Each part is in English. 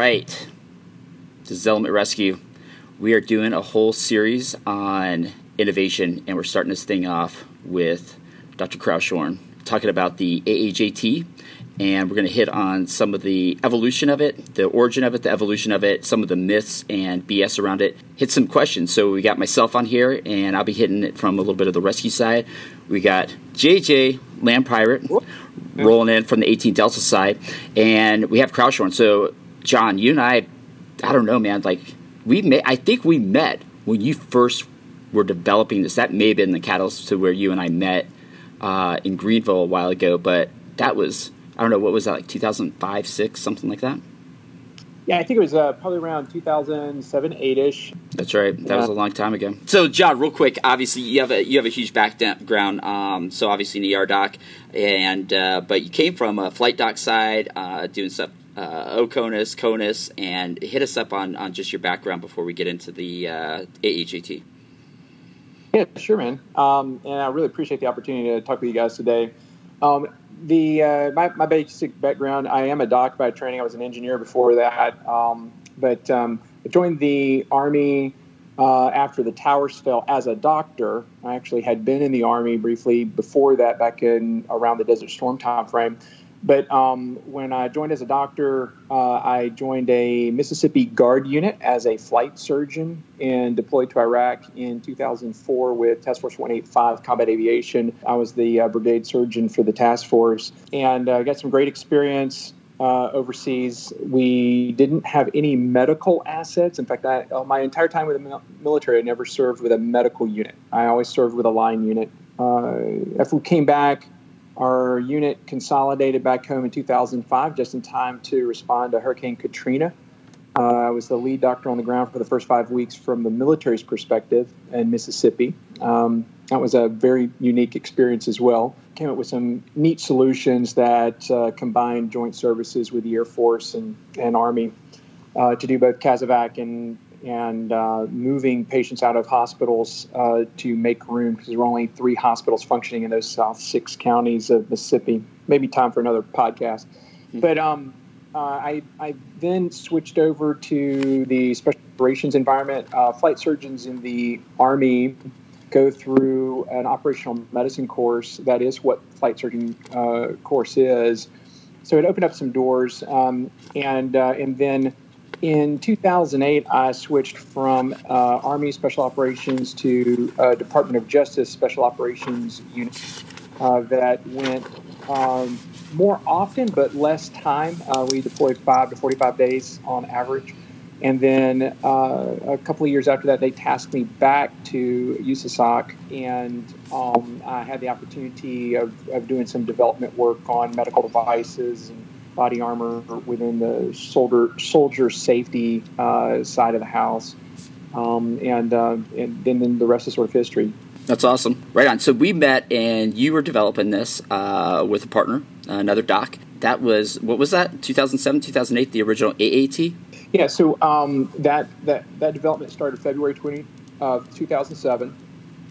right. This is Element Rescue. We are doing a whole series on innovation, and we're starting this thing off with Dr. Croushorn talking about the AAJT, and we're going to hit on some of the evolution of it, the origin of it, the evolution of it, some of the myths and BS around it. Hit some questions. So we got myself on here, and I'll be hitting it from a little bit of the rescue side. We got JJ Land Pirate rolling in from the 18 Delta side, and we have Croushorn. So John, you and I, I don't know, man. Like we met, I think we met when you first were developing this. That may have been the catalyst to where you and I met uh, in Greenville a while ago. But that was, I don't know, what was that like 2005, six, something like that. Yeah, I think it was uh, probably around 2007, eight ish. That's right. That yeah. was a long time ago. So, John, real quick. Obviously, you have a you have a huge background. Um, so, obviously, an ER doc, and uh, but you came from a flight doc side, uh, doing stuff uh, OCONUS, CONUS, and hit us up on, on just your background before we get into the uh. Yeah, sure, man. Um, and I really appreciate the opportunity to talk with you guys today. Um, the uh, my, my basic background, I am a doc by training. I was an engineer before that, um, but um, I joined the Army uh, after the towers fell as a doctor. I actually had been in the Army briefly before that, back in around the Desert Storm time frame. But um, when I joined as a doctor, uh, I joined a Mississippi Guard unit as a flight surgeon and deployed to Iraq in 2004 with Task Force 185 Combat Aviation. I was the uh, brigade surgeon for the task force and uh, got some great experience. Uh, overseas, we didn't have any medical assets. In fact, I, uh, my entire time with the military, I never served with a medical unit. I always served with a line unit. Uh, after we came back, our unit consolidated back home in 2005, just in time to respond to Hurricane Katrina. Uh, I was the lead doctor on the ground for the first five weeks from the military's perspective in Mississippi. Um, that was a very unique experience as well. Came up with some neat solutions that uh, combined joint services with the Air Force and, and Army uh, to do both CASEVAC and and uh, moving patients out of hospitals uh, to make room because there were only three hospitals functioning in those South Six counties of Mississippi. Maybe time for another podcast. Mm-hmm. But um, uh, I, I, then switched over to the special operations environment. Uh, flight surgeons in the Army go through an operational medicine course. That is what flight surgeon uh, course is. So it opened up some doors, um, and uh, and then in 2008, I switched from uh, Army Special Operations to uh, Department of Justice Special Operations unit uh, that went um, more often but less time. Uh, we deployed five to 45 days on average. And then uh, a couple of years after that, they tasked me back to USASOC, and um, I had the opportunity of, of doing some development work on medical devices and body armor within the soldier soldier safety uh, side of the house, um, and, uh, and then, then the rest is sort of history. That's awesome. Right on. So we met, and you were developing this uh, with a partner, another doc. That was what was that? 2007, 2008, the original AAT. Yeah. So um, that that that development started February 20 of 2007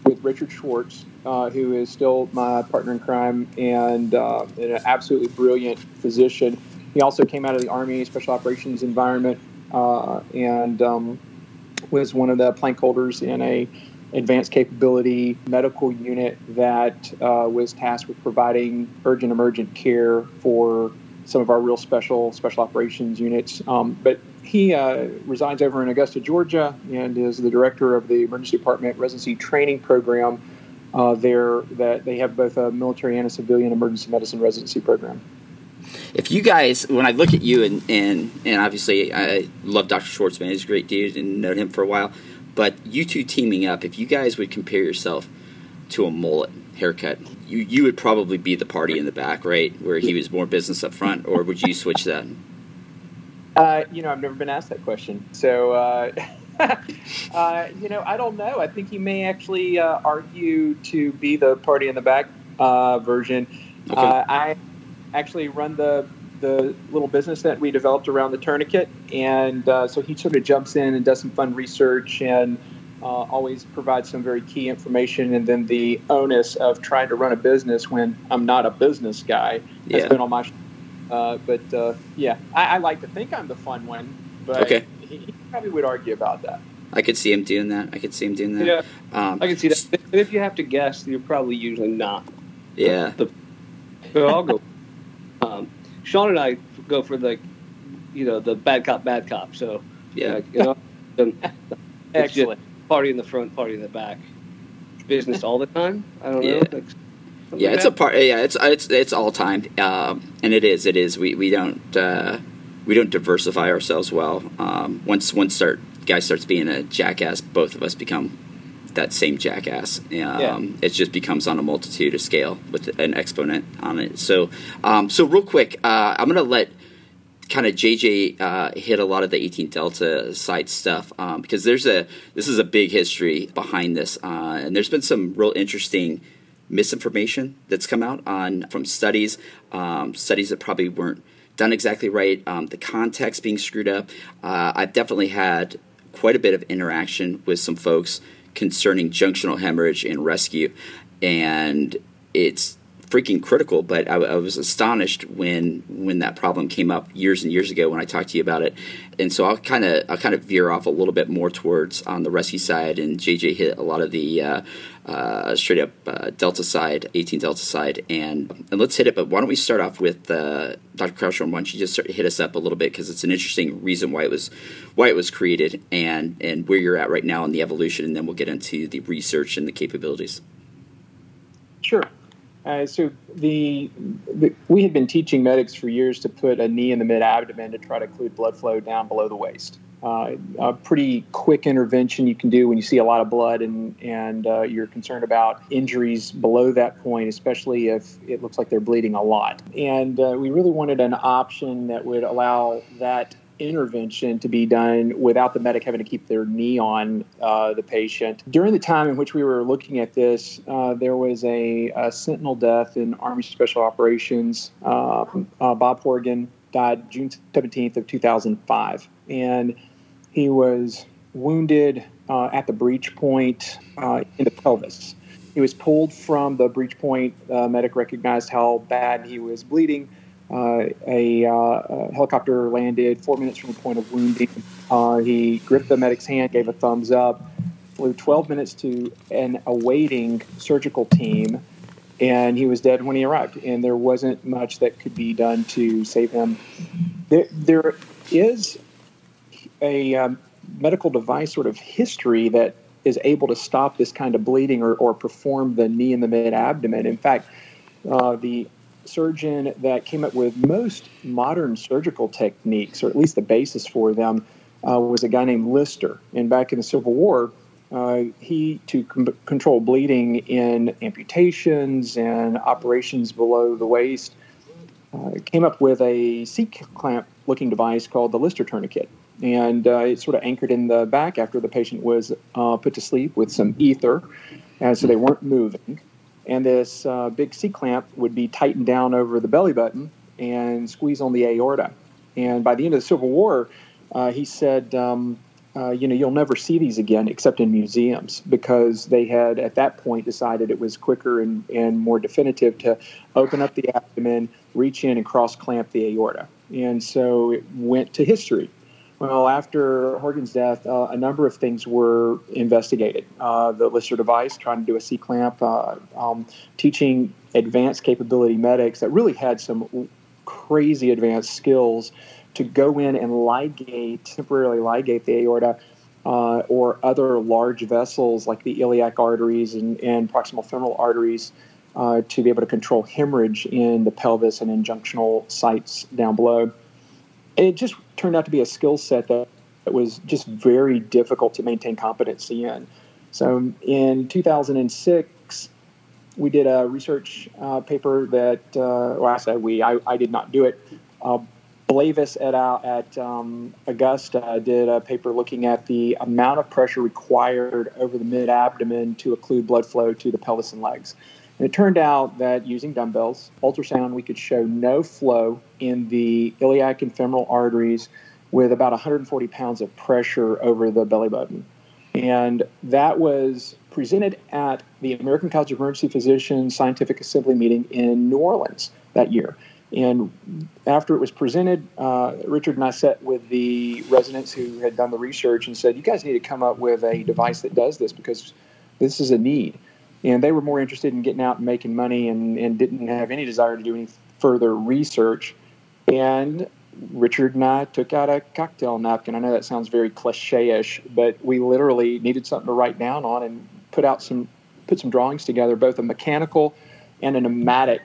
with Richard Schwartz, uh, who is still my partner in crime and, uh, and, an absolutely brilliant physician. He also came out of the Army Special Operations environment uh, and um, was one of the plank holders in a advanced capability medical unit that uh, was tasked with providing urgent emergent care for some of our real special special operations units. Um, but he uh, resides over in Augusta, Georgia, and is the director of the Emergency Department Residency Training Program uh, there. That they have both a military and a civilian emergency medicine residency program. If you guys, when I look at you, and and, and obviously I love Dr. Schwartzman, he's a great dude, and known him for a while. But you two teaming up, if you guys would compare yourself to a mullet haircut, you you would probably be the party in the back, right, where he was more business up front, or would you switch that? Uh, you know, I've never been asked that question. So, uh, uh, you know, I don't know. I think he may actually uh, argue to be the party in the back uh, version. Okay. Uh, I actually run the the little business that we developed around the tourniquet, and so he sort of jumps in and does some fun research and. always provides some very key information, and then the onus of trying to run a business when I'm not a business guy has yeah. been on my uh, but uh, yeah, I, I, like to think I'm the fun one. but Okay. he probably would argue about that. I could see him doing that. I could see him doing that. Yeah, Um, I can see that. But if you have to guess, you're probably usually not. yeah. The, but I'll go. Um, Sean and I go for the, you know, the bad cop, bad cop. So Yeah. like, you know, the- Excellent. party in the front, party in the back. Business all the time. I don't know. Yeah. like, something Yeah, like it's a part. Yeah, it's it's it's all time, um, and it is. It is. We we don't uh, we don't diversify ourselves well. Um, once once start guy starts being a jackass, both of us become that same jackass. Um, Yeah. It just becomes on a multitude of scale with an exponent on it. So um, so real quick, uh, I'm gonna let kind of JJ uh, hit a lot of the 18 Delta side stuff um, because there's a this is a big history behind this, uh, and there's been some real interesting misinformation that's come out on from studies, um, studies that probably weren't done exactly right, um, the context being screwed up. Uh, I've definitely had quite a bit of interaction with some folks concerning junctional hemorrhage and rescue, and it's freaking critical. But I, I was astonished when when that problem came up years and years ago when I talked to you about it, and so I'll kind of I'll kind of veer off a little bit more towards on the rescue side, and JJ hit a lot of the uh, uh, straight up uh, Delta side, 18 Delta side, and and let's hit it. But why don't we start off with uh, Dr. Croushorn? Why don't you just hit us up a little bit because it's an interesting reason why it was why it was created and and where you're at right now in the evolution, and then we'll get into the research and the capabilities. Sure. Uh, so the, the we had been teaching medics for years to put a knee in the mid abdomen to try to occlude blood flow down below the waist. Uh, a pretty quick intervention you can do when you see a lot of blood and and uh, you're concerned about injuries below that point, especially if it looks like they're bleeding a lot. And uh, we really wanted an option that would allow that intervention to be done without the medic having to keep their knee on uh, the patient. During the time in which we were looking at this, uh, there was a, a, sentinel death in Army Special Operations. Uh, Bob Horrigan died June 17th of 2005, and he was wounded uh, at the breach point uh, in the pelvis. He was pulled from the breach point. medic recognized how bad he was bleeding. Uh, a, uh, a, helicopter landed four minutes from the point of wounding. Uh, he gripped the medic's hand, gave a thumbs up, flew 12 minutes to an awaiting surgical team, and he was dead when he arrived. And there wasn't much that could be done to save him. There, there is a um, medical device sort of history that is able to stop this kind of bleeding or, or perform the knee in the mid abdomen. In fact, uh, the surgeon that came up with most modern surgical techniques, or at least the basis for them, uh, was a guy named Lister. And back in the Civil War, uh, he, to com- control bleeding in amputations and operations below the waist, uh, came up with a C clamp looking device called the Lister tourniquet. And uh, it sort of anchored in the back after the patient was uh, put to sleep with some ether, and so they weren't moving and this uh, big C clamp would be tightened down over the belly button and squeeze on the aorta. And by the end of the Civil War, uh, he said, um, uh, you know, you'll never see these again except in museums because they had at that point decided it was quicker and, and more definitive to open up the abdomen, reach in and cross clamp the aorta. And so it went to history. Well, after Horrigan's death, uh, a number of things were investigated. Uh, the Lister device, trying to do a C clamp, uh, um, teaching advanced capability medics that really had some crazy advanced skills to go in and ligate, temporarily ligate the aorta. Uh, or other large vessels like the iliac arteries and, and proximal femoral arteries uh, to be able to control hemorrhage in the pelvis and injunctional sites down below. It just turned out to be a skill set that, that was just very difficult to maintain competency in. So in 2006, we did a research uh, paper that, uh, well, I say we, I, I did not do it. Uh, Blaivas et al. at um, Augusta did a paper looking at the amount of pressure required over the mid abdomen to occlude blood flow to the pelvis and legs. And it turned out that using dumbbells, ultrasound, we could show no flow in the iliac and femoral arteries with about 140 pounds of pressure over the belly button. And that was presented at the American College of Emergency Physicians Scientific Assembly meeting in New Orleans that year. And after it was presented, uh, Richard and I sat with the residents who had done the research and said, "You guys need to come up with a device that does this because this is a need." And they were more interested in getting out and making money and, and didn't have any desire to do any further research. And Richard and I took out a cocktail napkin. I know that sounds very cliche-ish, but we literally needed something to write down on and put out some put some drawings together, both a mechanical and a pneumatic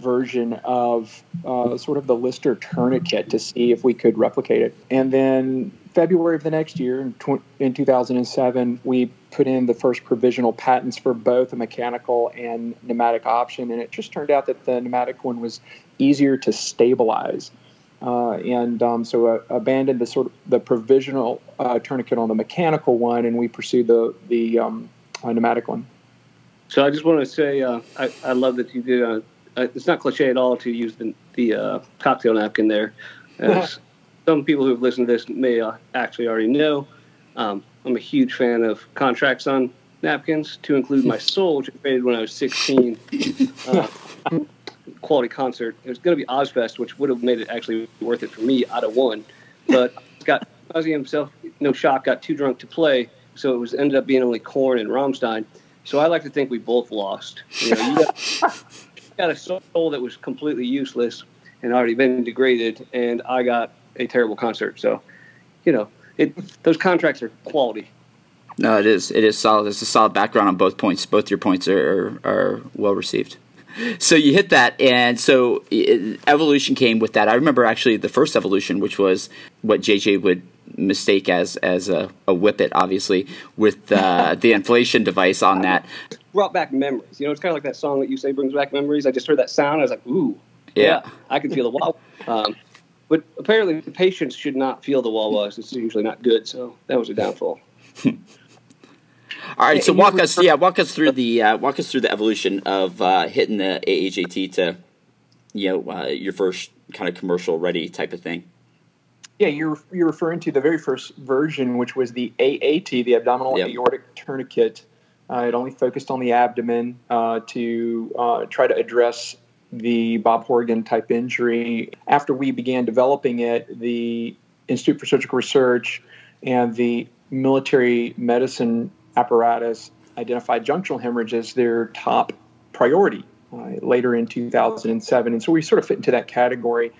version of uh, sort of the Lister tourniquet to see if we could replicate it. And then February of the next year, in, tw- in 2007, we put in the first provisional patents for both a mechanical and pneumatic option. And it just turned out that the pneumatic one was easier to stabilize. Uh, and um, so uh, abandoned the sort of the provisional uh, tourniquet on the mechanical one, and we pursued the the um, uh, pneumatic one. So I just want to say uh, I, I love that you did. Uh, it's not cliche at all to use the, the cocktail napkin there. As some people who have listened to this may actually already know, um, I'm a huge fan of contracts on napkins, to include my soul, which I created when I was 16 quality concert. It was going to be Ozzfest, which would have made it actually worth it for me out of one. But got Ozzy himself, no shock, got too drunk to play, so it was ended up being only Korn and Rammstein. So I like to think we both lost. You know, you got, got a soul that was completely useless and already been degraded, and I got a terrible concert. So, you know, it those contracts are quality. No, it is. It is solid. It's a solid background on both points. Both your points are, are, well received so you hit that, and so evolution came with that. I remember actually the first evolution, which was what JJ would mistake as as a, a whippet, obviously, with uh, the inflation device on that. Brought back memories. You know, it's kind of like that song that you say brings back memories. I just heard that sound. I was like, ooh, yeah, yeah I can feel the wah. Um, but apparently, the patients should not feel the wah wahs. It's usually not good. So that was a downfall. All right, so walk us, yeah, walk us through the uh, walk us through the evolution of uh, hitting the AHAT to, you know, uh, your first kind of commercial ready type of thing. Yeah, you're you're referring to the very first version, which was the AAT, the abdominal yep. aortic tourniquet. Uh, it only focused on the abdomen uh, to uh, try to address the Bob Horrigan type injury. After we began developing it, the Institute for Surgical Research and the military medicine apparatus identified junctional hemorrhage as their top priority uh, later in 2007. And so we sort of fit into that category.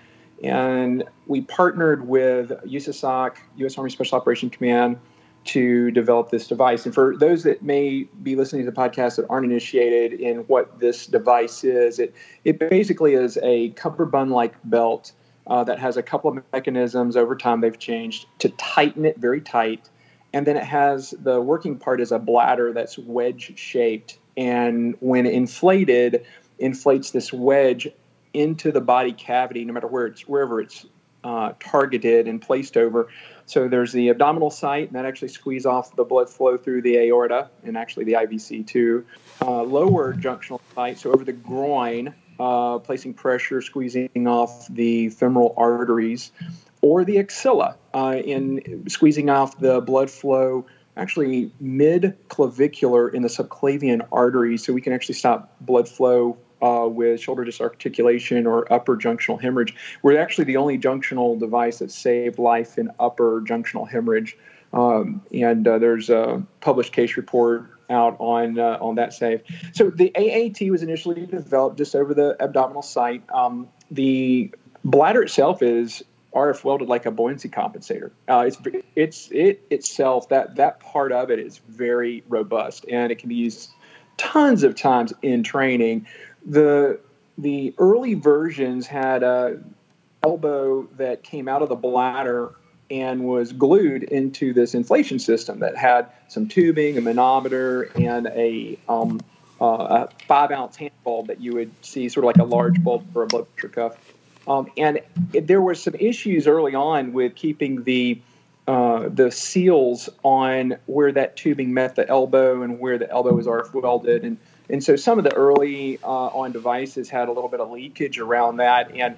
And we partnered with USASOC, U.S. Army Special Operations Command, to develop this device. And for those that may be listening to the podcast that aren't initiated in what this device is, it, it basically is a cummerbund like belt uh, that has a couple of mechanisms over time they've changed to tighten it very tight and then it has the working part is a bladder that's wedge shaped and when inflated inflates this wedge into the body cavity no matter where it's wherever it's uh, targeted and placed over so there's the abdominal site and that actually squeeze off the blood flow through the aorta and actually the ivc too. Uh, lower junctional site so over the groin uh, placing pressure squeezing off the femoral arteries or the axilla uh, in squeezing off the blood flow actually mid clavicular in the subclavian artery so we can actually stop blood flow uh, with shoulder disarticulation or upper junctional hemorrhage. We're actually the only junctional device that saved life in upper junctional hemorrhage. Um, and uh, there's a published case report out on uh, on that save. So the AAT was initially developed just over the abdominal site. Um, the bladder itself is RF welded like a buoyancy compensator. Uh, it's it's it itself that that part of it is very robust and it can be used tons of times in training. The the early versions had a elbow that came out of the bladder and was glued into this inflation system that had some tubing, a manometer, and a, um, uh, a five ounce hand bulb that you would see sort of like a large bulb for a blood pressure cuff. Um, and it, there were some issues early on with keeping the uh, the seals on where that tubing met the elbow and where the elbow was RF welded, and and so some of the early uh, on devices had a little bit of leakage around that. And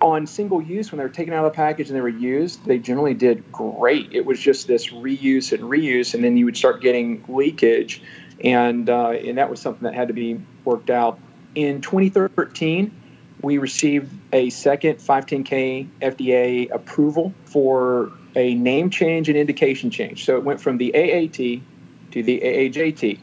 on single use, when they were taken out of the package and they were used, they generally did great. It was just this reuse and reuse, and then you would start getting leakage, and uh, and that was something that had to be worked out. In 2013, we received a second 510K FDA approval for a name change and indication change. So it went from the AAT to the AAJT.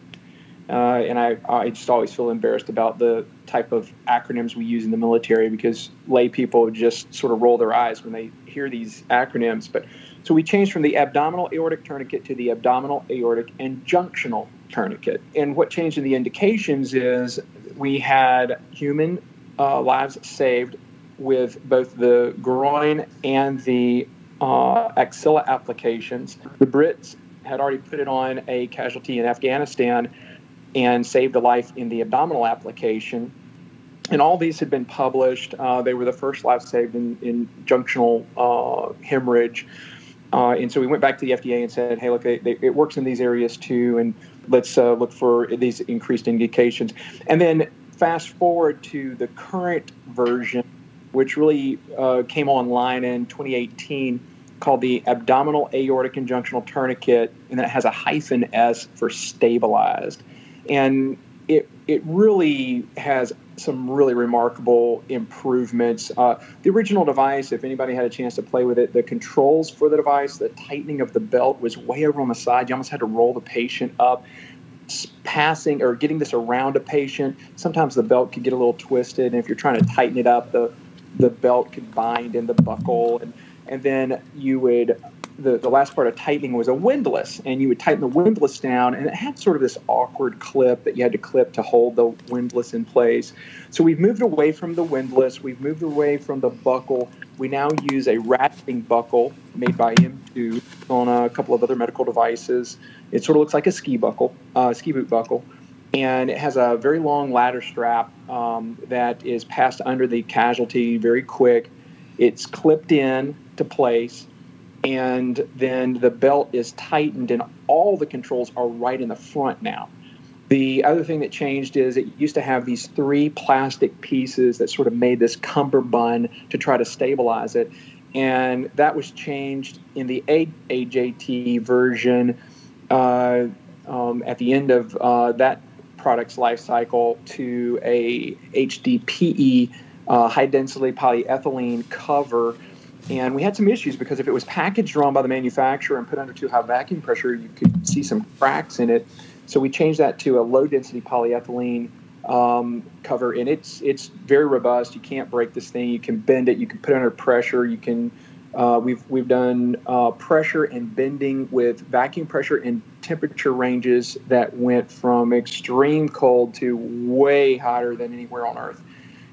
Uh, and I, I just always feel embarrassed about the type of acronyms we use in the military because lay people just sort of roll their eyes when they hear these acronyms. But so we changed from the abdominal aortic tourniquet to the abdominal aortic and junctional tourniquet. And what changed in the indications is we had human uh, lives saved with both the groin and the uh, axilla applications. The Brits had already put it on a casualty in Afghanistan and saved a life in the abdominal application. And all these had been published. Uh, they were the first lives saved in, in junctional uh, hemorrhage. Uh, and so we went back to the FDA and said, hey, look, they, they, it works in these areas too, and let's uh, look for these increased indications. And then fast forward to the current version, which really uh, came online in 2018 called the abdominal aortic conjunctional tourniquet, and then it has a hyphen S for stabilized and it it really has some really remarkable improvements. Uh, the original device, if anybody had a chance to play with it, the controls for the device, the tightening of the belt was way over on the side. You almost had to roll the patient up. Passing or getting this around a patient, sometimes the belt could get a little twisted, and if you're trying to tighten it up, the the belt could bind in the buckle, and and then you would the, the last part of tightening was a windlass, and you would tighten the windlass down, and it had sort of this awkward clip that you had to clip to hold the windlass in place. So we've moved away from the windlass, we've moved away from the buckle. We now use a ratcheting buckle made by M2 on a couple of other medical devices. It sort of looks like a ski buckle, uh, ski boot buckle, and it has a very long ladder strap um, that is passed under the casualty very quick. It's clipped in to place and then the belt is tightened and all the controls are right in the front now. The other thing that changed is it used to have these three plastic pieces that sort of made this cummerbund to try to stabilize it. And that was changed in the AJT version uh, um, at the end of uh, that product's life cycle to a HDPE uh, high density polyethylene cover and we had some issues because if it was packaged wrong by the manufacturer and put under too high vacuum pressure, you could see some cracks in it. So we changed that to a low density polyethylene um, cover, and it's it's very robust. You can't break this thing. You can bend it. You can put it under pressure. You can. Uh, we've we've done uh, pressure and bending with vacuum pressure and temperature ranges that went from extreme cold to way hotter than anywhere on Earth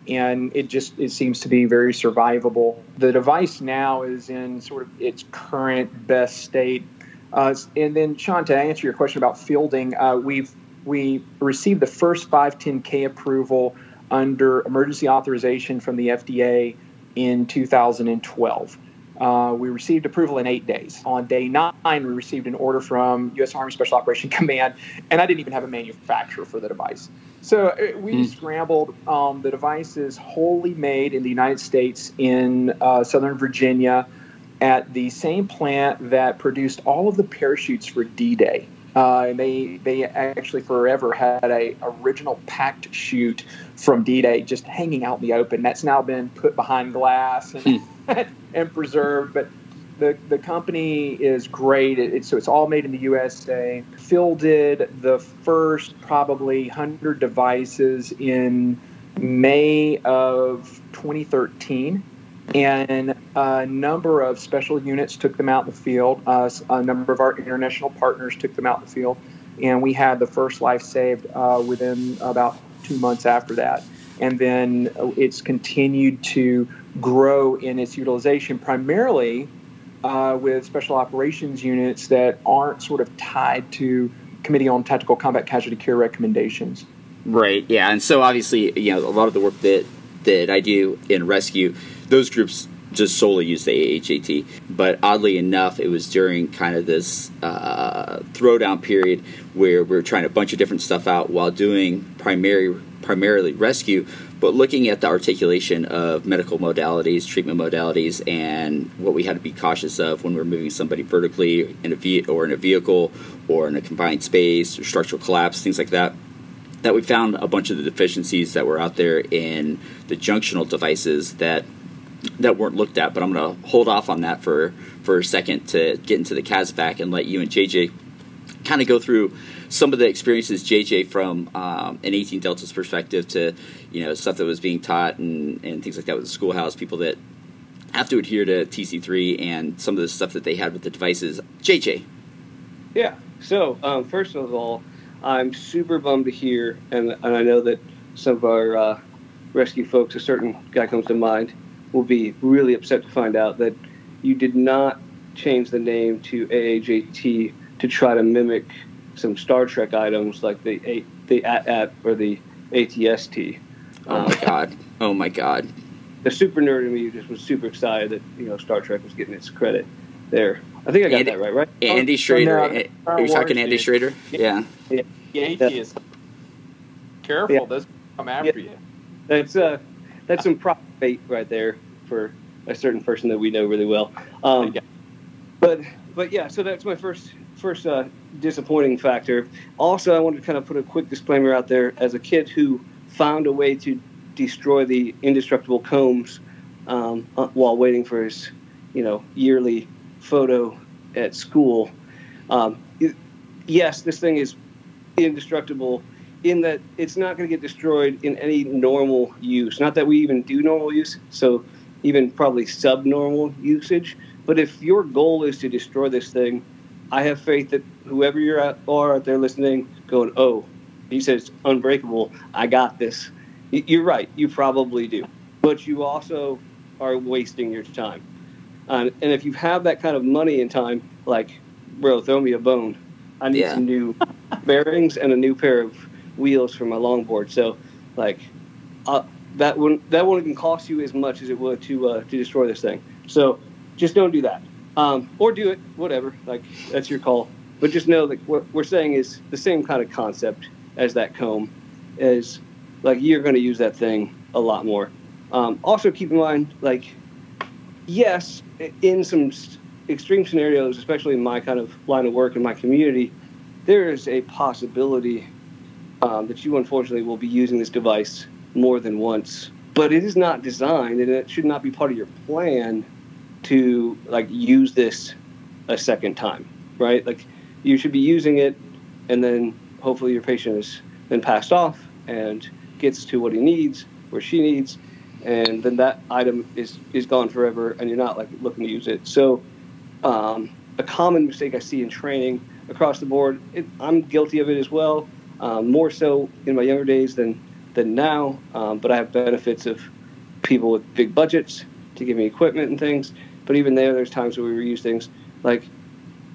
and it just it seems to be very survivable. The device now is in sort of its current best state. Uh, and then, Sean, to answer your question about fielding, uh, we've we received the first 510K approval under emergency authorization from the FDA in 2012. Uh, we received approval in eight days. On day nine, we received an order from U.S. Army Special Operation Command, and I didn't even have a manufacturer for the device. So uh, we mm. scrambled. Um, the device is wholly made in the United States in uh, Southern Virginia at the same plant that produced all of the parachutes for D-Day. Uh, and they they actually forever had a original packed chute from D-Day just hanging out in the open. That's now been put behind glass and, mm. and preserved. But the the company is great. It, so it's all made in the USA. Phil did the first probably hundred devices in May of 2013, and a number of special units took them out in the field. Uh, a number of our international partners took them out in the field, and we had the first life saved uh, within about two months after that. And then it's continued to grow in its utilization, primarily uh, with special operations units that aren't sort of tied to Committee on Tactical Combat Casualty Care recommendations. Right. Yeah. And so obviously, you know, a lot of the work that that I do in rescue, those groups just solely use the AHAT. But oddly enough, it was during kind of this uh, throwdown period where we are trying a bunch of different stuff out while doing primary primarily rescue, but looking at the articulation of medical modalities, treatment modalities, and what we had to be cautious of when we're moving somebody vertically in a ve- or in a vehicle or in a confined space or structural collapse, things like that. that we found a bunch of the deficiencies that were out there in the junctional devices that that weren't looked at. But I'm going to hold off on that for for a second to get into the CASEVAC and let you and JJ kind of go through some of the experiences JJ from um, an 18 Delta's perspective to you know stuff that was being taught and, and things like that with the schoolhouse people that have to adhere to TC3 and some of the stuff that they had with the devices. JJ. Yeah. So um, first of all, I'm super bummed to hear, and, and I know that some of our uh, rescue folks, a certain guy comes to mind, will be really upset to find out that you did not change the name to AAJT to try to mimic some Star Trek items like the A, the AT-AT or the ATST. Oh my um, god! Oh my god! The super nerd in me just was super excited that you know Star Trek was getting its credit there. I think I got Andy, that right, right? Andy oh, Schrader. No, Are you talking Andy Schrader? Yeah. Yeah. yeah. atheist. Careful, yeah. those come after yeah. you. That's uh, that's some prop bait right there for a certain person that we know really well. Um, but but yeah, so that's my first first uh, disappointing factor. Also, I wanted to kind of put a quick disclaimer out there. As a kid who found a way to destroy the indestructible combs um, uh, while waiting for his, you know, yearly photo at school. Um, yes, this thing is indestructible in that it's not going to get destroyed in any normal use. Not that we even do normal use, so even probably subnormal usage. But if your goal is to destroy this thing, I have faith that whoever you're at, are out there listening, going, oh, he says unbreakable. I got this. You're right. You probably do, but you also are wasting your time. Uh, and if you have that kind of money and time, like, bro, throw me a bone. I need yeah. some new bearings and a new pair of wheels for my longboard. So, like, uh, that wouldn't that wouldn't even cost you as much as it would to uh, to destroy this thing. So, just don't do that, um, or do it, whatever. Like, that's your call. But just know that what we're saying is the same kind of concept as that comb. Is like you're going to use that thing a lot more. Um, also, keep in mind, like, yes, in some extreme scenarios, especially in my kind of line of work in my community, there is a possibility um, that you unfortunately will be using this device more than once. But it is not designed, and it should not be part of your plan to like use this a second time, right? Like you should be using it, and then hopefully your patient is then passed off and gets to what he needs, where she needs, and then that item is is gone forever, and you're not like looking to use it. So, um, a common mistake I see in training across the board, it, I'm guilty of it as well. Um, more so in my younger days than than now, um, but I have benefits of people with big budgets to give me equipment and things. But even there, there's times where we reuse things. Like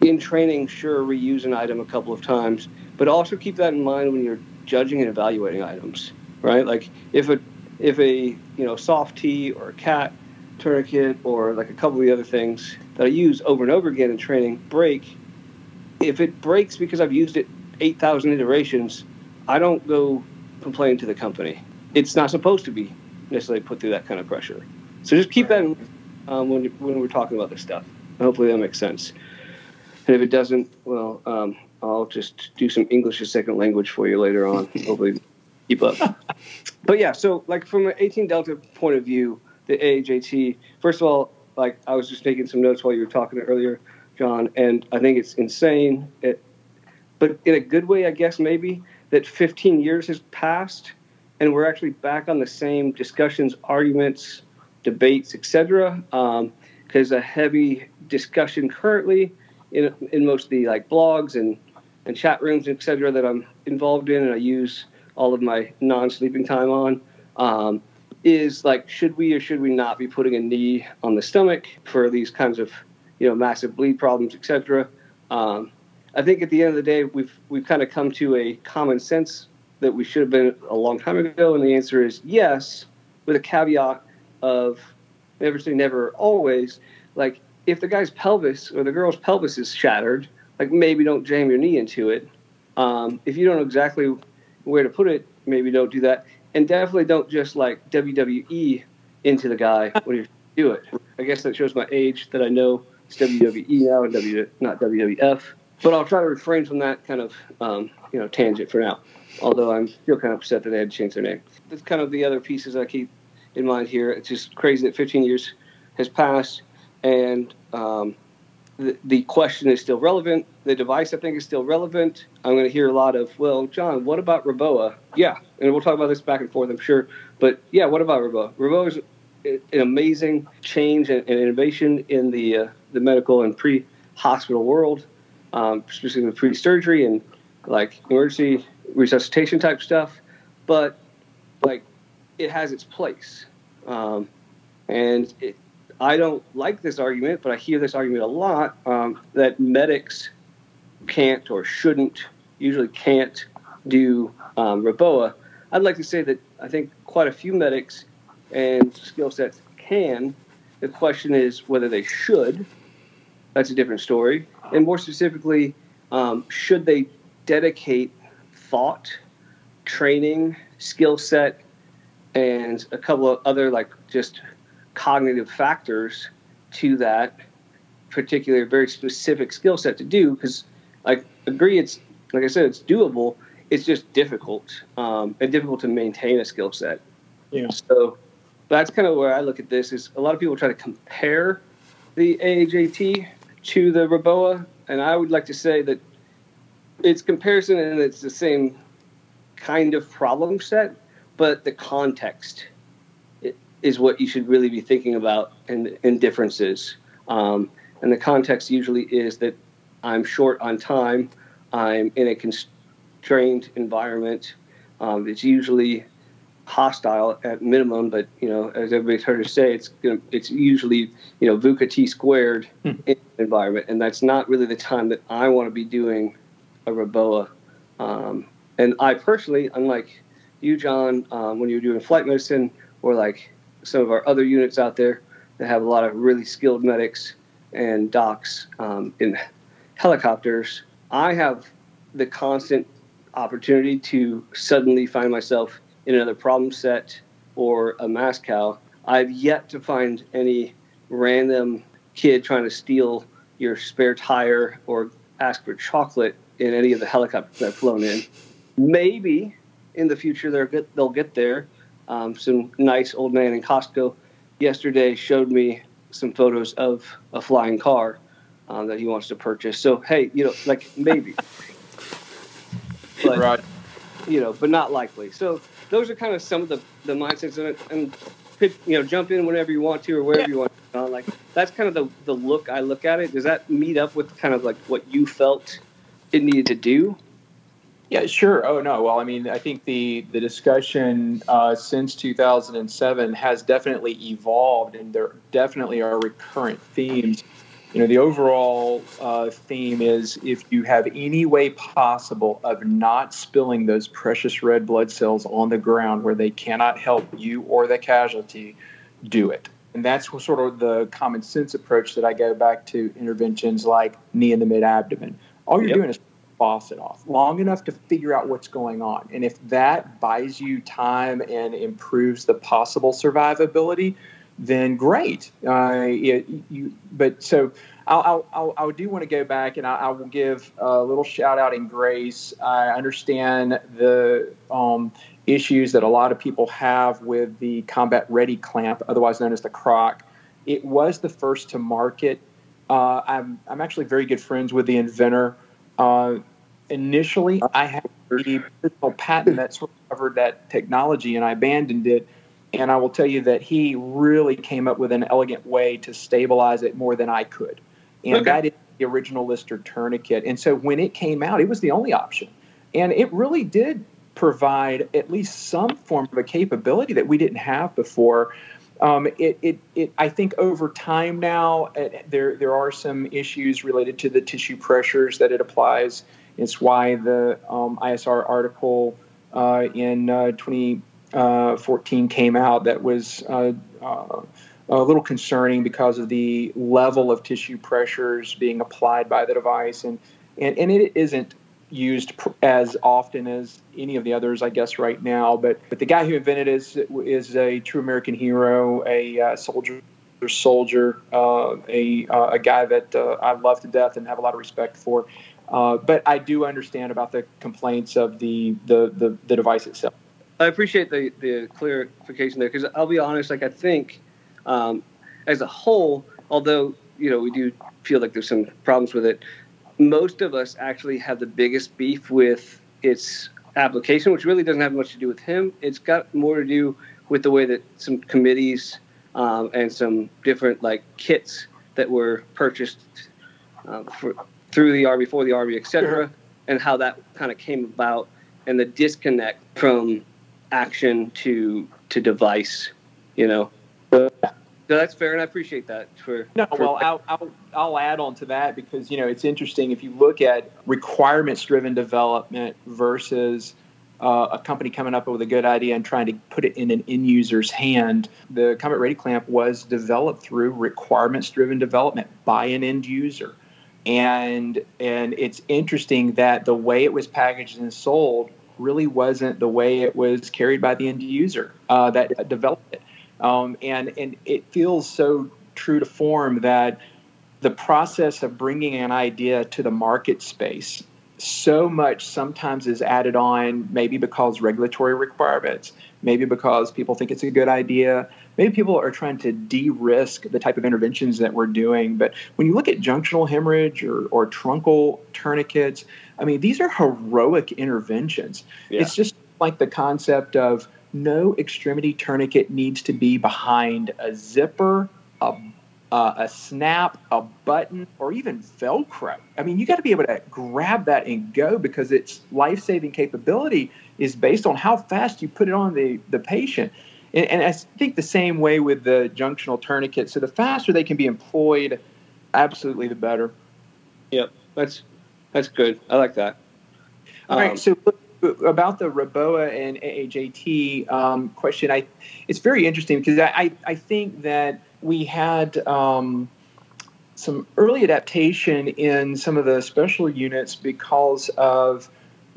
in training, sure, reuse an item a couple of times, but also keep that in mind when you're judging and evaluating items, right? Like if a if a you know soft tee or a cat tourniquet or like a couple of the other things that I use over and over again in training break, if it breaks because I've used it 8,000 iterations, I don't go complain to the company. It's not supposed to be necessarily put through that kind of pressure. So just keep that in, um, when, when we're talking about this stuff. Hopefully that makes sense. And if it doesn't, well, um, I'll just do some English as second language for you later on. Hopefully keep up. but yeah, so like from an 18 Delta point of view, the AAJT, first of all, like I was just taking some notes while you were talking earlier, John, and I think it's insane. It, but in a good way, I guess maybe that 15 years has passed, and we're actually back on the same discussions, arguments, debates, etc. Because um, a heavy discussion currently in in most of the like blogs and and chat rooms, etc. that I'm involved in, and I use all of my non-sleeping time on um, is like should we or should we not be putting a knee on the stomach for these kinds of you know massive bleed problems etc um, i think at the end of the day we've we've kind of come to a common sense that we should have been a long time ago and the answer is yes with a caveat of never say never always like if the guy's pelvis or the girl's pelvis is shattered like maybe don't jam your knee into it um, if you don't know exactly where to put it, maybe don't do that. And definitely don't just like WWE into the guy when you do it. I guess that shows my age that I know it's WWE now and W not WWF. But I'll try to refrain from that kind of um, you know tangent for now. although I'm still kind of upset that they had to change their name. That's kind of the other pieces I keep in mind here. It's just crazy that 15 years has passed, and um, the, the question is still relevant. The device, I think, is still relevant. I'm going to hear a lot of, well, John, what about Reboa? Yeah, and we'll talk about this back and forth, I'm sure. But yeah, what about Reboa? Reboa is an amazing change and, innovation in the uh, the medical and pre-hospital world, um, specifically pre-surgery and like emergency resuscitation type stuff. But like, it has its place, um, and it, I don't like this argument, but I hear this argument a lot um, that medics can't or shouldn't, usually can't do um, Reboa. I'd like to say that I think quite a few medics and skill sets can. The question is whether they should. That's a different story. And more specifically, um, should they dedicate thought, training, skill set, and a couple of other like just cognitive factors to that particular very specific skill set to do because I agree it's like I said it's doable. It's just difficult um, and difficult to maintain a skill set. Yeah. So that's kind of where I look at this is a lot of people try to compare the AHAT to the Reboa and I would like to say that it's comparison and it's the same kind of problem set but the context is what you should really be thinking about in, in differences. Um, and the context usually is that I'm short on time, I'm in a constrained environment. Um, it's usually hostile at minimum, but you know, as everybody's heard us say, it's gonna, it's usually you know VUCA T squared hmm. environment, and that's not really the time that I want to be doing a Reboa. Um, and I personally, unlike you, John, um, when you were doing flight medicine or like some of our other units out there that have a lot of really skilled medics and docs um, in helicopters. I have the constant opportunity to suddenly find myself in another problem set or a mass cal. I've yet to find any random kid trying to steal your spare tire or ask for chocolate in any of the helicopters I've flown in. Maybe in the future they'll get, they'll get there um, some nice old man in Costco yesterday showed me some photos of a flying car um, that he wants to purchase. So hey, you know, like maybe, but, right? You know, but not likely. So those are kind of some of the the mindsets and, and you know, jump in whenever you want to or wherever yeah. you want. To, like that's kind of the the look I look at it. Does that meet up with kind of like what you felt it needed to do? Yeah, sure. Oh no. Well, I mean, I think the the discussion uh, since 2007 has definitely evolved, and there definitely are recurrent themes. You know, the overall uh, theme is if you have any way possible of not spilling those precious red blood cells on the ground where they cannot help you or the casualty, do it. And that's sort of the common sense approach that I go back to interventions like knee in the mid abdomen. All you're yep. doing is faucet off long enough to figure out what's going on. And if that buys you time and improves the possible survivability, then great. Uh, it, you, but so I'll, I'll, I'll, do want to go back and I, I, will give a little shout out in grace. I understand the um, issues that a lot of people have with the combat ready clamp, otherwise known as the croc. It was the first to market. Uh, I'm, I'm actually very good friends with the inventor. Uh, initially, I had the original patent that sort of covered that technology, and I abandoned it. And I will tell you that he really came up with an elegant way to stabilize it more than I could. And okay. that is the original Lister tourniquet. And so when it came out, it was the only option. And it really did provide at least some form of a capability that we didn't have before. Um, it, it, it, I think over time now, it, there, there are some issues related to the tissue pressures that it applies it's why the um, ISR article uh, in uh, 2014 came out that was uh, uh, a little concerning because of the level of tissue pressures being applied by the device, and and, and it isn't used as often as any of the others, I guess, right now. But but the guy who invented it is is a true American hero, a uh, soldier soldier, uh, a uh, a guy that uh, I love to death and have a lot of respect for. Uh, but I do understand about the complaints of the the the, the device itself. I appreciate the the clarification there because I'll be honest, like I think um, as a whole, although you know we do feel like there's some problems with it, most of us actually have the biggest beef with its application, which really doesn't have much to do with him. It's got more to do with the way that some committees um, and some different like kits that were purchased uh, for, through the RV, for the RV, et cetera, and how that kind of came about and the disconnect from action to to device, you know. But, so that's fair, and I appreciate that. For no, for, well, I'll, I'll I'll add on to that because you know it's interesting if you look at requirements-driven development versus uh, a company coming up with a good idea and trying to put it in an end user's hand. The Combat Ready Clamp was developed through requirements-driven development by an end user, and and it's interesting that the way it was packaged and sold really wasn't the way it was carried by the end user uh, that developed it. Um, and and it feels so true to form that the process of bringing an idea to the market space so much sometimes is added on maybe because regulatory requirements maybe because people think it's a good idea maybe people are trying to de-risk the type of interventions that we're doing but when you look at junctional hemorrhage or, or truncal tourniquets i mean these are heroic interventions yeah. it's just like the concept of no extremity tourniquet needs to be behind a zipper, a, uh, a snap, a button, or even Velcro. I mean, you got to be able to grab that and go because its life saving capability is based on how fast you put it on the, the patient. And, and I think the same way with the junctional tourniquet. So the faster they can be employed, absolutely the better. Yep, that's that's good. I like that. All um, right, so about the Reboa and AAJT um, question, I it's very interesting because I, I think that we had um, some early adaptation in some of the special units because of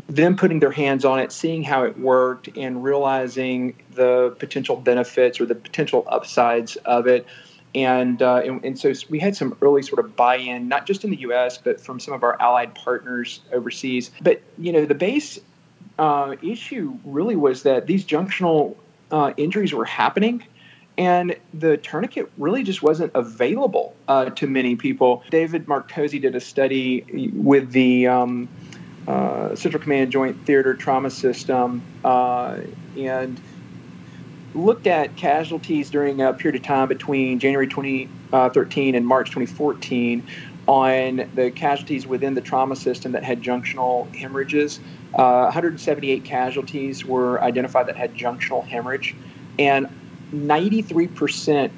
them putting their hands on it, seeing how it worked, and realizing the potential benefits or the potential upsides of it. And, uh, and, and so we had some early sort of buy-in, not just in the U.S. but from some of our allied partners overseas. But you know, the base uh, issue really was that these junctional uh, injuries were happening and the tourniquet really just wasn't available uh, to many people. David Marcozzi did a study with the um, uh, Central Command Joint Theater Trauma System uh, and looked at casualties during a period of time between January 2013 and March 2014 on the casualties within the trauma system that had junctional hemorrhages. Uh, 178 casualties were identified that had junctional hemorrhage, and 93%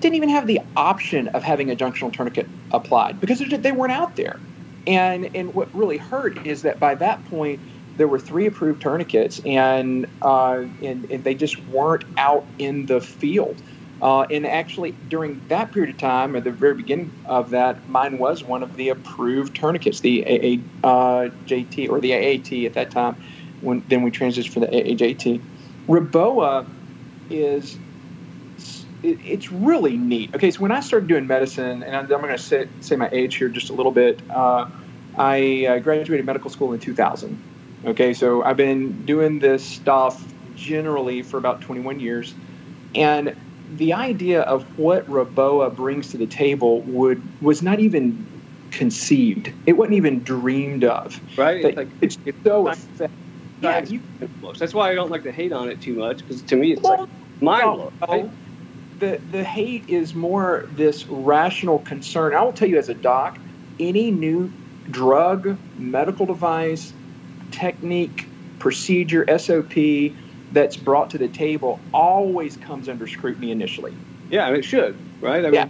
didn't even have the option of having a junctional tourniquet applied because they weren't out there. And and what really hurt is that by that point there were three approved tourniquets, and uh, and, and they just weren't out in the field. Uh, and actually, during that period of time, at the very beginning of that, mine was one of the approved tourniquets, the AAJT uh, or the AAT at that time. When then we transitioned for the AAJT. Reboa is it, it's really neat. Okay, so when I started doing medicine, and I'm, I'm going to say, say my age here just a little bit. Uh, I uh, graduated medical school in 2000. Okay, so I've been doing this stuff generally for about 21 years, and the idea of what Reboa brings to the table would was not even conceived. It wasn't even dreamed of. Right. It's, like, it's, it's so effective. Yeah, you, that's why I don't like to hate on it too much because to me it's well, like mind blowing. Right? The the hate is more this rational concern. I will tell you as a doc, any new drug, medical device, technique, procedure, SOP that's brought to the table always comes under scrutiny initially. Yeah, and it should, right? I yeah.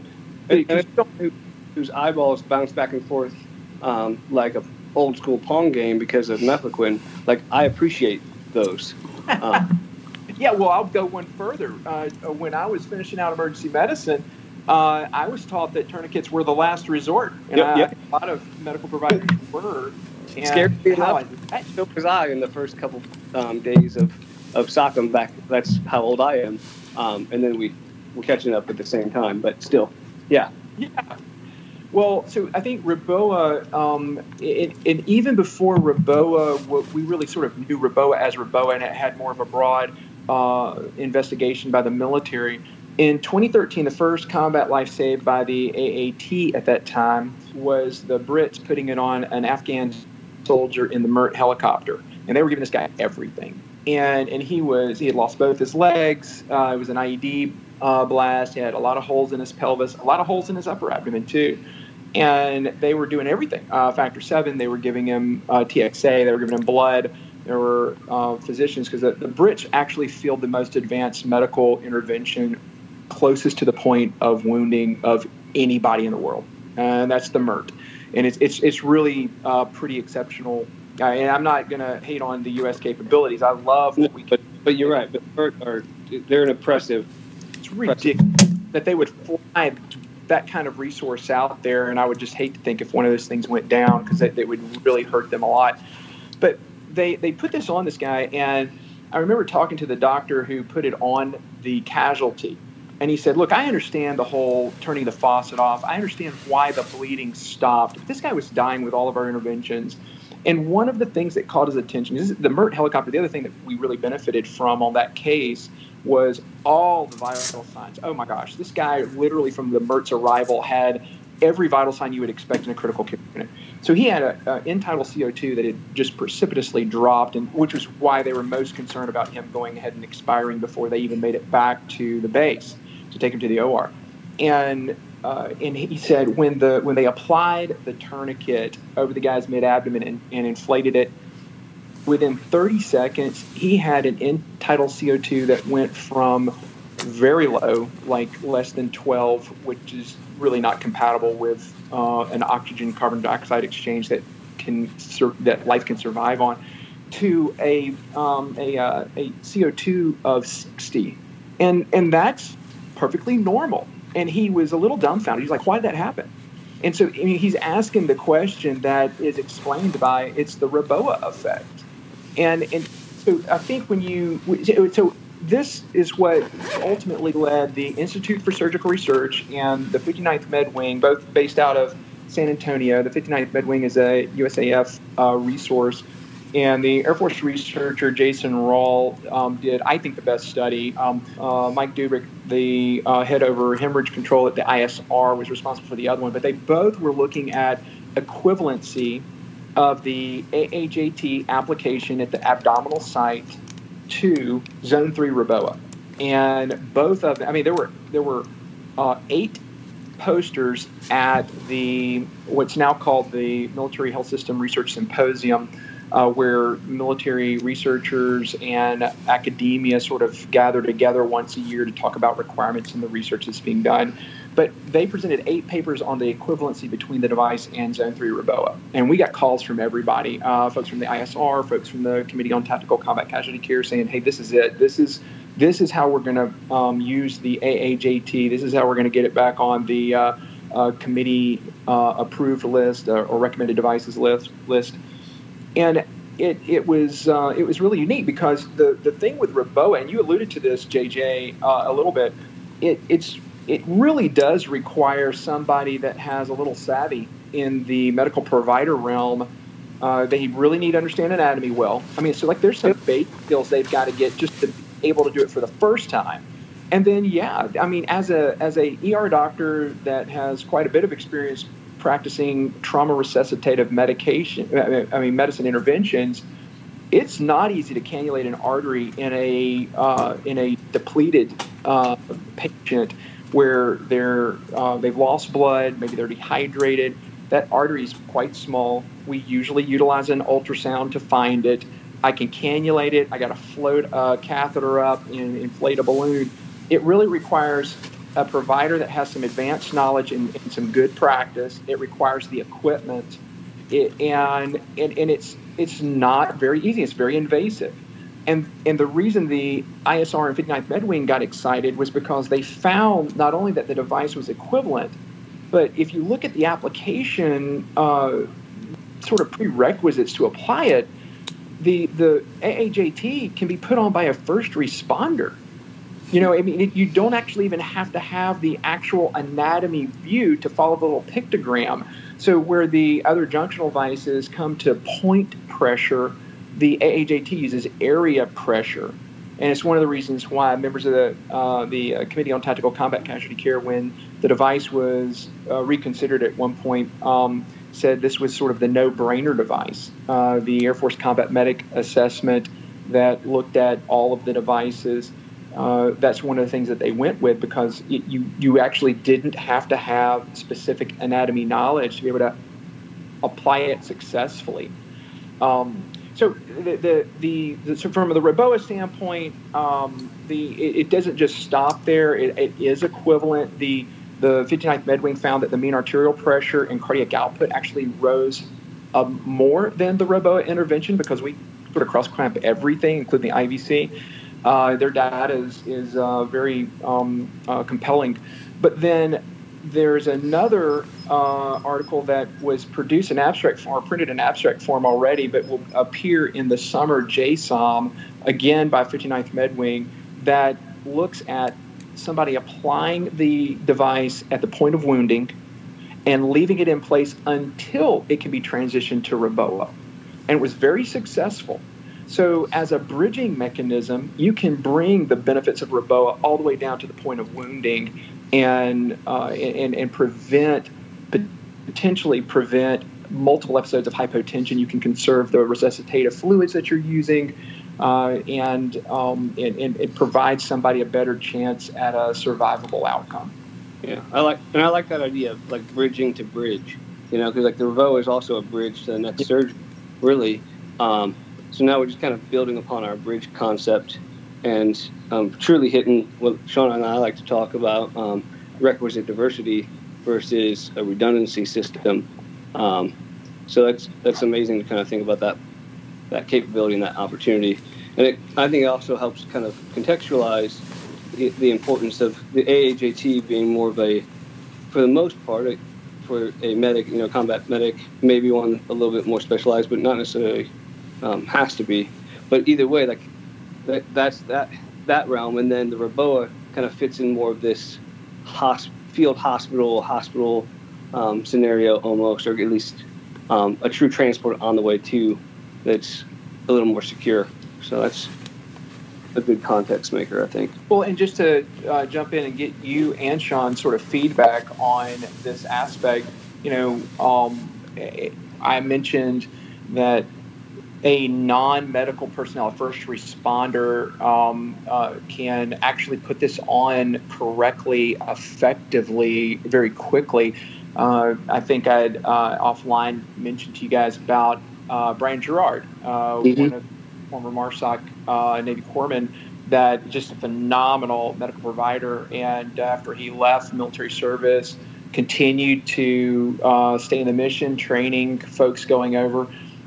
mean, and, and whose eyeballs bounce back and forth um, like a old school pong game because of mefloquine. Like I appreciate those. Um, yeah, well, I'll go one further. Uh, when I was finishing out emergency medicine, uh, I was taught that tourniquets were the last resort, and yep, I, yep. a lot of medical providers were. And Scared me enough. So was I in the first couple um, days of of SOCM back. That's how old I am. Um, and then we were catching up at the same time, but still, yeah. Yeah. Well, so I think Reboa, um, it, and even before Reboa, we really sort of knew Reboa as Reboa, and it had more of a broad uh, investigation by the military. In 2013, the first combat life saved by the AAT at that time was the Brits putting it on an Afghan soldier in the MERT helicopter, and they were giving this guy everything. And and he was he had lost both his legs. Uh, it was an IED uh, blast. He had a lot of holes in his pelvis, a lot of holes in his upper abdomen too. And they were doing everything. Uh, factor seven. They were giving him uh, TXA. They were giving him blood. There were uh, physicians because the, the Brits actually field the most advanced medical intervention closest to the point of wounding of anybody in the world, and that's the MERT. And it's it's it's really uh, pretty exceptional. Uh, and I'm not going to hate on the U.S. capabilities. I love what we. But but you're right. But MERT are they're an impressive. It's ridiculous that they would fly that kind of resource out there, and I would just hate to think if one of those things went down because it would really hurt them a lot. But they they put this on this guy, and I remember talking to the doctor who put it on the casualty and he said, Look, I understand the whole turning the faucet off. I understand why the bleeding stopped. But this guy was dying with all of our interventions. And one of the things that caught his attention is the MERT helicopter. The other thing that we really benefited from on that case was all the viral signs. Oh my gosh, this guy literally from the MERT's arrival had every vital sign you would expect in a critical care unit. So he had an end tidal CO2 that had just precipitously dropped, and which was why they were most concerned about him going ahead and expiring before they even made it back to the base to take him to the OR. And uh, and he said when the when they applied the tourniquet over the guy's mid abdomen and, and, inflated it, within 30 seconds he had an end tidal CO2 that went from very low, like less than 12, which is really not compatible with uh, an oxygen carbon dioxide exchange that can sur- that life can survive on, to a um, a, uh, a CO2 of 60, and and that's perfectly normal. And he was a little dumbfounded. He's like, why did that happen? And so I mean, he's asking the question that is explained by it's the Reboa effect. And, and so I think when you, so this is what ultimately led the Institute for Surgical Research and the 59th Med Wing, both based out of San Antonio. The 59th Med Wing is a USAF uh, resource and the Air Force researcher Jason Rall um, did, I think, the best study. Um, uh, Mike Dubick, the uh, head over hemorrhage control at the ISR, was responsible for the other one. But they both were looking at equivalency of the AHAT application at the abdominal site to Zone Three Reboa, and both of them. I mean, there were there were uh, eight posters at the what's now called the Military Health System Research Symposium uh, where military researchers and academia sort of gather together once a year to talk about requirements in the research that's being done. But they presented eight papers on the equivalency between the device and Zone 3 Reboa. And we got calls from everybody uh, folks from the ISR, folks from the Committee on Tactical Combat Casualty Care saying, hey, this is it. This is this is how we're going to um, use the AAJT. This is how we're going to get it back on the uh, uh, committee uh, approved list uh, or recommended devices list. list and it, it was uh, it was really unique because the, the thing with Reboa, and you alluded to this, JJ, uh, a little bit, it, it's it really does require somebody that has a little savvy in the medical provider realm. Uh, they really need to understand anatomy well. I mean, so like there's some basic skills they've got to get just to be able to do it for the first time. And then, yeah, I mean, as a as a ER doctor that has quite a bit of experience practicing trauma resuscitative medication, I mean, medicine interventions, it's not easy to cannulate an artery in a uh, in a depleted uh, patient where they're uh, they've lost blood, maybe they're dehydrated. That artery is quite small. We usually utilize an ultrasound to find it. I can cannulate it. I got to float a catheter up and inflate a balloon. It really requires a provider that has some advanced knowledge and, and some good practice. It requires the equipment, it, and, and and it's it's not very easy. It's very invasive. And and the reason the ISR and 59th MedWing got excited was because they found not only that the device was equivalent, but if you look at the application uh, sort of prerequisites to apply it, the the AHAT can be put on by a first responder You know, I mean, it, you don't actually even have to have the actual anatomy view to follow the little pictogram. So where the other junctional devices come to point pressure, the AAJT uses area pressure. And it's one of the reasons why members of the, uh, the uh, Committee on Tactical Combat Casualty Care, when the device was uh, reconsidered at one point, um, said this was sort of the no brainer device. Uh, the Air Force Combat Medic Assessment that looked at all of the devices. Uh, that's one of the things that they went with because it, you you actually didn't have to have specific anatomy knowledge to be able to apply it successfully. Um, so the the, the, the so from the Reboa standpoint, um, the it, it, doesn't just stop there. It, it is equivalent. The the 59th MedWing found that the mean arterial pressure and cardiac output actually rose um, more than the Reboa intervention because we sort of cross clamp everything, including the IVC. Uh, their data is, is uh, very um, uh, compelling. But then there's another uh, article that was produced in abstract form, printed in abstract form already, but will appear in the summer JSOM, again by 59th MedWing, that looks at somebody applying the device at the point of wounding and leaving it in place until it can be transitioned to Reboa. And it was very successful. So, as a bridging mechanism, you can bring the benefits of Reboa all the way down to the point of wounding and, uh, and, and prevent, potentially prevent multiple episodes of hypotension. You can conserve the resuscitative fluids that you're using uh, and, um, and, and it provides somebody a better chance at a survivable outcome. Yeah, I like and I like that idea of like bridging to bridge. You know, because like the Revo is also a bridge to the next surgery, really. Um, so now we're just kind of building upon our bridge concept and um, truly hitting what Sean and I like to talk about um, requisite diversity versus a redundancy system. Um, so that's that's amazing to kind of think about that that capability and that opportunity. And it, I think it also helps kind of contextualize the, the, importance of the AAJT being more of a, for the most part, a, for a medic, you know, combat medic, maybe one a little bit more specialized, but not necessarily um, has to be. But either way, like that, that's that that realm, and then the Reboa kind of fits in more of this hosp- field hospital hospital um, scenario almost, or at least um, a true transport on the way to that's a little more secure. So that's a good context maker, I think. Well, and just to uh, jump in and get you and Sean sort of feedback on this aspect, you know, um, I mentioned that a non-medical personnel, a first responder, um, uh, can actually put this on correctly, effectively, very quickly. Uh, I think I'd uh, offline mentioned to you guys about uh, Brian Gerard, uh, mm-hmm. one of former MARSOC uh, Navy corpsman, that just a phenomenal medical provider. And after he left military service, continued to uh, stay in the mission, training folks going over.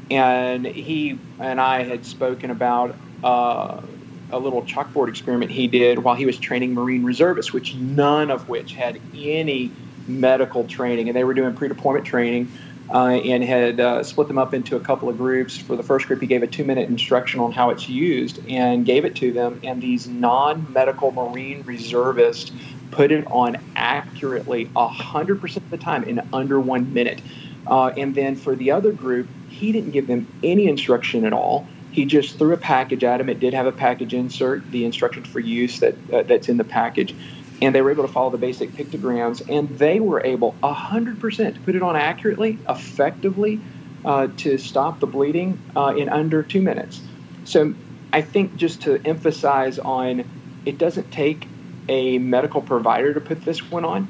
And he and I had spoken about uh, a little chalkboard experiment he did while he was training Marine reservists, which none of which had any medical training, and they were doing pre-deployment training uh, and had uh, split them up into a couple of groups. For the first group, he gave a two minute instruction on how it's used and gave it to them. And these non medical Marine reservists put it on accurately 100% of the time in under one minute. Uh, and then for the other group, he didn't give them any instruction at all. He just threw a package at them. It did have a package insert, the instructions for use that uh, that's in the package and they were able to follow the basic pictograms, and they were able 100% to put it on accurately, effectively, uh, to stop the bleeding uh, in under two minutes. So I think just to emphasize on, it doesn't take a medical provider to put this one on.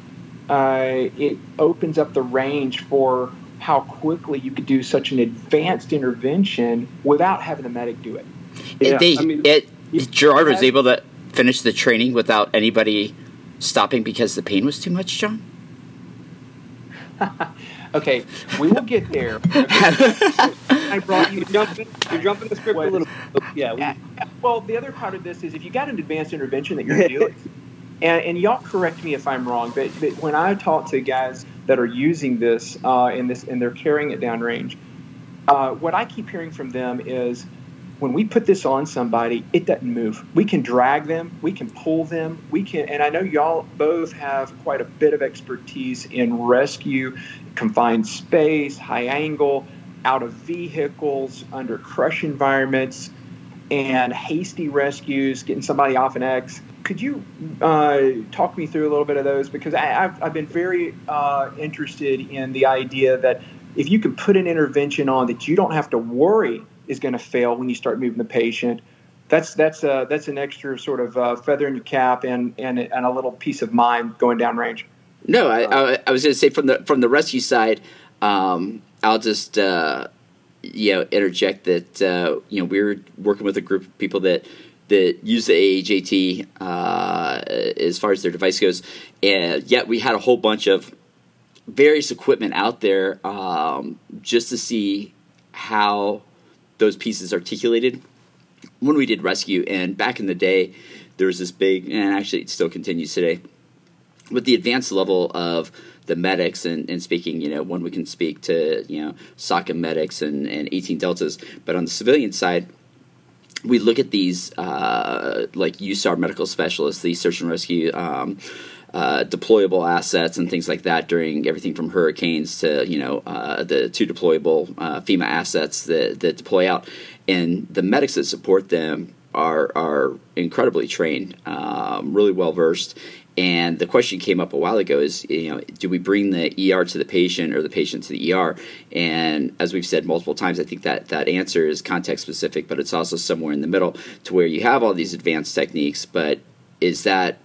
Uh, it opens up the range for how quickly you could do such an advanced intervention without having the medic do it. Yeah, they, I mean, it, Gerard was able to finish the training without anybody stopping because the pain was too much, John? okay, we will get there. I brought you jumping. You're jumping the script what? a little. Bit. Yeah, we, Well, the other part of this is if you got an advanced intervention that you're doing, and, and, y'all correct me if I'm wrong, but, but when I talk to guys that are using this uh, in this and they're carrying it downrange, uh, what I keep hearing from them is when we put this on somebody, it doesn't move. We can drag them, we can pull them, we can, and I know y'all both have quite a bit of expertise in rescue, confined space, high angle, out of vehicles, under crush environments, and hasty rescues, getting somebody off an X. Could you uh, talk me through a little bit of those? Because I, have I've been very uh, interested in the idea that if you can put an intervention on that you don't have to worry is going to fail when you start moving the patient. That's that's a, that's an extra sort of uh, feather in your cap and, and and a little peace of mind going down range. No, I, I, I was going to say from the from the rescue side, um, I'll just uh, you know interject that uh, you know we are working with a group of people that that use the AAJT uh, as far as their device goes, and yet we had a whole bunch of various equipment out there um, just to see how those pieces articulated when we did rescue. And back in the day, there was this big, and actually it still continues today, with the advanced level of the medics and, and speaking, you know, when we can speak to, you know, SOCM medics and, and 18 deltas. But on the civilian side, we look at these uh, like USAR medical specialists, these search and rescue um, uh, deployable assets and things like that during everything from hurricanes to you know uh, the two deployable uh, FEMA assets that, that deploy out, and the medics that support them are are incredibly trained, um, really well versed. And the question came up a while ago is, you know, do we bring the ER to the patient or the patient to the ER? And as we've said multiple times, I think that that answer is context specific, but it's also somewhere in the middle to where you have all these advanced techniques, but is that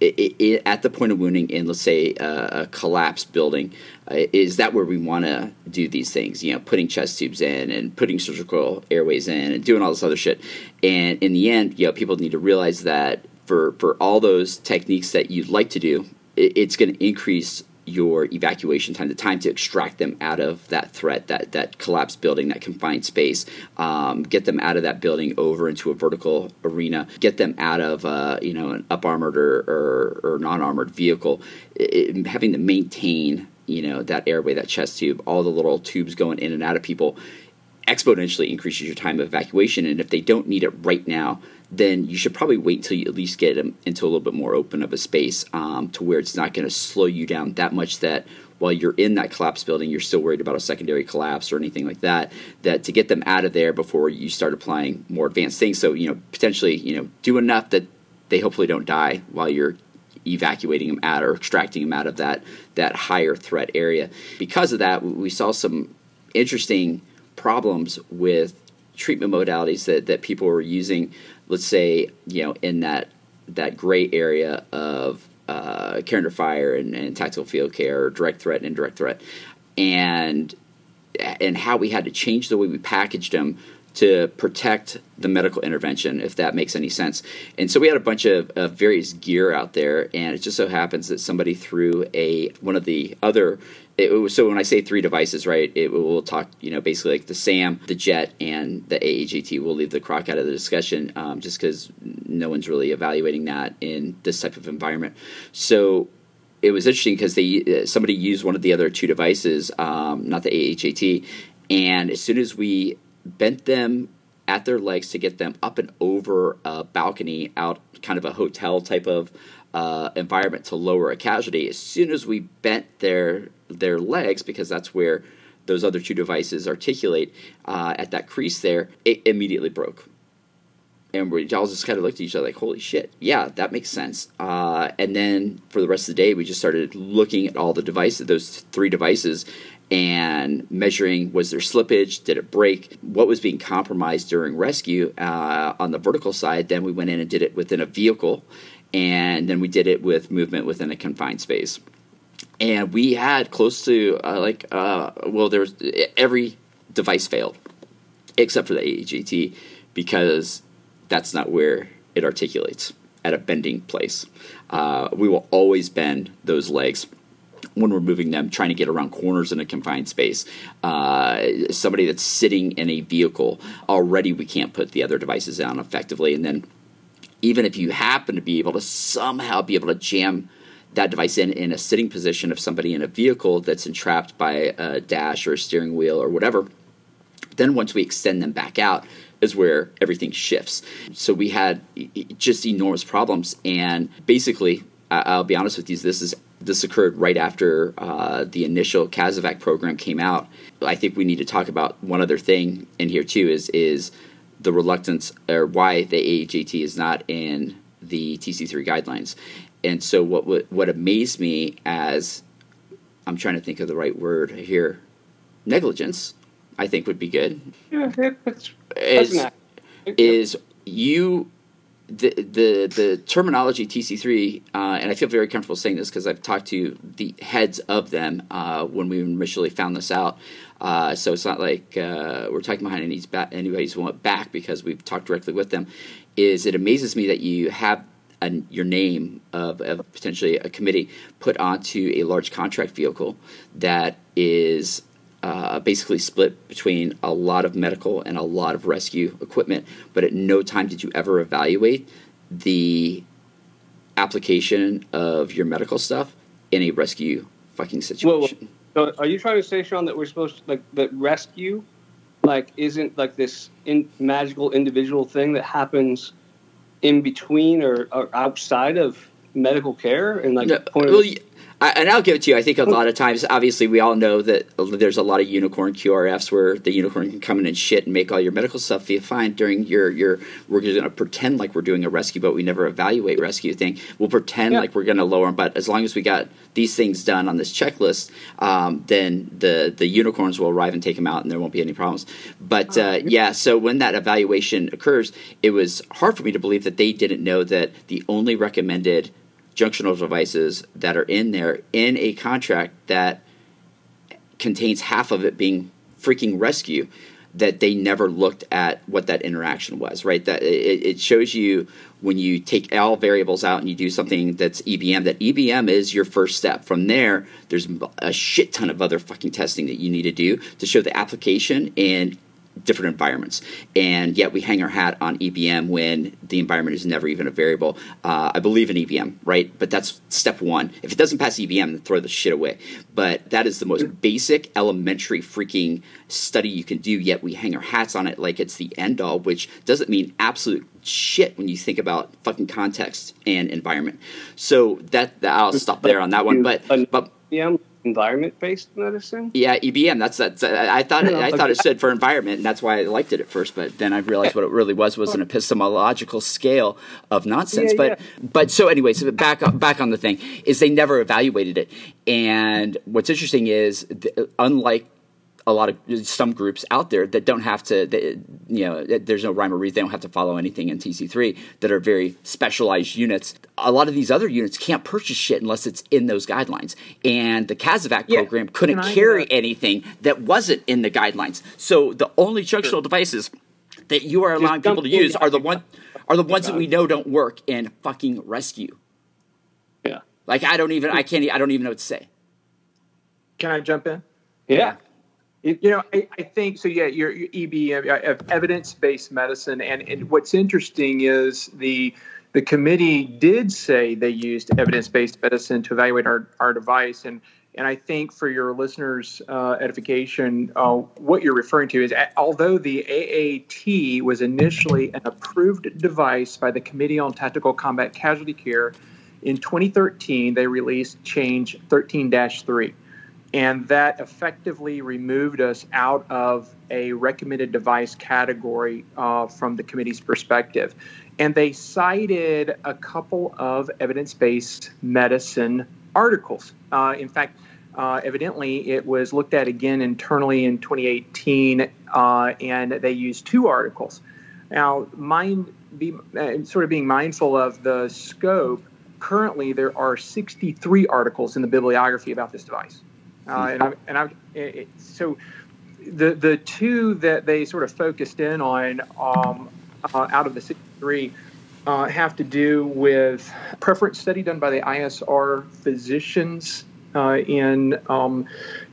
it, it, at the point of wounding in, let's say, uh, a collapsed building, uh, is that where we want to do these things? You know, putting chest tubes in and putting surgical airways in and doing all this other shit. And in the end, you know, people need to realize that for for all those techniques that you'd like to do, it, it's going to increase your evacuation time, the time to extract them out of that threat, that that collapsed building, that confined space, um, get them out of that building over into a vertical arena, get them out of uh, you know an up armored or, or, or non armored vehicle, it, having to maintain you know that airway, that chest tube, all the little tubes going in and out of people exponentially increases your time of evacuation. And if they don't need it right now, then you should probably wait until you at least get them into a little bit more open of a space um, to where it's not going to slow you down that much that while you're in that collapse building, you're still worried about a secondary collapse or anything like that. That to get them out of there before you start applying more advanced things. So you know potentially you know do enough that they hopefully don't die while you're evacuating them out or extracting them out of that that higher threat area. Because of that, we saw some interesting problems with treatment modalities that, that people were using, let's say, you know, in that that gray area of uh, care under fire and, and tactical field care, direct threat and indirect threat, and and how we had to change the way we packaged them to protect the medical intervention, if that makes any sense. And so we had a bunch of, of, various gear out there, and it just so happens that somebody threw a one of the other it was, so when I say three devices, right, it will talk, you know, basically like the SAM, the JETT, and the AAJT. We'll leave the CRoC out of the discussion um, just because no one's really evaluating that in this type of environment. So it was interesting because they uh, somebody used one of the other two devices, um, not the AAJT, and as soon as we bent them at their legs to get them up and over a balcony out kind of a hotel type of uh, environment to lower a casualty. As soon as we bent their their legs, because that's where those other two devices articulate uh, at that crease there, it immediately broke. And we all just kind of looked at each other like, "Holy shit! Yeah, that makes sense." Uh, and then for the rest of the day, we just started looking at all the devices, those three devices, and measuring was there slippage did it break what was being compromised during rescue uh, on the vertical side then we went in and did it within a vehicle and then we did it with movement within a confined space. And we had close to uh, like uh, well, there was every device failed except for the AAJT because that's not where it articulates at a bending place. Uh, we will always bend those legs when we're moving them, trying to get around corners in a confined space. Uh, somebody that's sitting in a vehicle, already we can't put the other devices down effectively. And then even if you happen to be able to somehow be able to jam that device in in a sitting position of somebody in a vehicle that's entrapped by a dash or a steering wheel or whatever, then once we extend them back out, is where everything shifts. So we had just enormous problems, and basically, I'll be honest with you, this is this occurred right after uh, the initial CASEVAC program came out. I think we need to talk about one other thing in here too is is the reluctance or why the AAJT is not in the TC3 guidelines. And so what what amazed me as I'm trying to think of the right word here, negligence, I think would be good. Yeah, that's, is, is you the the the terminology TC3, uh, and I feel very comfortable saying this because I've talked to the heads of them uh, when we initially found this out. Uh, so it's not like uh, we're talking behind anybody's back, anybody's back because we've talked directly with them. Is it amazes me that you have a, your name of, of potentially a committee put onto a large contract vehicle that is uh, basically split between a lot of medical and a lot of rescue equipment, but at no time did you ever evaluate the application of your medical stuff in a rescue fucking situation. So are you trying to say, Sean, that we're supposed to like that rescue, like, isn't like this in, magical individual thing that happens in between or, or outside of medical care and like? No, well, I, and I'll give it to you. I think a lot of times, obviously, we all know that there's a lot of unicorn QRFs where the unicorn can come in and shit and make all your medical stuff feel fine during your your. We're going to pretend like we're doing a rescue, but we never evaluate rescue thing. We'll pretend like we're going to lower them, but as long as we got these things done on this checklist, um, then the the unicorns will arrive and take them out, and there won't be any problems. But uh, yeah, so when that evaluation occurs, it was hard for me to believe that they didn't know that the only recommended junctional devices that are in there in a contract that contains half of it being freaking rescue that they never looked at what that interaction was right? That it, it, shows you when you take all variables out and you do something that's ebm that ebm is your first step. From there there's a shit ton of other fucking testing that you need to do to show the application and different environments. And yet we hang our hat on EBM when the environment is never even a variable. Uh, I believe in EBM, right? But that's step one. If it doesn't pass EBM, then throw the shit away. But that is the most basic, elementary freaking study you can do, yet we hang our hats on it like it's the end all, which doesn't mean absolute shit when you think about fucking context and environment. So that, that I'll stop there on that one. But, but yeah environment based medicine. Yeah, EBM. That's that's. I thought it, I thought it stood for environment, and that's why I liked it at first. But then I realized what it really was was an epistemological scale of nonsense. Yeah, but yeah. but so anyway, so back back on the thing is they never evaluated it, and what's interesting is unlike a lot of some groups out there that don't have to, they, you know, there's no rhyme or reason. They don't have to follow anything in TC3 that are very specialized units. A lot of these other units can't purchase shit unless it's in those guidelines. And the CASEVAC yeah. program couldn't carry anything that wasn't in the guidelines. So the only junctional sure. devices that you are allowing people to use are the one are the ones that we know don't work in fucking rescue. Yeah. Like I don't even I can't I don't even know what to say. Can I jump in? Yeah. It, you know, I, I, think so. Yeah, your, your EB, uh, evidence-based medicine, and, and what's interesting is the the committee did say they used evidence-based medicine to evaluate our, our device, and and I think for your listeners' uh, edification, uh, what you're referring to is although the AAT was initially an approved device by the Committee on Tactical Combat Casualty Care, in 2013 they released Change 13-3 and that effectively removed us out of a recommended device category uh, from the committee's perspective. And they cited a couple of evidence based medicine articles. Uh, in fact, uh, evidently, it was looked at again internally in 2018, uh, and they used two articles. Now, mind be uh, sort of being mindful of the scope. Currently, there are 63 articles in the bibliography about this device. Uh, and I, and I, it, so the the two that they sort of focused in on um, uh, out of the 63 uh, have to do with preference study done by the ISR physicians uh, in um,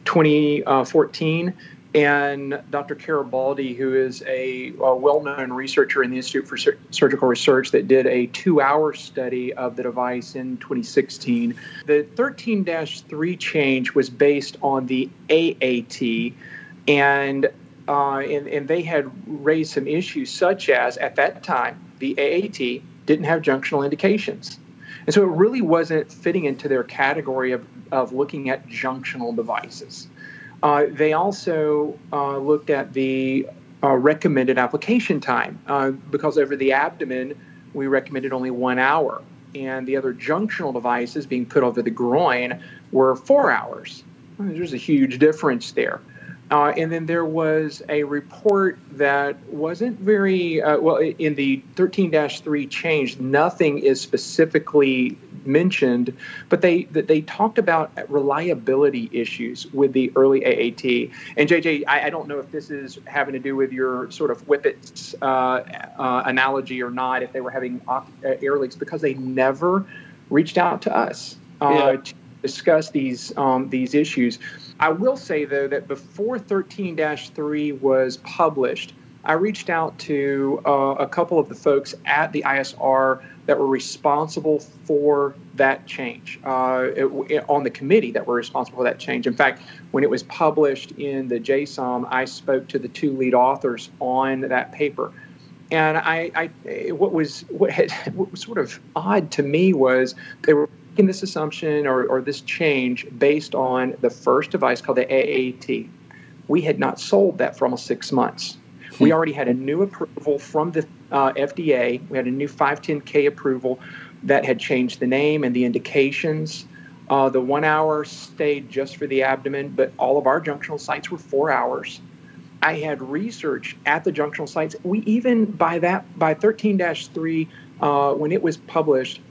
2014 and Dr. Baldi, who is a, a well known researcher in the Institute for Sur- Surgical Research, that did a two hour study of the device in 2016. The 13 3 change was based on the AAT, and uh, and, and they had raised some issues, such as at that time, the AAT didn't have junctional indications. And so it really wasn't fitting into their category of, of looking at junctional devices. Uh, they also uh, looked at the uh, recommended application time uh, because over the abdomen, we recommended only one hour. And the other junctional devices being put over the groin were four hours. There's a huge difference there. Uh, and then there was a report that wasn't very well in the 13 3 change, nothing is specifically mentioned, but they they talked about reliability issues with the early AAT. And JJ, I, I don't know if this is having to do with your sort of whippets uh, uh, analogy or not, if they were having uh, air leaks, because they never reached out to us uh, yeah. to discuss these um, these issues. I will say, though, that before 13 3 was published, I reached out to uh, a couple of the folks at the ISR that were responsible for that change, uh, it, it, on the committee that were responsible for that change. In fact, when it was published in the JSOM, I spoke to the two lead authors on that paper. And I, I what was what, had, what was sort of odd to me was they were making this assumption or, or this change based on the first device called the AAT. We had not sold that for almost six months. We hmm. already had a new approval from the uh, FDA. We had a new 510K approval that had changed the name and the indications. Uh, the one hour stayed just for the abdomen, but all of our junctional sites were four hours. I had research at the junctional sites. We even by that by 13-3 uh, when it was published,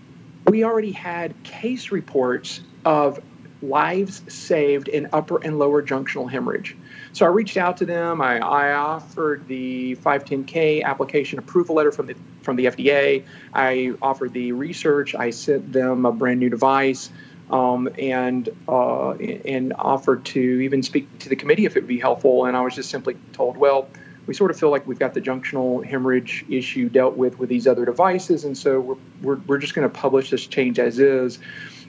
we already had case reports of lives saved in upper and lower junctional hemorrhage. So I reached out to them. I, I, offered the 510K application approval letter from the from the FDA. I offered the research. I sent them a brand new device. Um, and uh, and offered to even speak to the committee if it would be helpful. And I was just simply told, well, we sort of feel like we've got the junctional hemorrhage issue dealt with with these other devices, and so we're, we're, we're just going to publish this change as is.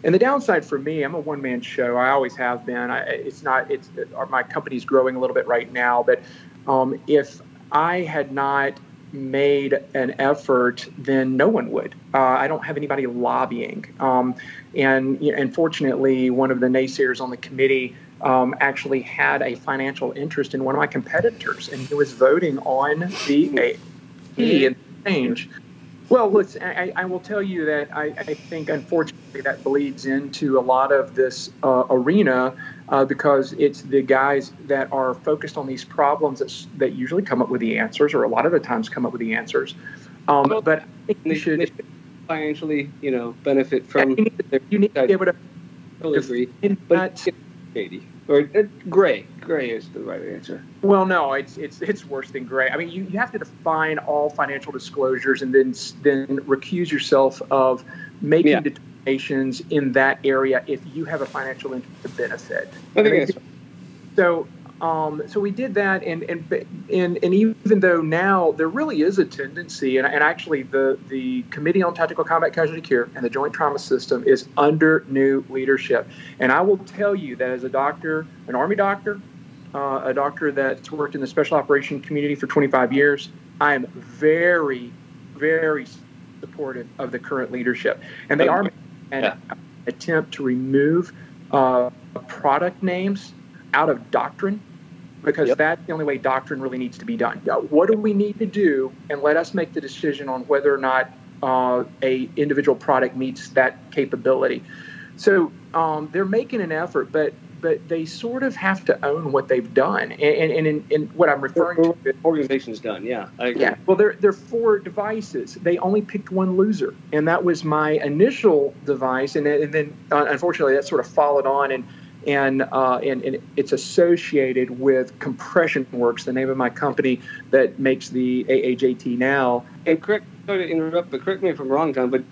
And the downside for me, I'm a one man show. I always have been. I, it's not. It's my company's growing a little bit right now, but um, if I had not made an effort, then no one would. Uh, I don't have anybody lobbying. Um, and you know, unfortunately, one of the naysayers on the committee um, actually had a financial interest in one of my competitors, and he was voting on the and change. Well, listen, I, I, will tell you that I, I, think, unfortunately, that bleeds into a lot of this uh, arena uh, because it's the guys that are focused on these problems that, that usually come up with the answers, or a lot of the times come up with the answers. Um, well, but they should financially, you know, benefit from. You need, you need to be able to. Totally agree. But Katie. Or uh, gray. Gray is the right answer. Well, no, it's it's it's worse than gray. I mean, you, you have to define all financial disclosures and then then recuse yourself of making yeah. Determinations in that area if you have a financial interest to benefit. I think I mean, so um, so we did that, and, and and and even though now there really is a tendency, and, and actually the the Committee on Tactical Combat Casualty Care and the Joint Trauma System is under new leadership, and I will tell you that as a doctor, an Army doctor, uh, a doctor that's worked in the special operation community for 25 years, I am very, very supportive of the current leadership, and they are an yeah. attempt to remove uh, product names out of doctrine because yep. that's the only way doctrine really needs to be done. What do we need to do, and let us make the decision on whether or not uh, a individual product meets that capability. So um, they're making an effort, but but they sort of have to own what they've done. And, and, and, and what I'm referring to, the organization's done. Yeah, yeah. Well, they're they're four devices. They only picked one loser, and that was my initial device. And, and then uh, unfortunately, that sort of followed on and and, uh, and, and it's associated with Compression Works, the name of my company that makes the AAJT now. And correct, sorry to interrupt, but correct me if I'm wrong, Tom. But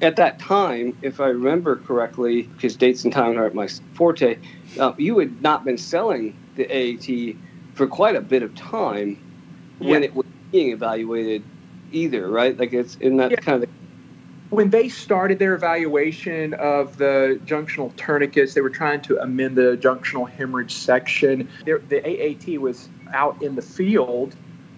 at that time, if I remember correctly, because dates and time aren't my forte, uh, you had not been selling the AAT for quite a bit of time yeah. when it was being evaluated either, right? Like it's in that yeah. kind of when they started their evaluation of the junctional tourniquets, they were trying to amend the junctional hemorrhage section. the AAT was out in the field.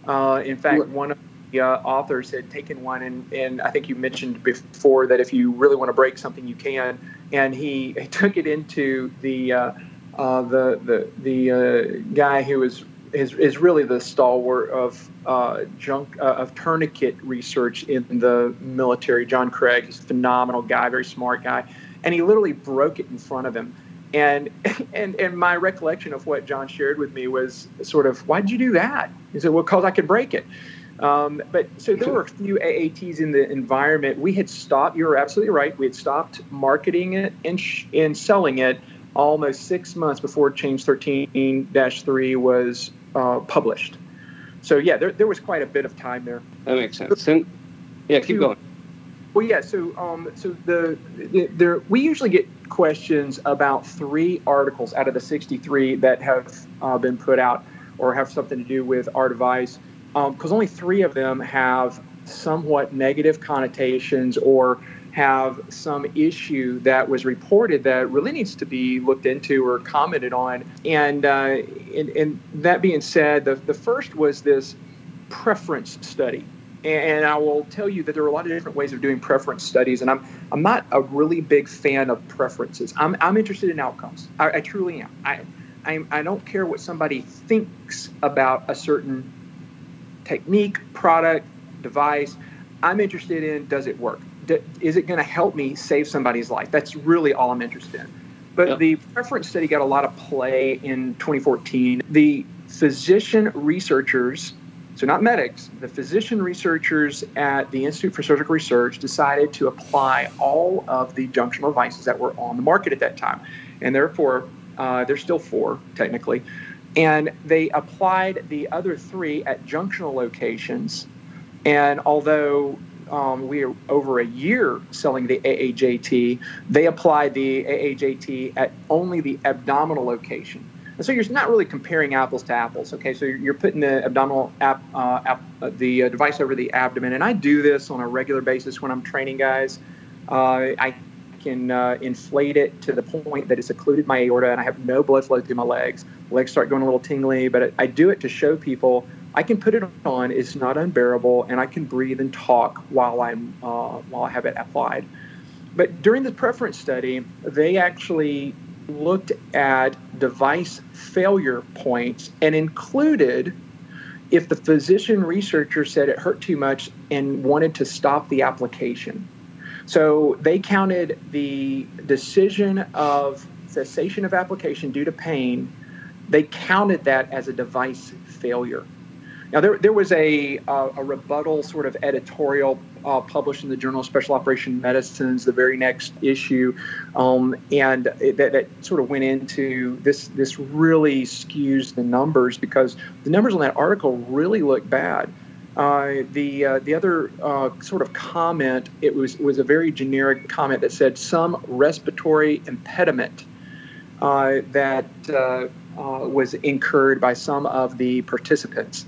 Uh, in fact, one of the uh, authors had taken one, and, and I think you mentioned before that if you really want to break something, you can. And he, he took it into the uh, uh, the the the uh, guy who was is, is really the stalwart of uh, junk uh, of tourniquet research in the military. John Kragh, he's a phenomenal guy, very smart guy, and he literally broke it in front of him. And and and my recollection of what John shared with me was sort of, why did you do that? He said, well, because I could break it. Um, but so there were a few AATs in the environment. We had stopped. You were absolutely right. We had stopped marketing it and, sh- and selling it almost six months before Change 13-3 was uh, published. So yeah, there, there was quite a bit of time there. That makes sense. And, yeah, keep going. Well, yeah. So, um, so the, the there we usually get questions about three articles out of the 63 that have uh, been put out or have something to do with our device, because um, only three of them have somewhat negative connotations or have some issue that was reported that really needs to be looked into or commented on. And, uh, and, and, that being said, the, the first was this preference study. And I will tell you that there are a lot of different ways of doing preference studies, and I'm I'm not a really big fan of preferences. I'm, I'm interested in outcomes. I, I truly am. I, I I don't care what somebody thinks about a certain technique, product, device. I'm interested in does it work? Is it going to help me save somebody's life? That's really all I'm interested in. But yep. the preference study got a lot of play in 2014. The physician researchers, so not medics, the physician researchers at the Institute for Surgical Research decided to apply all of the junctional devices that were on the market at that time. And therefore, uh, there's still four technically. And they applied the other three at junctional locations. And although um, we are over a year selling the AAJT, they applied the AAJT at only the abdominal location. And so you're not really comparing apples to apples. Okay, so you're putting the abdominal app, uh, uh, the uh, device over the abdomen, and I do this on a regular basis when I'm training guys. Uh, I can uh, inflate it to the point that it's occluded my aorta, and I have no blood flow through my legs. Legs start going a little tingly, but I do it to show people I can put it on. It's not unbearable, and I can breathe and talk while I'm uh, while I have it applied. But during the preference study, they actually looked at device failure points and included if the physician researcher said it hurt too much and wanted to stop the application. So they counted the decision of cessation of application due to pain, they counted that as a device failure. Now, there, there was a, uh, a rebuttal sort of editorial uh, published in the Journal of Special Operation Medicines, the very next issue, um, and it, that, that, sort of went into this. This really skews the numbers because the numbers on that article really look bad. Uh, the uh, the other uh, sort of comment it was was a very generic comment that said some respiratory impediment uh, that was incurred by some of the participants.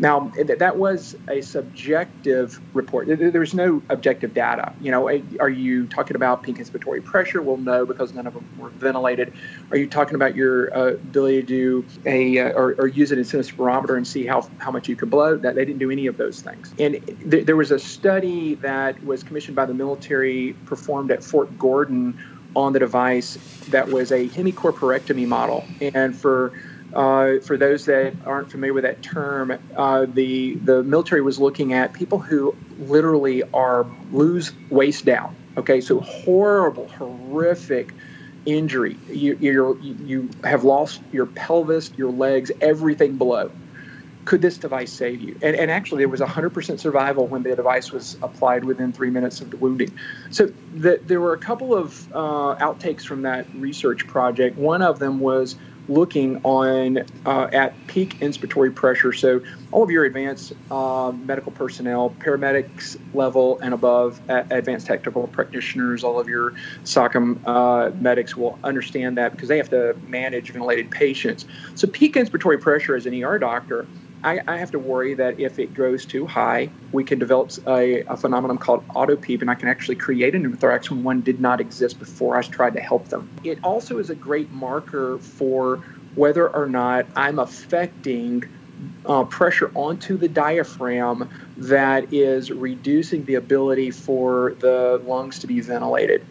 Now, that was a subjective report. There there's no objective data. You know, are you talking about peak inspiratory pressure? Well, no, because none of them were ventilated. Are you talking about your uh, ability to do a uh, or, or, use an incentive and see how, how much you can blow? That they didn't do any of those things. And th- there was a study that was commissioned by the military, performed at Fort Gordon on the device that was a hemicorporectomy model, and for uh, for those that aren't familiar with that term, uh, the the military was looking at people who literally are lose waist down. Okay, so horrible, horrific injury. You you you have lost your pelvis, your legs, everything below. Could this device save you? And, and actually, there was 100% survival when the device was applied within three minutes of the wounding. So the, there were a couple of uh, outtakes from that research project. One of them was looking on uh, at peak inspiratory pressure. So all of your advanced uh, medical personnel, paramedics level and above, advanced technical practitioners, all of your SOCM uh, medics will understand that because they have to manage ventilated patients. So peak inspiratory pressure as an ER doctor I, I, have to worry that if it grows too high, we can develop a, a phenomenon called autopeep, and I can actually create a pneumothorax when one did not exist before I tried to help them. It also is a great marker for whether or not I'm affecting uh, pressure onto the diaphragm that is reducing the ability for the lungs to be ventilated.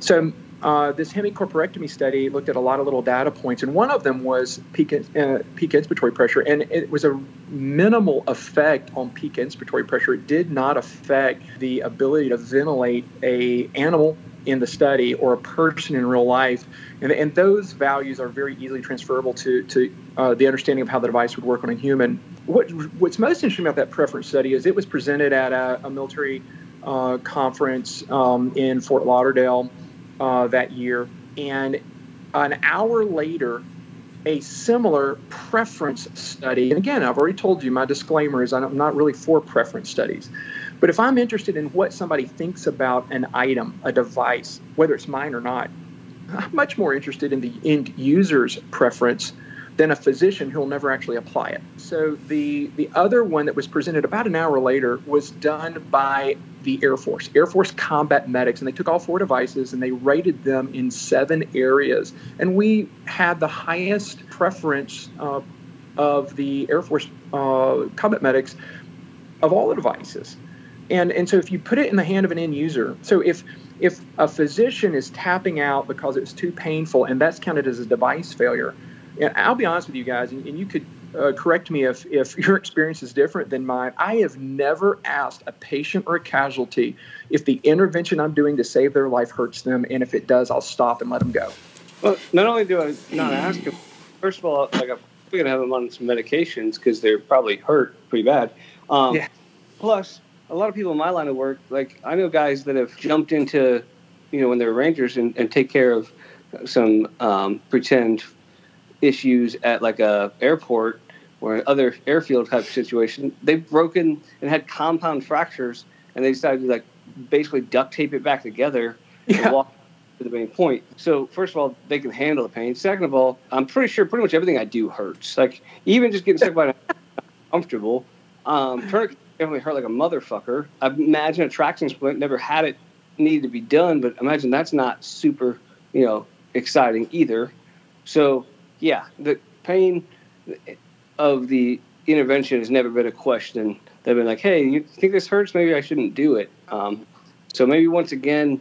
So uh, this hemicorporectomy study looked at a lot of little data points, and one of them was peak, uh, peak inspiratory pressure, and it was a minimal effect on peak inspiratory pressure. It did not affect the ability to ventilate a animal in the study or a person in real life, and, and those values are very easily transferable to to uh, the understanding of how the device would work on a human. What, what's most interesting about that preference study is it was presented at a, a military uh, conference um, in Fort Lauderdale uh, that year. And an hour later, a similar preference study. And again, I've already told you my disclaimer is I'm not really for preference studies. But if I'm interested in what somebody thinks about an item, a device, whether it's mine or not, I'm much more interested in the end user's preference than a physician who'll never actually apply it. So the the other one that was presented about an hour later was done by the Air Force, Air Force combat medics, and they took all four devices and they rated them in seven areas. And we had the highest preference uh, of the Air Force uh, combat medics of all the devices. And and so if you put it in the hand of an end user, so if if a physician is tapping out because it's too painful and that's counted as a device failure, and I'll be honest with you guys, and, and you could uh, correct me if, if your experience is different than mine. I have never asked a patient or a casualty if the intervention I'm doing to save their life hurts them, and if it does, I'll stop and let them go. Well, not only do I not ask them, first of all, like I'm going to have them on some medications because they're probably hurt pretty bad. Um, yeah. Plus, a lot of people in my line of work, like I know guys that have jumped into, you know, when they're rangers and, and take care of some um, pretend issues at like a airport or other airfield type situation. They've broken and had compound fractures, and they decided to like basically duct tape it back together yeah. and walk to the main point. So first of all, they can handle the pain. Second of all, I'm pretty sure pretty much everything I do hurts. Like even just getting sick by comfortable. Um, tourniquet definitely hurt like a motherfucker. I imagine a traction splint. Never had it needed to be done, but imagine that's not super, you know, exciting either. So yeah, the pain of the intervention has never been a question. They've been like, hey, you think this hurts? Maybe I shouldn't do it. Um, so maybe once again,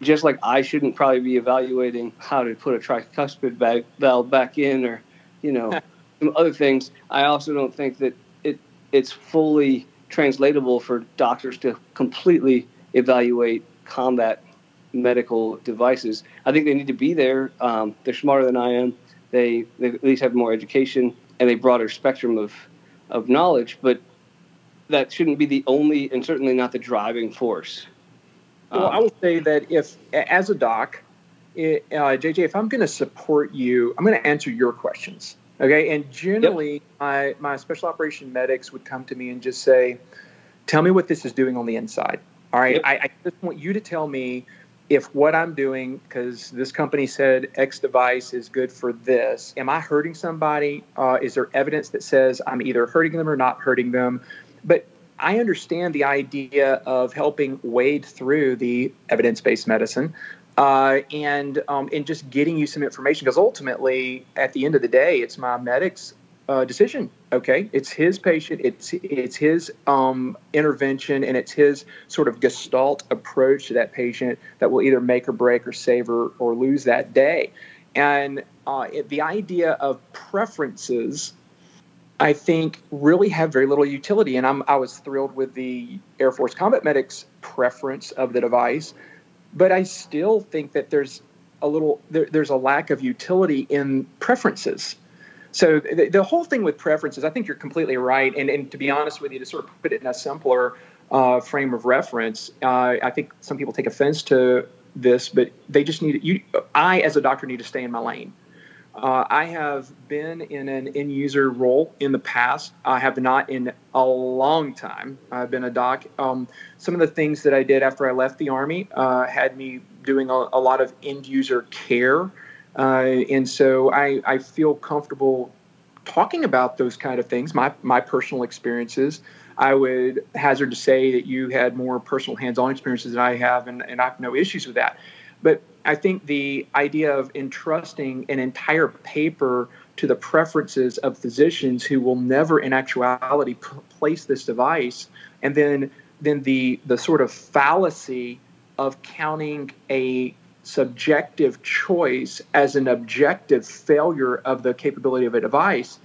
just like I shouldn't probably be evaluating how to put a tricuspid back, valve back in or, you know, some other things, I also don't think that it it's fully translatable for doctors to completely evaluate combat medical devices. I think they need to be there. Um, they're smarter than I am. They, they at least have more education and a broader spectrum of, of knowledge, but that shouldn't be the only and certainly not the driving force. Well, um, I will say that if, as a doc, it, uh, JJ, if I'm going to support you, I'm going to answer your questions. Okay. And generally, yep. my, my special operation medics would come to me and just say, Tell me what this is doing on the inside. All right. Yep. I, I just want you to tell me if what I'm doing, because this company said X device is good for this, am I hurting somebody? Uh, is there evidence that says I'm either hurting them or not hurting them? But I understand the idea of helping wade through the evidence based medicine. Uh, and um, and just getting you some information because ultimately, at the end of the day, it's my medic's uh, decision. Okay, it's his patient, it's it's his um, intervention, and it's his sort of gestalt approach to that patient that will either make or break or save or, or lose that day. And uh, it, the idea of preferences, I think, really have very little utility. And I'm, I was thrilled with the Air Force Combat Medics preference of the device, but I still think that there's a little there, there's a lack of utility in preferences so the, the, whole thing with preferences, I think you're completely right. And, and to be honest with you, to sort of put it in a simpler uh, frame of reference, uh, I think some people take offense to this, but they just need you. I, as a doctor, need to stay in my lane. Uh, I have been in an end user role in the past. I have not in a long time. I've been a doc. Um, some of the things that I did after I left the Army uh, had me doing a, a lot of end user care. Uh, and so I, I feel comfortable talking about those kind of things, my, my personal experiences. I would hazard to say that you had more personal hands on experiences than I have, and, and I have no issues with that. But I think the idea of entrusting an entire paper to the preferences of physicians who will never, in actuality, p- place this device, and then then the the sort of fallacy of counting a subjective choice as an objective failure of the capability of a device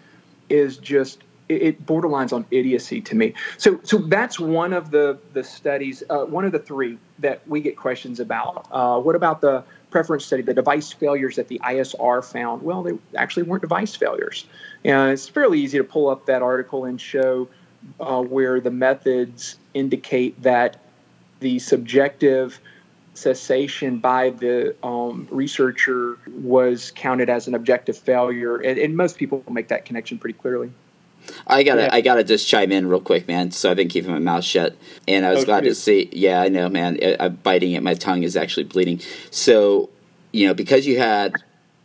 is just it borderlines on idiocy to me. So, so that's one of the the studies, uh, one of the three that we get questions about. Uh, what about the preference study, the device failures that the ISR found? Well, they actually weren't device failures, and it's fairly easy to pull up that article and show uh, where the methods indicate that the subjective cessation by the um, researcher was counted as an objective failure, and, and, most people make that connection pretty clearly. I gotta, yeah. I gotta just chime in real quick, man. So I've been keeping my mouth shut, and I was oh, glad to see. Yeah, I know, man. I, am biting it. My tongue is actually bleeding. So, you know, because you had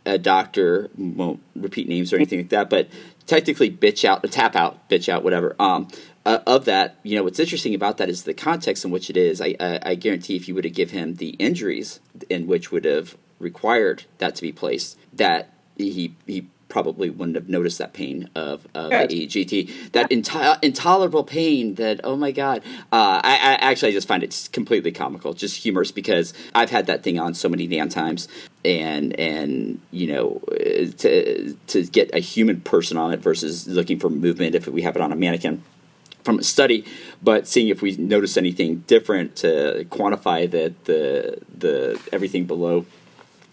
a doctor, won't repeat names or anything like that, but technically bitch out, tap out, bitch out, whatever. Um, uh, of that, you know, what's interesting about that is the context in which it is. I, I, I guarantee if you would have give him the injuries in which would have required that to be placed, that he he probably wouldn't have noticed that pain of, of yeah. AGT, that inti- intolerable pain. That oh my god, uh, I, I, actually I just find it completely comical, just humorous because I've had that thing on so many damn times, and and you know to to get a human person on it versus looking for movement if we have it on a mannequin from a study, but seeing if we notice anything different to quantify that the the everything below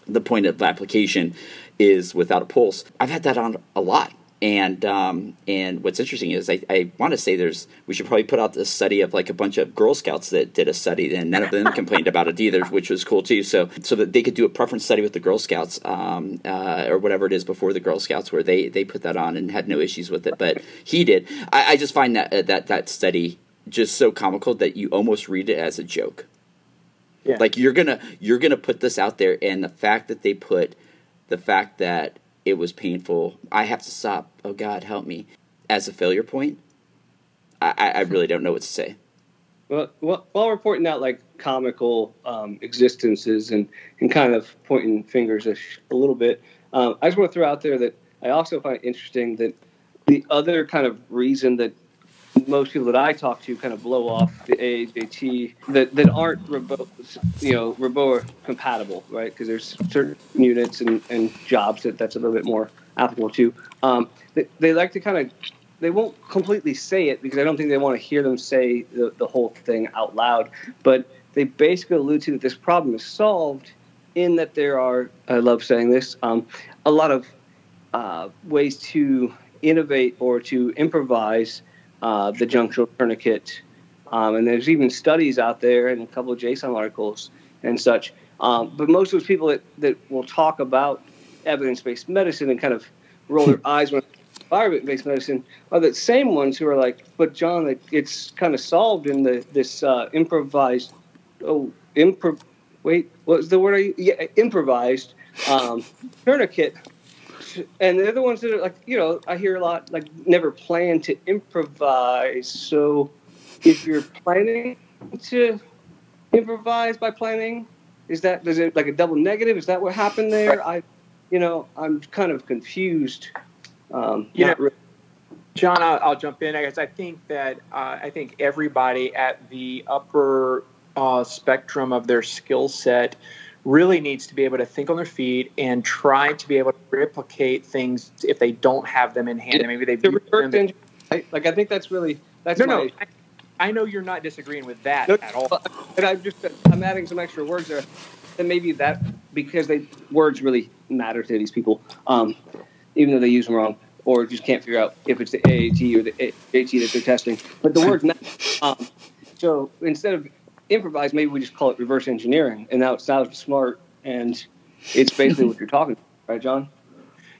the point of application is without a pulse. I've had that on a lot. And um, and what's interesting is I, I want to say there's we should probably put out this study of like a bunch of Girl Scouts that did a study and none of them complained about it either, which was cool too. So so that they could do a preference study with the Girl Scouts um, uh, or whatever it is before the Girl Scouts where they they put that on and had no issues with it, but he did. I, I just find that uh, that that study just so comical that you almost read it as a joke. Yeah. Like you're gonna you're gonna put this out there, and the fact that they put the fact that it was painful. I have to stop. Oh God, help me. As a failure point, I, I really don't know what to say. Well, while we're pointing out like comical um, existences and, and kind of pointing fingers a, a little bit, um, I just want to throw out there that I also find interesting that the other kind of reason that most people that I talk to kind of blow off the AAJT that, that aren't Reboa, you know, Reboa compatible, right? Because there's certain units and, and jobs that that's a little bit more applicable to. Um, they, they like to kind of, they won't completely say it because I don't think they want to hear them say the, the whole thing out loud, but they basically allude to that this problem is solved in that there are, I love saying this, um, a lot of uh, ways to innovate or to improvise uh, the junctional tourniquet. Um, and there's even studies out there and a couple of JSOM articles and such. Um, but most of those people that, that will talk about evidence based medicine and kind of roll their eyes when environment based medicine are the same ones who are like, but John, it's kind of solved in the this uh, improvised, oh, improv, wait, what was the word I, yeah, improvised um, tourniquet and they're the ones that are like, you know, I hear a lot like never plan to improvise. So if you're planning to improvise by planning, is that is it like a double negative? Is that what happened there? I, you know, I'm kind of confused. Um, yeah. Really. John, I'll, I'll, jump in. I guess I think that uh, I think everybody at the upper uh, spectrum of their skill set really needs to be able to think on their feet and try to be able to replicate things if they don't have them in hand. maybe they've the them. like I think that's really that's no, no. I, I, know you're not disagreeing with that no, at all. And I'm just I'm adding some extra words there, and maybe that because they words really matter to these people, um, even though they use them wrong or just can't figure out if it's the AAT or the AT that they're testing. But the words matter. Um, so instead of improvise, maybe we just call it reverse engineering, and now it sounds smart, and it's basically what you're talking about, right, John?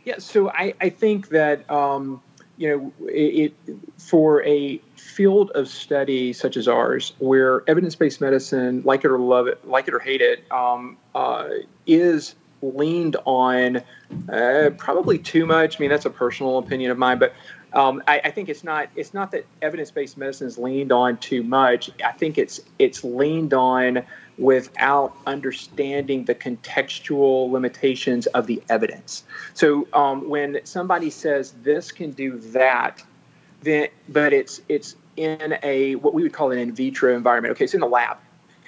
Yeah. So I, I think that um, you know it, it, for a field of study such as ours, where evidence-based medicine, like it or love it, like it or hate it, um, uh, is leaned on uh, probably too much. I mean, that's a personal opinion of mine, but um, I, I, think it's not it's not that evidence-based medicine is leaned on too much. I think it's it's leaned on without understanding the contextual limitations of the evidence. So um, when somebody says this can do that, then but it's it's in a what we would call an in vitro environment. Okay, it's in the lab,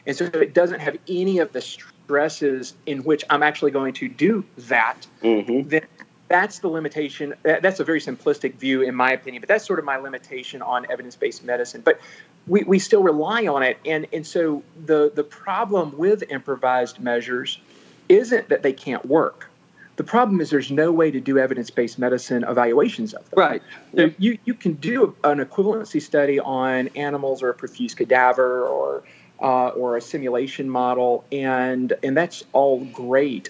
and so it doesn't have any of the stresses in which I'm actually going to do that. Mm-hmm. Then that's the limitation. That's a very simplistic view, in my opinion, but that's sort of my limitation on evidence based medicine. But we, we still rely on it. And, and so the, the problem with improvised measures isn't that they can't work. The problem is there's no way to do evidence based medicine evaluations of them. Right. So you, you can do an equivalency study on animals or a perfused cadaver or, uh, or a simulation model, and, and that's all great.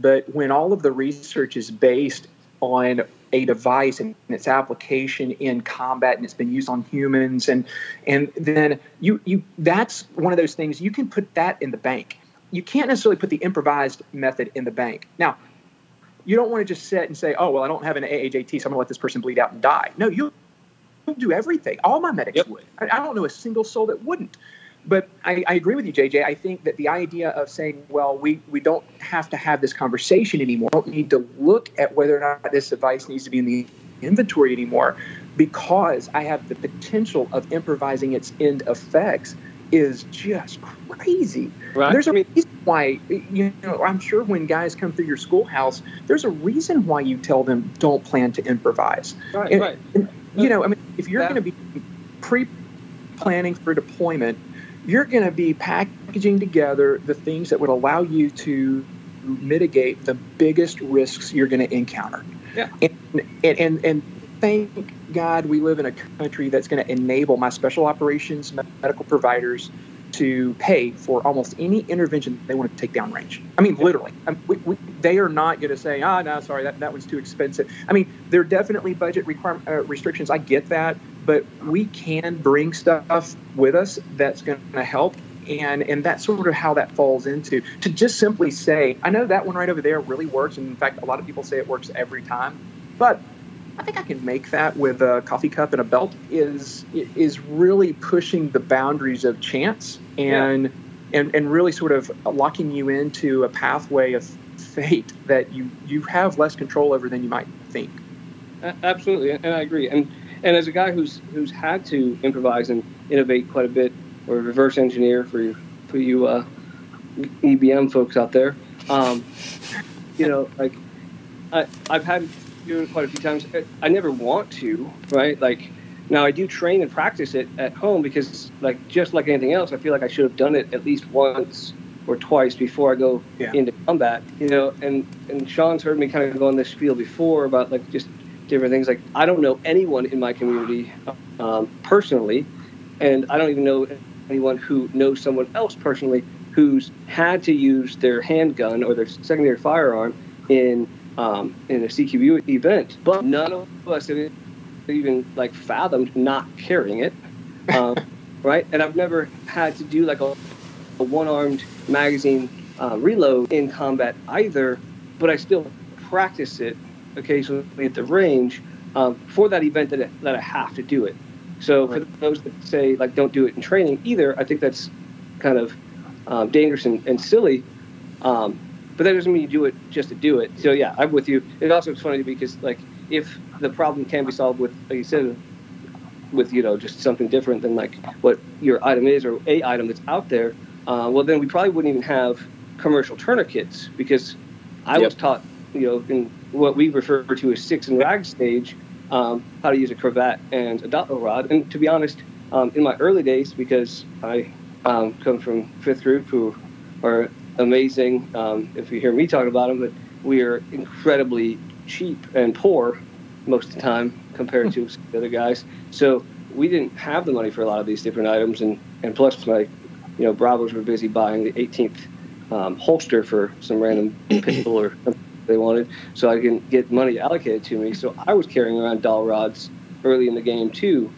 But when all of the research is based on a device and its application in combat and it's been used on humans and and then you you that's one of those things you can put that in the bank. You can't necessarily put the improvised method in the bank. Now you don't want to just sit and say oh well i don't have an aajt so i'm going to let this person bleed out and die. No you do everything. All my medics yep. would. I, I don't know a single soul that wouldn't but I, I, agree with you, JJ. I think that the idea of saying, well, we, we don't have to have this conversation anymore, we don't need to look at whether or not this device needs to be in the inventory anymore because I have the potential of improvising its end effects is just crazy. Right. There's a reason why, you know, I'm sure when guys come through your schoolhouse, there's a reason why you tell them don't plan to improvise. Right, and, right. And, you know, I mean, if you're yeah. going to be pre planning for deployment, you're going to be packaging together the things that would allow you to mitigate the biggest risks you're going to encounter. Yeah. And, and, and, and thank God we live in a country that's going to enable my special operations medical providers to pay for almost any intervention they want to take down range. I mean, literally. I mean, we, we, they are not going to say, ah, oh, no, sorry, that, that one's too expensive. I mean, there are definitely budget requirement, uh, restrictions. I get that. But we can bring stuff with us that's going to help. And, and that's sort of how that falls into to just simply say, I know that one right over there really works. And in fact, a lot of people say it works every time. But I think I can make that with a coffee cup and a belt is is really pushing the boundaries of chance and yeah. and and really sort of locking you into a pathway of fate that you you have less control over than you might think. Absolutely, and I agree. And and as a guy who's who's had to improvise and innovate quite a bit, or reverse engineer for you for you uh, EBM folks out there, um, you know, like I I've had to do it quite a few times. I never want to, right? Like now I do train and practice it at home because like just like anything else, I feel like I should have done it at least once or twice before I go yeah. into combat. You know, and and Sean's heard me kind of go on this spiel before about like just different things. Like I don't know anyone in my community um, personally, and I don't even know anyone who knows someone else personally who's had to use their handgun or their secondary firearm in um, in a CQB event, but none of us have even like fathomed not carrying it, um, right? And I've never had to do like a, a one-armed magazine uh, reload in combat either, but I still practice it occasionally at the range um, for that event that, that I have to do it. So for those that say like don't do it in training either, I think that's kind of um, dangerous and, and silly. Um, but that doesn't mean you do it just to do it. So yeah, I'm with you. It also is funny because like if the problem can be solved with, like you said, with you know just something different than like what your item is or a item that's out there, uh, well then we probably wouldn't even have commercial tourniquets because I yep. was taught you know in what we refer to as six and rag stage um, how to use a cravat and a dowel rod. And to be honest, um, in my early days, because I um, come from fifth group who are amazing. Um, if you hear me talk about them, but we are incredibly cheap and poor most of the time compared to the other guys. So we didn't have the money for a lot of these different items, and and plus my, you know, Bravos were busy buying the 18th um, holster for some random pistol or they wanted, so I can get money allocated to me. So I was carrying around doll rods early in the game too,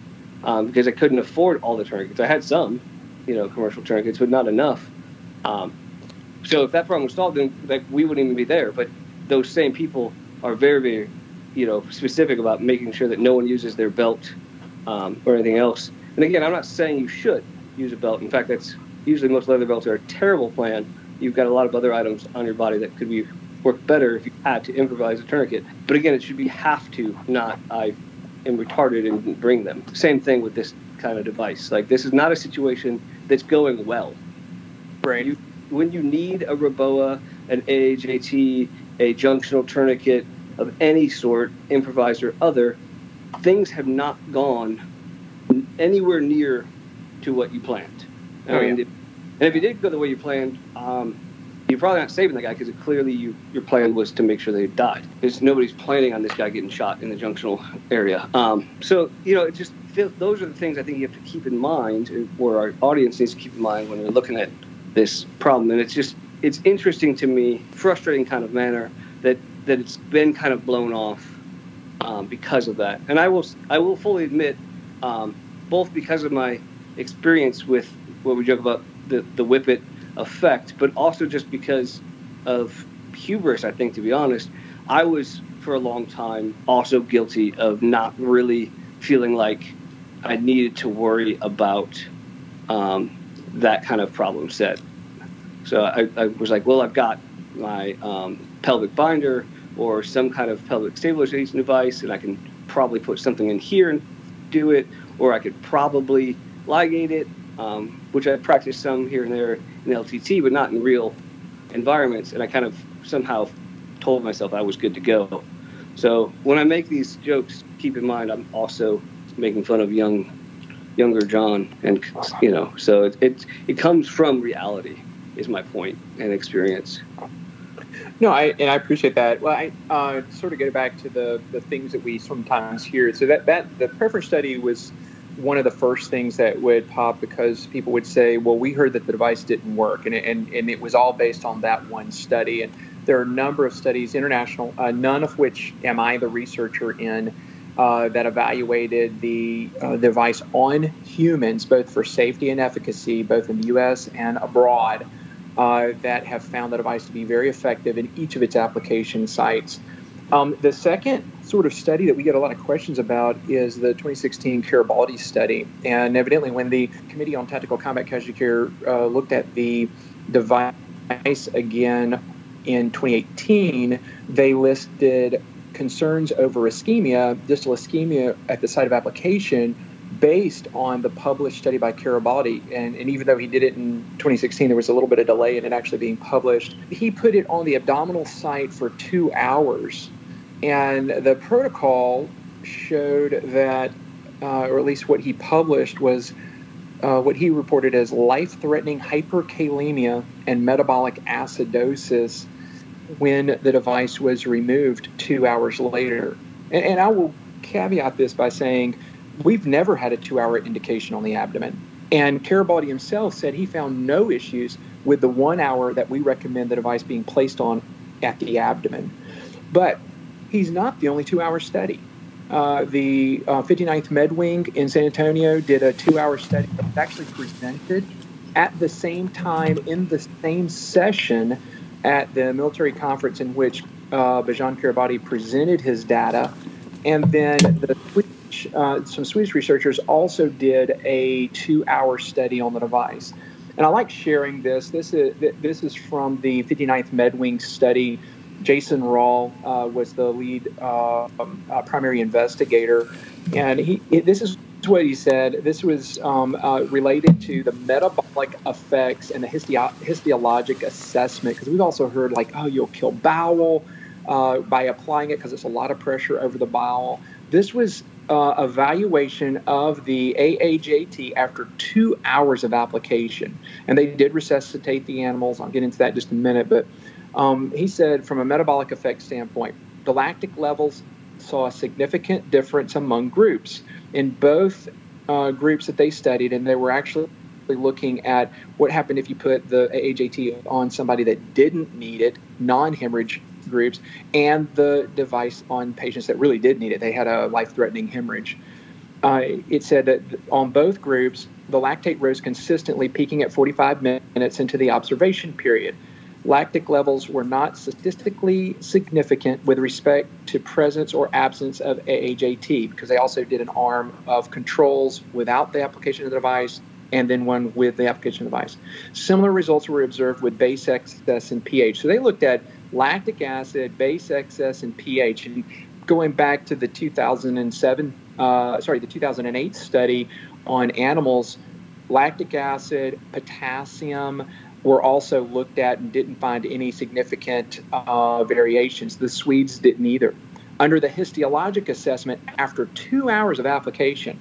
um, because I couldn't afford all the tourniquets. I had some, you know, commercial tourniquets, but not enough. Um, so if that problem was solved, then like we wouldn't even be there. But those same people are very, very you know, specific about making sure that no one uses their belt um, or anything else. And again, I'm not saying you should use a belt. In fact, that's usually most leather belts are a terrible plan. You've got a lot of other items on your body that could be work better if you had to improvise a tourniquet. But again, it should be have to, not I am retarded and bring them. Same thing with this kind of device. Like this is not a situation that's going well. Right. You, when you need a Reboa, an AAJT, a junctional tourniquet of any sort, improvised or other, things have not gone anywhere near to what you planned. Oh, mean, yeah. if- and if you did go the way you planned, um, you're probably not saving the guy because clearly you, your plan was to make sure they died. Because nobody's planning on this guy getting shot in the junctional area. Um, so you know, it just those are the things I think you have to keep in mind, or our audience needs to keep in mind when we're looking at this problem. And it's just it's interesting to me, frustrating kind of manner that that it's been kind of blown off um, because of that. And I will I will fully admit, um, both because of my experience with what we joke about the the whippet effect, but also just because of hubris. I think, to be honest, I was for a long time also guilty of not really feeling like I needed to worry about um, that kind of problem set. So I, I was like, well, I've got my um, pelvic binder or some kind of pelvic stabilization device, and I can probably put something in here and do it, or I could probably ligate it, um, which I practiced some here and there in LTT, but not in real environments. And I kind of somehow told myself I was good to go. So when I make these jokes, keep in mind I'm also making fun of young, younger John, and you know, so it it, it comes from reality, is my point and experience. No, I and I appreciate that. Well, I uh, sort of get back to the the things that we sometimes hear. So that that the preference study was one of the first things that would pop because people would say, "Well, we heard that the device didn't work," and it- and and it was all based on that one study. And there are a number of studies, international, uh, none of which am I the researcher in. Uh, that evaluated the uh, device on humans, both for safety and efficacy, both in the U.S. and abroad uh, that have found the device to be very effective in each of its application sites. Um, the second sort of study that we get a lot of questions about is the 2016 Kheirabadi study. And evidently, when the Committee on Tactical Combat Casualty Care uh, looked at the device again in 2018, they listed concerns over ischemia, distal ischemia at the site of application based on the published study by Kheirabadi. And, and even though he did it in 2016, there was a little bit of delay in it actually being published. He put it on the abdominal site for two hours. And the protocol showed that, uh, or at least what he published, was uh, what he reported as life threatening hyperkalemia and metabolic acidosis when the device was removed two hours later. And, and I will caveat this by saying we've never had a two hour indication on the abdomen. And Kheirabadi himself said he found no issues with the one hour that we recommend the device being placed on at the abdomen. But he's not the only two hour study. Uh, the uh, 59th MedWing in San Antonio did a two hour study that was actually presented at the same time in the same session at the military conference in which uh, Bijan Kheirabadi presented his data. And then the Swedish, uh, some Swedish researchers also did a two-hour study on the device. And I like sharing this. This is this is from the 59th MedWing study. Jason Rall uh, was the lead uh, um, uh, primary investigator, and he this is what he said. This was um, uh, related to the metabolic effects and the histologic assessment because we've also heard like, oh, you'll kill bowel uh, by applying it because it's a lot of pressure over the bowel. This was uh, evaluation of the AAJT after two hours of application, and they did resuscitate the animals. I'll get into that in just a minute, but um, he said from a metabolic effect standpoint, the lactic levels saw a significant difference among groups in both uh, groups that they studied, and they were actually looking at what happened if you put the AAJT on somebody that didn't need it, non-hemorrhage groups, and the device on patients that really did need it. They had a life-threatening hemorrhage. Uh, it said that on both groups, the lactate rose consistently, peaking at 45 minutes into the observation period. Lactic levels were not statistically significant with respect to presence or absence of AAJT because they also did an arm of controls without the application of the device and then one with the application of the device. Similar results were observed with base excess and pH. So they looked at lactic acid, base excess, and pH. And going back to the 2007, uh, sorry, the 2008 study on animals, lactic acid, potassium, were also looked at and didn't find any significant uh, variations. The Swedes didn't either. Under the histologic assessment, after two hours of application,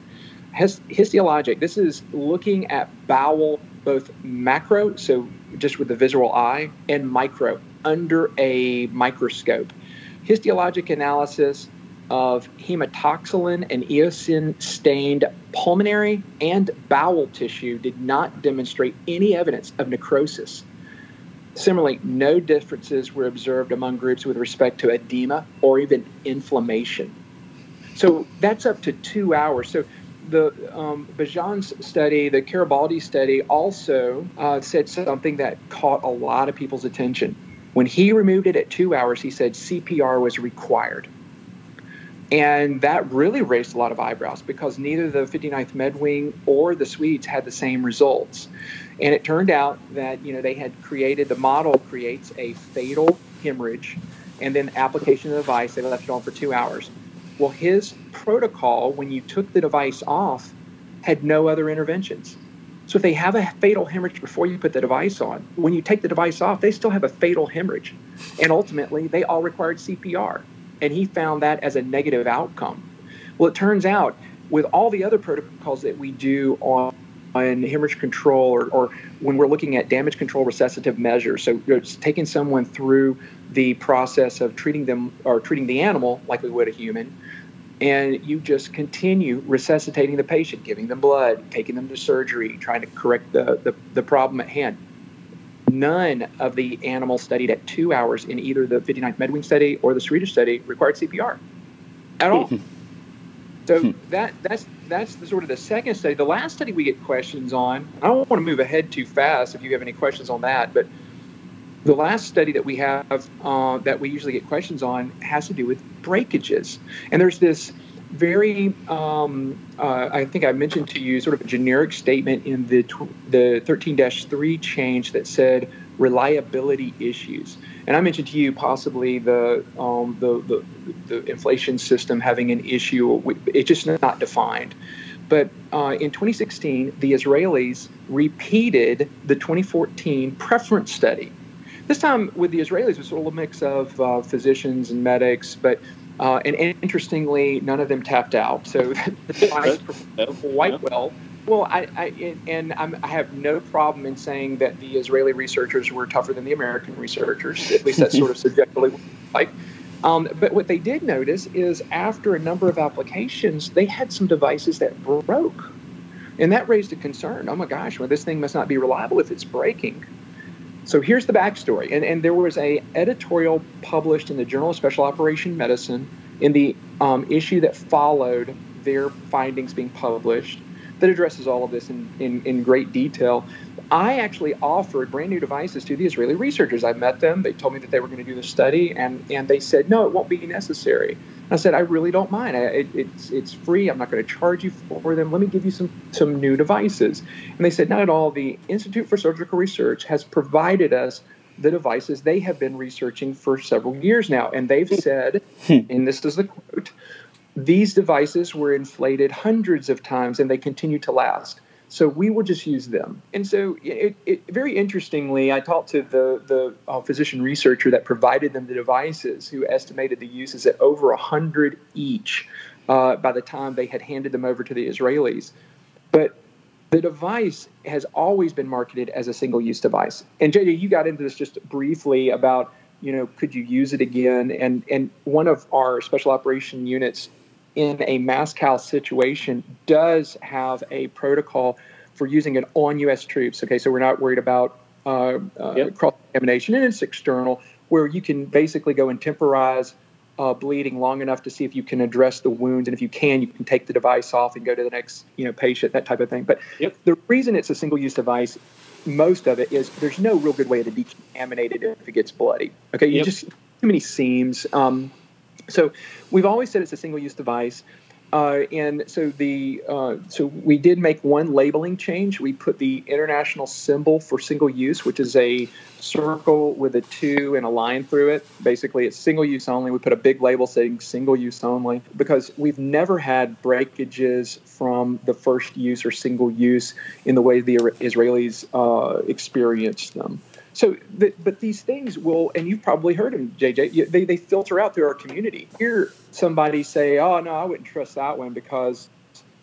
histologic, this is looking at bowel both macro, so just with the visual eye, and micro under a microscope. Histologic analysis of hematoxylin and eosin stained pulmonary and bowel tissue did not demonstrate any evidence of necrosis. Similarly, no differences were observed among groups with respect to edema or even inflammation. So that's up to two hours. So the um, Bijan's study, the Kheirabadi study, also uh, said something that caught a lot of people's attention. When he removed it at two hours, he said CPR was required. And that really raised a lot of eyebrows because neither the 59th MedWing or the Swedes had the same results. And it turned out that, you know, they had created, the model creates a fatal hemorrhage and then application of the device, they left it on for two hours. Well, his protocol, when you took the device off, had no other interventions. So if they have a fatal hemorrhage before you put the device on, when you take the device off, they still have a fatal hemorrhage. And ultimately, they all required CPR and he found that as a negative outcome. Well, it turns out with all the other protocols that we do on, on hemorrhage control or, or when we're looking at damage control resuscitative measures, so it's taking someone through the process of treating them or treating the animal like we would a human, and you just continue resuscitating the patient, giving them blood, taking them to surgery, trying to correct the, the, the problem at hand None of the animals studied at two hours in either the 59th MedWing study or the Swedish study required CPR at all. so hmm. that that's that's the sort of the second study. The last study we get questions on. I don't want to move ahead too fast. If you have any questions on that, but the last study that we have uh, that we usually get questions on has to do with breakages, and there's this very, um, uh, I think I mentioned to you sort of a generic statement in the tw- the 13-3 change that said reliability issues. And I mentioned to you possibly the um, the, the, the inflation system having an issue. It's just not defined. But uh, in 2016, the Israelis repeated the 2014 preference study. This time with the Israelis, it was sort of a mix of uh, physicians and medics, but uh, and, interestingly, none of them tapped out. So the device performed quite well. Well, I, I and I'm, i have no problem in saying that the Israeli researchers were tougher than the American researchers. At least that's sort of subjectively like. Um, but what they did notice is after a number of applications, they had some devices that broke, and that raised a concern. Oh my gosh, well, this thing must not be reliable if it's breaking. So here's the backstory. And, and there was a editorial published in the Journal of Special Operation Medicine in the um, issue that followed their findings being published that addresses all of this in, in, in great detail. I actually offered brand new devices to the Israeli researchers. I met them. They told me that they were going to do the study, and, and they said, no, it won't be necessary. I said, I really don't mind. I, it, it's, it's free. I'm not going to charge you for them. Let me give you some, some new devices. And they said, not at all. The Institute for Surgical Research has provided us the devices they have been researching for several years now. And they've said, hmm. and this is the quote, these devices were inflated hundreds of times and they continue to last. So we will just use them. And so, it, it, very interestingly, I talked to the the uh, physician researcher that provided them the devices, who estimated the uses at over a hundred each uh, by the time they had handed them over to the Israelis. But the device has always been marketed as a single-use device. And JJ, you got into this just briefly about you know could you use it again? And and one of our special operation units in a mass cal situation does have a protocol for using it on U.S. troops. Okay, so we're not worried about uh, uh, yep. cross contamination, and it's external, where you can basically go and temporize uh, bleeding long enough to see if you can address the wounds, and if you can, you can take the device off and go to the next you know patient, that type of thing. But yep. the reason it's a single-use device most of it is there's no real good way to decontaminate it if it gets bloody. Okay, you Yep. just too many seams. Um, so we've always said it's a single-use device. Uh, and so the uh, so we did make one labeling change. We put the international symbol for single use, which is a circle with a two and a line through it. Basically, it's single use only. We put a big label saying single use only because we've never had breakages from the first use or single use in the way the Israelis uh, experienced them. So, the, but these things will, and you've probably heard them, JJ. They, they filter out through our community. Hear somebody say, "Oh no, I wouldn't trust that one because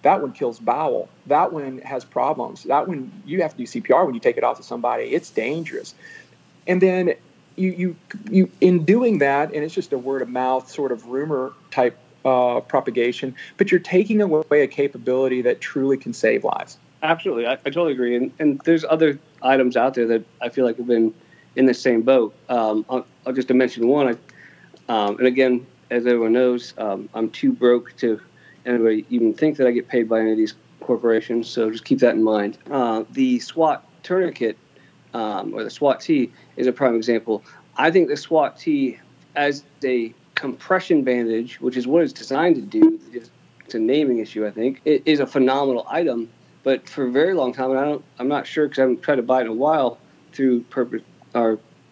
that one kills bowel. That one has problems. That one you have to do CPR when you take it off to somebody. It's dangerous." And then you you you in doing that, and it's just a word of mouth sort of rumor type uh, propagation, but you're taking away a capability that truly can save lives. Absolutely, I, I totally agree. And, and there's other items out there that I feel like have been in the same boat. Um, I'll, I'll just mention one. I, um, and again, as everyone knows, um, I'm too broke to anybody even think that I get paid by any of these corporations. So just keep that in mind. Uh, the SWAT tourniquet um, or the SWAT T is a prime example. I think the SWAT T as a compression bandage, which is what it's designed to do, it's a naming issue. I think it is a phenomenal item but for a very long time, and I don't, I'm not sure because I haven't tried to buy it in a while through purpose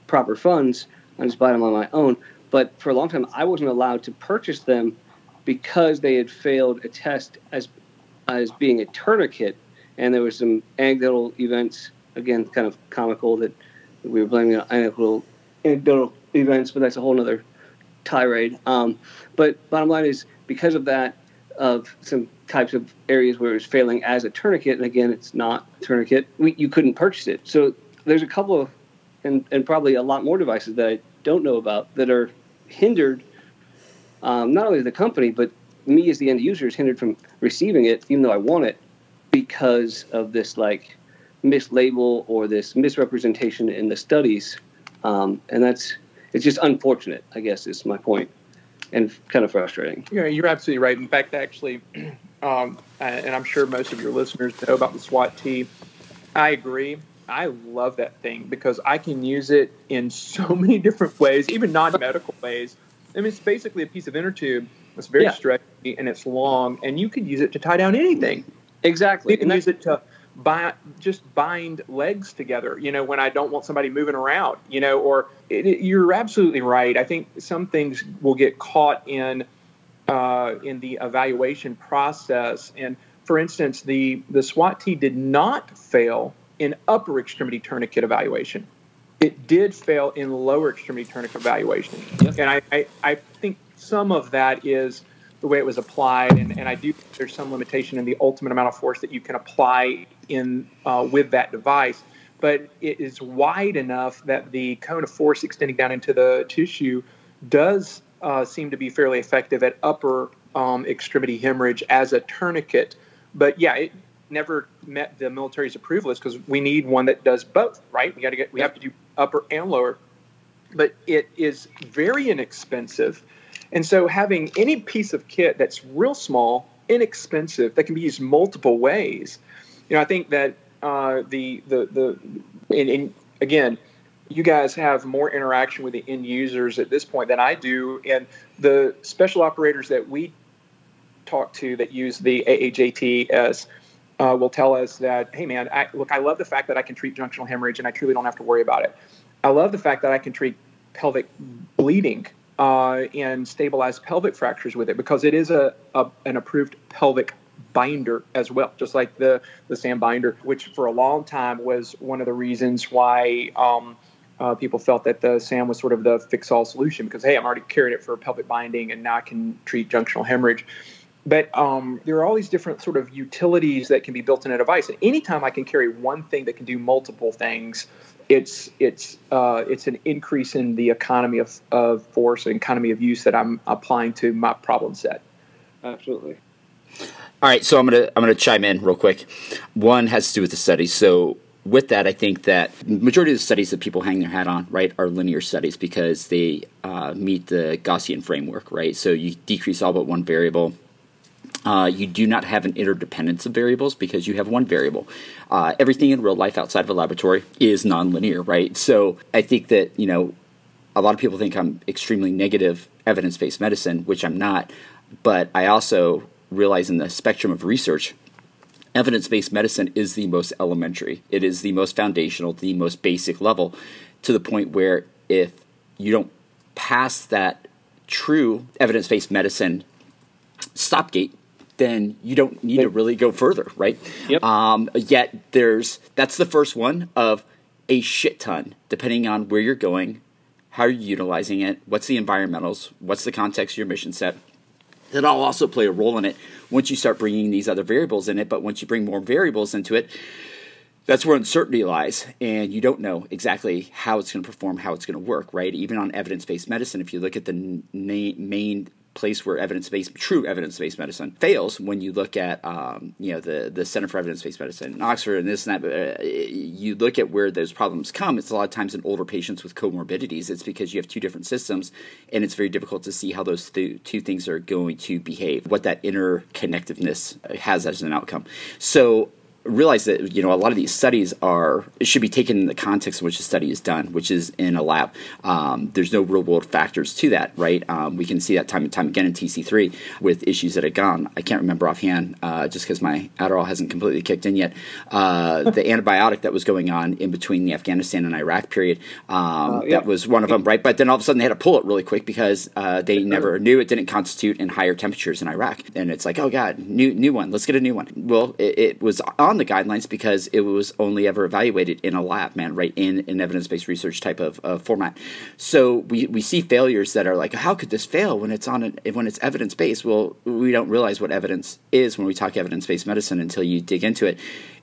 proper funds. I just buy them on my own. But for a long time, I wasn't allowed to purchase them because they had failed a test as as being a tourniquet, and there was some anecdotal events. Again, kind of comical that we were blaming on anecdotal anecdotal events, but that's a whole other tirade. Um, but bottom line is because of that, of some types of areas where it was failing as a tourniquet, and again, it's not tourniquet. We, you couldn't purchase it. So there's a couple of, and, and probably a lot more devices that I don't know about that are hindered. Um, not only the company, but me as the end user is hindered from receiving it, even though I want it, because of this like mislabel or this misrepresentation in the studies, um, and that's it's just unfortunate. I guess is my point, and kind of frustrating. Yeah, you're absolutely right. In fact, actually, um, and I'm sure most of your listeners know about the SWAT T. I agree. I love that thing because I can use it in so many different ways, even non-medical ways. I mean, it's basically a piece of inner tube. It's very Yeah. stretchy and it's long, and you could use it to tie down anything. Exactly. You can use it to bind, just bind legs together. You know, when I don't want somebody moving around. You know, or it, it- you're absolutely right. I think some things will get caught in uh, in the evaluation process. And for instance, the the SWAT T did not fail in upper extremity tourniquet evaluation. It did fail in lower extremity tourniquet evaluation. Yep. And I, I, I think some of that is the way it was applied, and, and I do think there's some limitation in the ultimate amount of force that you can apply in uh, with that device. But it is wide enough that the cone of force extending down into the tissue does uh, seem to be fairly effective at upper um, extremity hemorrhage as a tourniquet. But yeah, it never met the military's approval list because we need one that does both, right? We got to get we have to do upper and lower. But it is very inexpensive, and so having any piece of kit that's real small, inexpensive, that can be used multiple ways. You know, I think that uh, the the the and, and again, you guys have more interaction with the end users at this point than I do, and the special operators that we talk to that use the AHATS uh, will tell us that, hey man, I, look, I love the fact that I can treat junctional hemorrhage and I truly don't have to worry about it. I love the fact that I can treat pelvic bleeding uh, and stabilize pelvic fractures with it because it is a, a an approved pelvic binder as well, just like the the SAM binder, which for a long time was one of the reasons why. Um, uh, people felt that the SAM was sort of the fix-all solution because hey, I'm already carrying it for pelvic binding, and now I can treat junctional hemorrhage. But um, there are all these different sort of utilities that can be built in a device, and anytime I can carry one thing that can do multiple things, it's it's uh, it's an increase in the economy of, of force and economy of use that I'm applying to my problem set. Absolutely. All right, so I'm gonna I'm gonna chime in real quick. One has to do with the studies. So with that, I think that majority of the studies that people hang their hat on, right, are linear studies because they uh, meet the Gaussian framework, right? So you decrease all but one variable. Uh, you do not have an interdependence of variables because you have one variable. Uh, everything in real life outside of a laboratory is nonlinear, right? So I think that, you know, a lot of people think I'm extremely negative evidence based medicine, which I'm not. But I also realize in the spectrum of research, evidence based medicine is the most elementary. It is the most foundational, the most basic level, to the point where if you don't pass that true evidence based medicine stopgate, then you don't need to really go further, right? Yep. Um, yet there's that's the first one of a shit ton, depending on where you're going, how you're utilizing it, what's the environmentals, what's the context of your mission set. That'll also play a role in it once you start bringing these other variables in it. But once you bring more variables into it, that's where uncertainty lies, and you don't know exactly how it's going to perform, how it's going to work, right? Even on evidence based medicine, if you look at the n- main place where evidence-based, true evidence-based medicine fails when you look at, um, you know, the the Center for Evidence-Based Medicine in Oxford and this and that. Uh, you look at where those problems come. It's a lot of times in older patients with comorbidities. It's because you have two different systems, and it's very difficult to see how those th- two things are going to behave. What that interconnectiveness has as an outcome. So realize that you know a lot of these studies are it should be taken in the context in which the study is done, which is in a lab. Um, there's no real world factors to that, right? Um, we can see that time and time again in TC3 with issues that have gone. I can't remember offhand, uh, just because my Adderall hasn't completely kicked in yet. Uh, the antibiotic that was going on in between the Afghanistan and Iraq period, um, uh, yeah. that was one of them, right? But then all of a sudden they had to pull it really quick because uh, they never knew it didn't constitute in higher temperatures in Iraq, and it's like, oh god, new new one, let's get a new one. Well, it, it was on on the guidelines because it was only ever evaluated in a lab, man, right in an evidence based research type of format. So we, we see failures that are like, how could this fail when it's on an, when it's evidence based? Well, we don't realize what evidence is when we talk evidence based medicine until you dig into it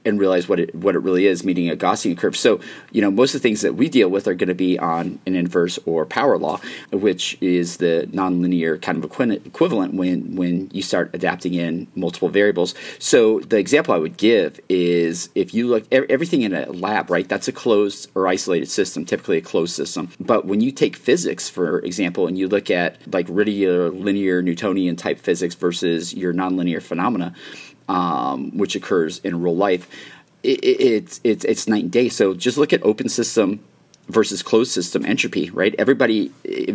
and realize what it what it really is, meeting a Gaussian curve. So, you know, most of the things that we deal with are going to be on an inverse or power law, which is the nonlinear kind of equivalent when when you start adapting in multiple variables. So, the example I would give is if you look everything in a lab, right? That's a closed or isolated system, typically a closed system. But when you take physics, for example, and you look at like regular linear Newtonian type physics versus your nonlinear phenomena um, which occurs in real life, it, it, it's it's it's night and day. So just look at open system versus closed system entropy, right? Everybody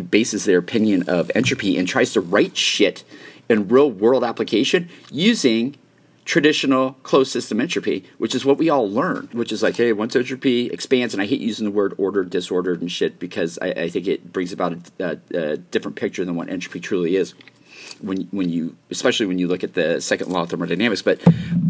bases their opinion of entropy and tries to write shit in real world application using traditional closed system entropy, which is what we all learn, which is like, hey, once entropy expands, and I hate using the word ordered, disordered, and shit because I, I think it brings about a, a, a different picture than what entropy truly is when when you especially when you look at the second law of thermodynamics. But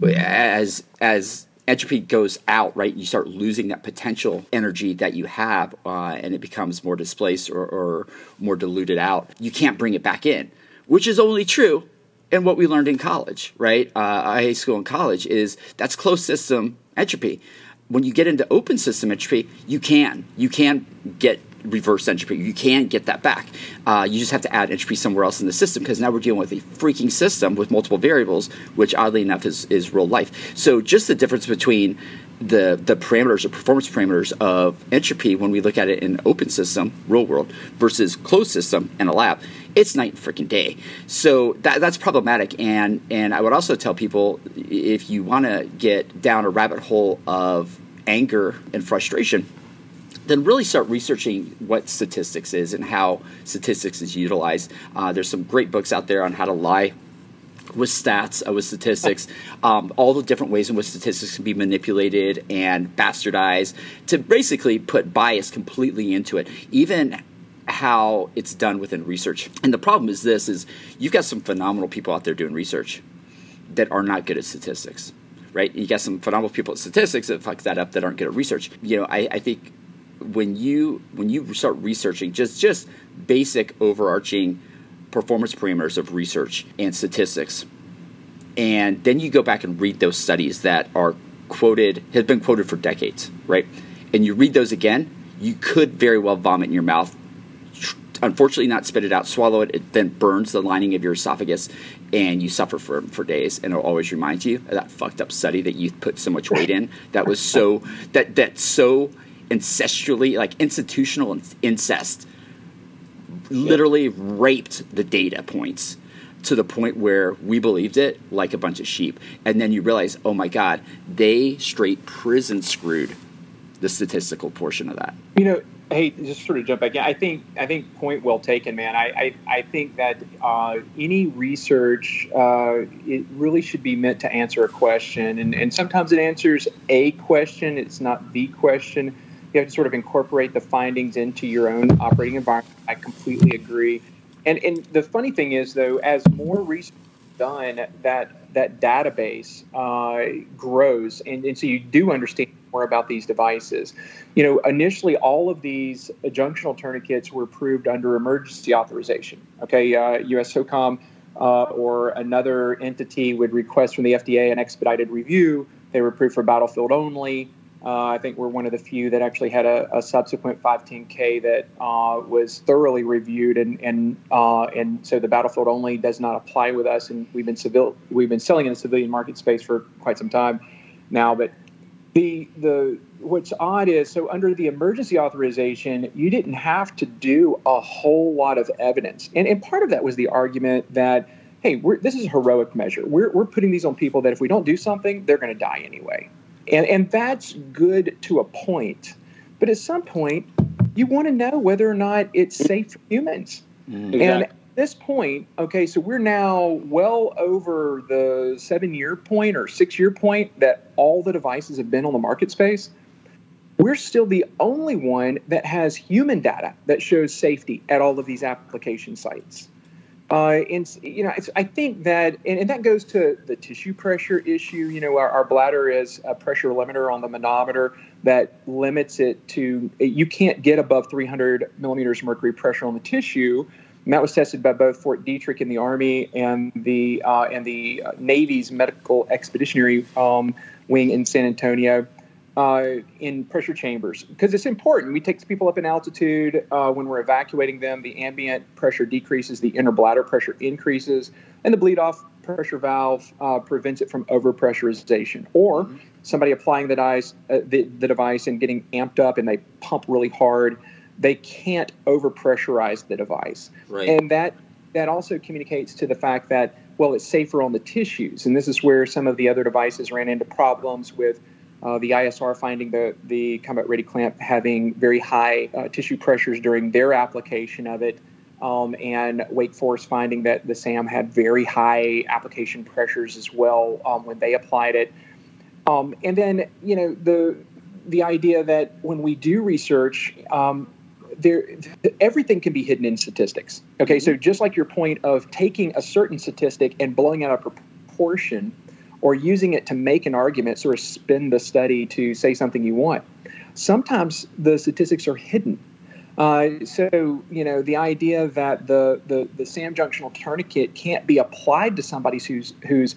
as as entropy goes out, right, you start losing that potential energy that you have, uh, and it becomes more displaced or, or more diluted out. You can't bring it back in, which is only true in what we learned in college, right? Uh, high school and college is that's closed system entropy. When you get into open system entropy, you can you can get reverse entropy. You can't get that back. Uh, you just have to add entropy somewhere else in the system because now we're dealing with a freaking system with multiple variables, which oddly enough is, is real life. So just the difference between the the parameters or performance parameters of entropy when we look at it in open system, real world, versus closed system in a lab, it's night and freaking day. So that, that's problematic. And and I would also tell people if you want to get down a rabbit hole of anger and frustration then really start researching what statistics is and how statistics is utilized. Uh, there's some great books out there on how to lie with stats, uh, with statistics, um, all the different ways in which statistics can be manipulated and bastardized to basically put bias completely into it. Even how it's done within research. And the problem is this is you've got some phenomenal people out there doing research that are not good at statistics. Right? You got some phenomenal people at statistics that fuck that up that aren't good at research. You know, I, I think when you when you start researching just just basic overarching performance parameters of research and statistics. And then you go back and read those studies that are quoted have been quoted for decades right? And you read those again you could very well vomit in your mouth unfortunately not spit it out swallow it it then burns the lining of your esophagus and you suffer for for days. And it'll always remind you of that fucked up study that you put so much weight in. That was so that that so ancestrally, like institutional incest, literally raped the data points to the point where we believed it like a bunch of sheep. And then you realize, oh my God, they straight prison screwed the statistical portion of that. You know, hey, just sort of jump back in. I think I think point well taken, man. I I, I think that uh, any research uh, it really should be meant to answer a question, and and sometimes it answers a question. It's not the question. You have to sort of incorporate the findings into your own operating environment. I completely agree. And and the funny thing is though, as more research done, that that database uh, grows, and, and so you do understand more about these devices. You know, initially all of these junctional tourniquets were approved under emergency authorization. Okay, uh, U.S. SOCOM uh, or another entity would request from the FDA an expedited review. They were approved for battlefield only. Uh, I think we're one of the few that actually had a, a subsequent 510K that uh, was thoroughly reviewed, and and uh, and so the battlefield only does not apply with us, and we've been civil we've been selling in the civilian market space for quite some time now. But the the what's odd is so under the emergency authorization, you didn't have to do a whole lot of evidence, and and part of that was the argument that hey, this is a heroic measure. We're we're putting these on people that if we don't do something, they're going to die anyway, and and that's good to a point, but at some point, you want to know whether or not it's safe for humans, mm, and at this point, okay, so we're now well over the seven year point or six year point that all the devices have been on the market space. We're still the only one that has human data that shows safety at all of these application sites. Uh, and you know, I think that, and, and, that goes to the tissue pressure issue. You know, our, our, bladder is a pressure limiter on the manometer that limits it to you can't get above 300 millimeters mercury pressure on the tissue and that was tested by both Fort Detrick in the Army and the uh, and the uh, Navy's Medical Expeditionary um, Wing in San Antonio uh, in pressure chambers because it's important. We take people up in altitude uh, when we're evacuating them. The ambient pressure decreases, the inner bladder pressure increases, and the bleed off pressure valve uh, prevents it from overpressurization. Or mm-hmm. somebody applying the device, uh, the, the device and getting amped up, and they pump really hard they can't overpressurize the device. Right. And that that also communicates to the fact that well, it's safer on the tissues, and this is where some of the other devices ran into problems with uh, the ISR finding the the combat ready clamp having very high uh, tissue pressures during their application of it. Um, and Wake Forest finding that the SAM had very high application pressures as well um, when they applied it. Um, and then, you know, the the idea that when we do research, um, there everything can be hidden in statistics. Okay, so mm-hmm. just like your point of taking a certain statistic and blowing out a proportion or using it to make an argument, sort of spin the study to say something you want. Sometimes the statistics are hidden. Uh, so you know the idea that the, the the SAM junctional tourniquet can't be applied to somebody whose whose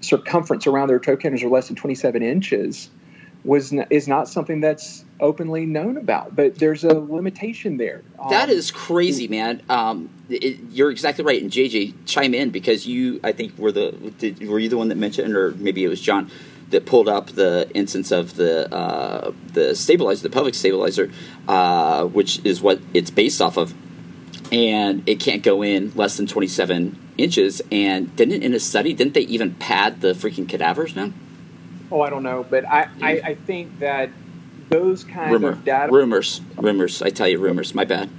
circumference around their canals are less than 27 inches was is not something that's openly known about. But there's a limitation there. Um, that is crazy, man. Um, it, you're exactly right. And JJ, chime in because you, I think, were the did, were you the one that mentioned, or maybe it was John that pulled up the instance of the uh, the stabilizer, the pelvic stabilizer, uh, which is what it's based off of, and it can't go in less than 27 inches. And didn't in a study, didn't they even pad the freaking cadavers, man? Oh, I don't know, but I, I, I think that those kinds Rumor. of data rumors, rumors. I tell you, rumors. My bad.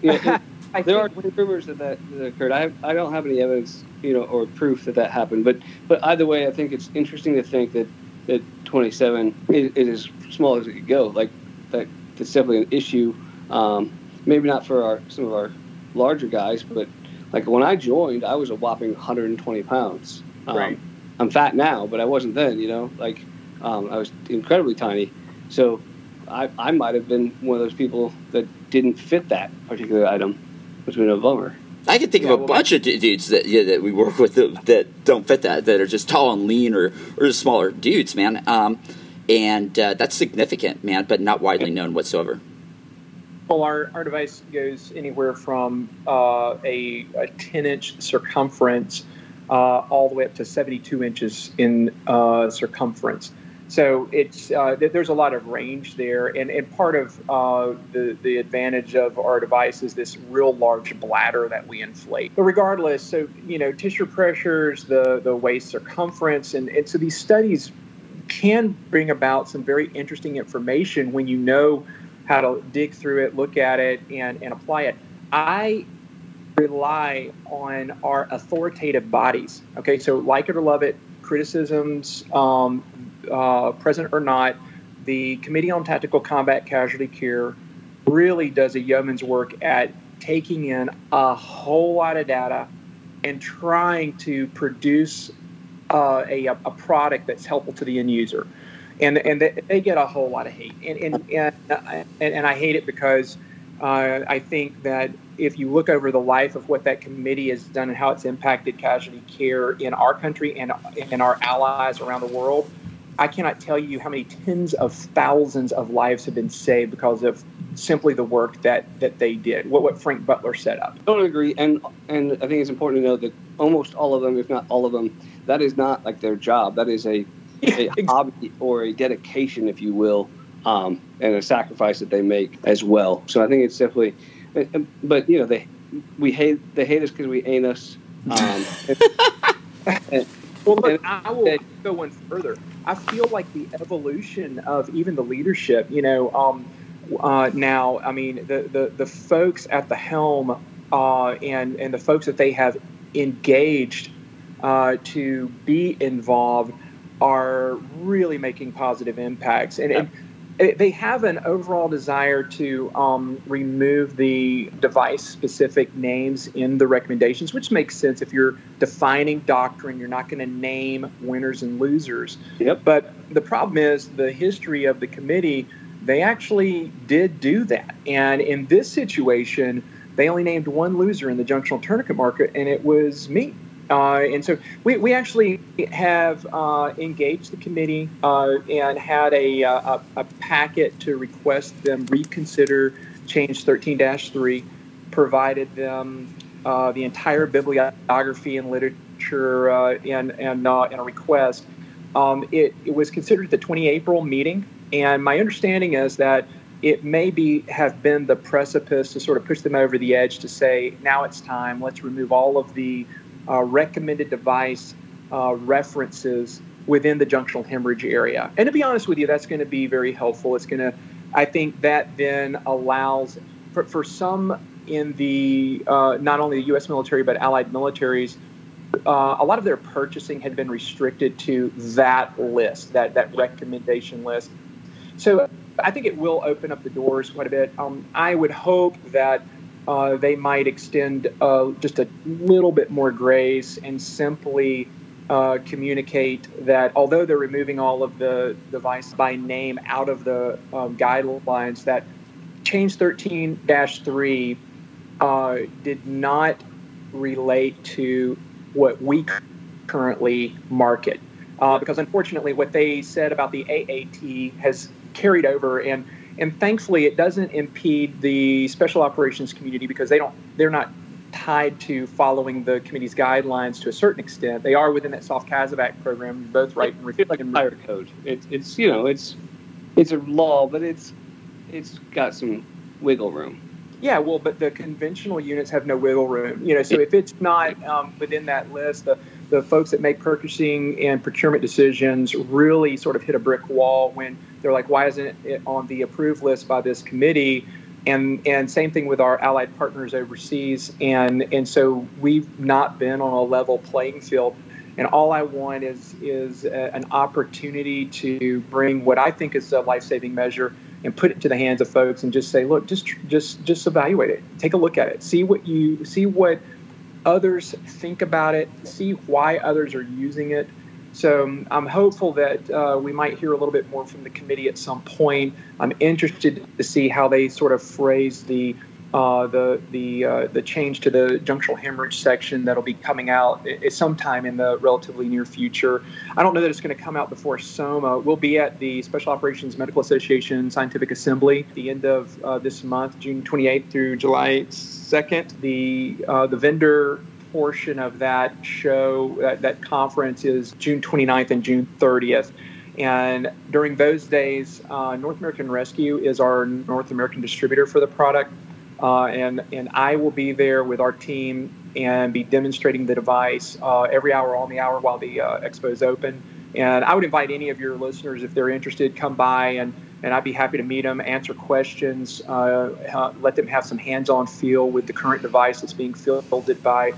Yeah, there are rumors that, that that occurred. I have, I don't have any evidence, you know, or proof that that happened. But but either way, I think it's interesting to think that that 27 is, is as small as it could go. Like that that's definitely an issue. Um, maybe not for our some of our larger guys, but like when I joined, I was a whopping 120 pounds. Um, right. I'm fat now, but I wasn't then. You know, like um, I was incredibly tiny. So I, I might have been one of those people that didn't fit that particular item, which would been a bummer. I can think yeah, of a well, bunch of dudes that yeah, that we work with that, that, don't fit that, that are just tall and lean or, or just smaller dudes, man. Um, and uh, that's significant, man, but not widely known whatsoever. Well, our, our device goes anywhere from uh, a, a 10 inch circumference uh, all the way up to 72 inches in uh, circumference. So it's uh, there's a lot of range there, and, and part of uh, the the advantage of our device is this real large bladder that we inflate. But regardless, so you know tissue pressures, the the waist circumference, and, and so these studies can bring about some very interesting information when you know how to dig through it, look at it, and and apply it. I rely on our authoritative bodies. Okay, so like it or love it, criticisms, um, uh, present or not, the Committee on Tactical Combat Casualty Care really does a yeoman's work at taking in a whole lot of data and trying to produce uh, a, a product that's helpful to the end user. And, and they, get a whole lot of hate. And, and, and, and I hate it because uh, I think that if you look over the life of what that committee has done and how it's impacted casualty care in our country and in our allies around the world, I cannot tell you how many tens of thousands of lives have been saved because of simply the work that that they did. What what Frank Butler set up. I totally agree, and and I think it's important to know that almost all of them, if not all of them, that is not like their job. That is a, a hobby or a dedication, if you will, um, and a sacrifice that they make as well. So I think it's definitely. But you know they we hate they hate us because we ain't us. Um, and, well, look, I will go one further. I feel like the evolution of even the leadership, you know, um, uh, now, I mean, the, the, the folks at the helm uh, and, and the folks that they have engaged uh, to be involved are really making positive impacts. And, and they have an overall desire to um, remove the device specific names in the recommendations, which makes sense. If you're defining doctrine, you're not going to name winners and losers. Yep. But the problem is the history of the committee, they actually did do that. And in this situation, they only named one loser in the junctional tourniquet market, and it was me. Uh, and so we, we actually have uh, engaged the committee uh, and had a, a, a, packet to request them reconsider change 13 3, provided them the entire bibliography and literature and, and, and a request. Um, it, it was considered the 20 April meeting, and my understanding is that it may be have been the precipice to sort of push them over the edge to say now it's time let's remove all of the uh, recommended device uh, references within the junctional hemorrhage area. And to be honest with you, that's going to be very helpful. It's going to, I think that then allows for, for some in the uh, not only the U.S. military but allied militaries, uh, a lot of their purchasing had been restricted to that list, that that recommendation list. So I think it will open up the doors quite a bit. Um, I would hope that uh, they might extend uh, just a little bit more grace and simply uh, communicate that although they're removing all of the device by name out of the um, guidelines, that change 13 3 uh, did not relate to what we currently market. Uh, because unfortunately, what they said about the AAT has carried over and and thankfully it doesn't impede the special operations community because they don't they're not tied to following the committee's guidelines to a certain extent. They are within that soft CASEVAC program, both right and reflect like a fire code. It's it's you know it's it's a law, but it's it's got some wiggle room. Yeah, well, but the conventional units have no wiggle room. You know, so if it's not um, within that list, the the folks that make purchasing and procurement decisions really sort of hit a brick wall when they're like, why isn't it on the approved list by this committee? And and same thing with our allied partners overseas. And and so we've not been on a level playing field. And all I want is is a, an opportunity to bring what I think is a life saving measure and put it to the hands of folks and just say, look, just just just evaluate it, take a look at it, see what you see what others think about it, see why others are using it. So um, I'm hopeful that uh, we might hear a little bit more from the committee at some point. I'm interested to see how they sort of phrase the uh, the the uh, the change to the junctional hemorrhage section that'll be coming out sometime in the relatively near future. I don't know that it's going to come out before SOMA. We'll be at the Special Operations Medical Association Scientific Assembly at the end of uh, this month, June 28th through July 2nd. The uh, the vendor portion of that show that, that conference is June 29th and June 30th And during those days, uh, North American Rescue is our North American distributor for the product. Uh, and, and I will be there with our team and be demonstrating the device uh, every hour on the hour while the uh, expo is open. And I would invite any of your listeners, if they're interested, come by and, and I'd be happy to meet them, answer questions, uh, let them have some hands-on feel with the current device that's being fielded by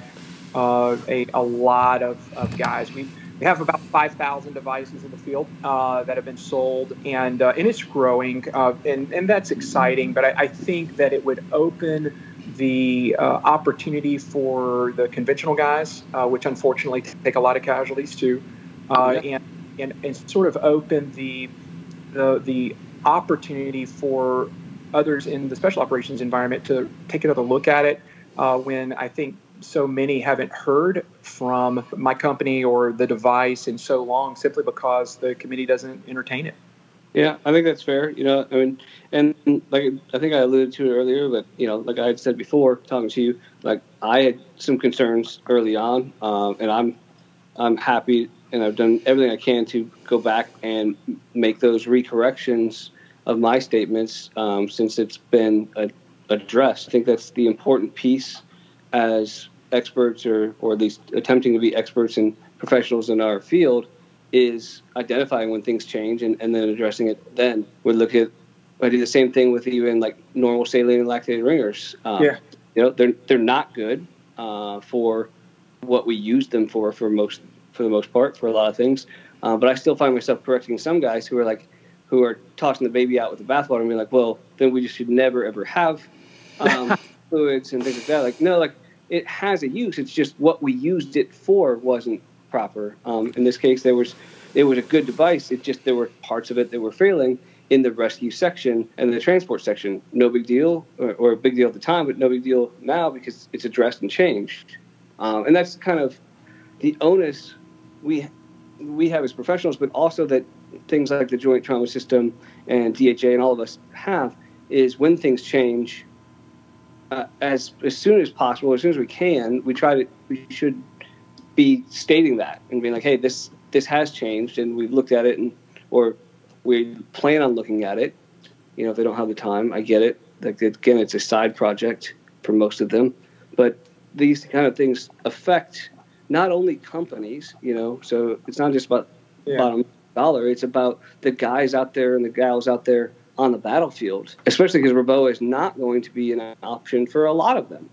uh, a, a lot of, of guys. We, we have about 5,000 devices in the field uh, that have been sold, and uh, and it's growing, uh, and and that's exciting. But I, I, think that it would open the uh, opportunity for the conventional guys, uh, which unfortunately take a lot of casualties too, uh, yeah. and, and and sort of open the the the opportunity for others in the special operations environment to take another look at it. when I think so many haven't heard from my company or the device in so long simply because the committee doesn't entertain it. Yeah, I think that's fair. You know, I mean, and like I think I alluded to it earlier, but you know, like I had said before, talking to you, like I had some concerns early on, um, and I'm I'm happy, and I've done everything I can to go back and make those recorrections of my statements um, since it's been addressed. I think that's the important piece as experts or, or at least attempting to be experts and professionals in our field is identifying when things change and, and then addressing it then. We look at I do the same thing with even like normal saline and lactated ringers. Um, yeah. You know, they're they're not good uh, for what we use them for for most for the most part for a lot of things. Uh, but I still find myself correcting some guys who are like who are tossing the baby out with the bathwater and being like, well, then we just should never ever have um, fluids and things like that. Like, no, like it has a use. It's just what we used it for wasn't proper. Um, in this case, there was it was a good device. It just there were parts of it that were failing in the rescue section and the transport section. No big deal, or, or a big deal at the time, but no big deal now because it's addressed and changed. Um, and that's kind of the onus we we have as professionals, but also that things like the Joint Trauma System and DHA and all of us have is when things change, uh, as as soon as possible, as soon as we can, we try to we should be stating that and being like, hey, this this has changed, and we've looked at it, and or we plan on looking at it. You know, if they don't have the time, I get it. Like again, it's a side project for most of them, but these kind of things affect not only companies. You know, so it's not just about yeah. bottom dollar. It's about the guys out there and the gals out there on the battlefield, especially because Reboa is not going to be an option for a lot of them.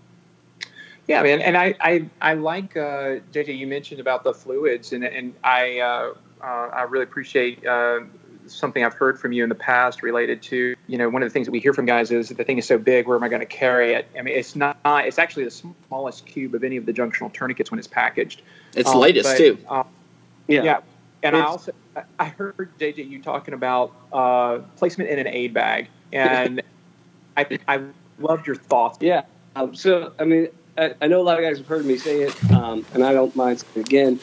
Yeah, man, and I I, I like uh, JJ. You mentioned about the fluids, and and I uh, uh, I really appreciate uh, something I've heard from you in the past related to you know one of the things that we hear from guys is the thing is so big. Where am I going to carry it? I mean, it's not. It's actually the smallest cube of any of the junctional tourniquets when it's packaged. It's um, lightest but, too. Um, yeah. yeah, and I also I heard JJ you talking about uh, placement in an aid bag, and I I loved your thoughts. Yeah. Um, so I mean, I, I, know a lot of guys have heard me say it, um, and I don't mind saying it again.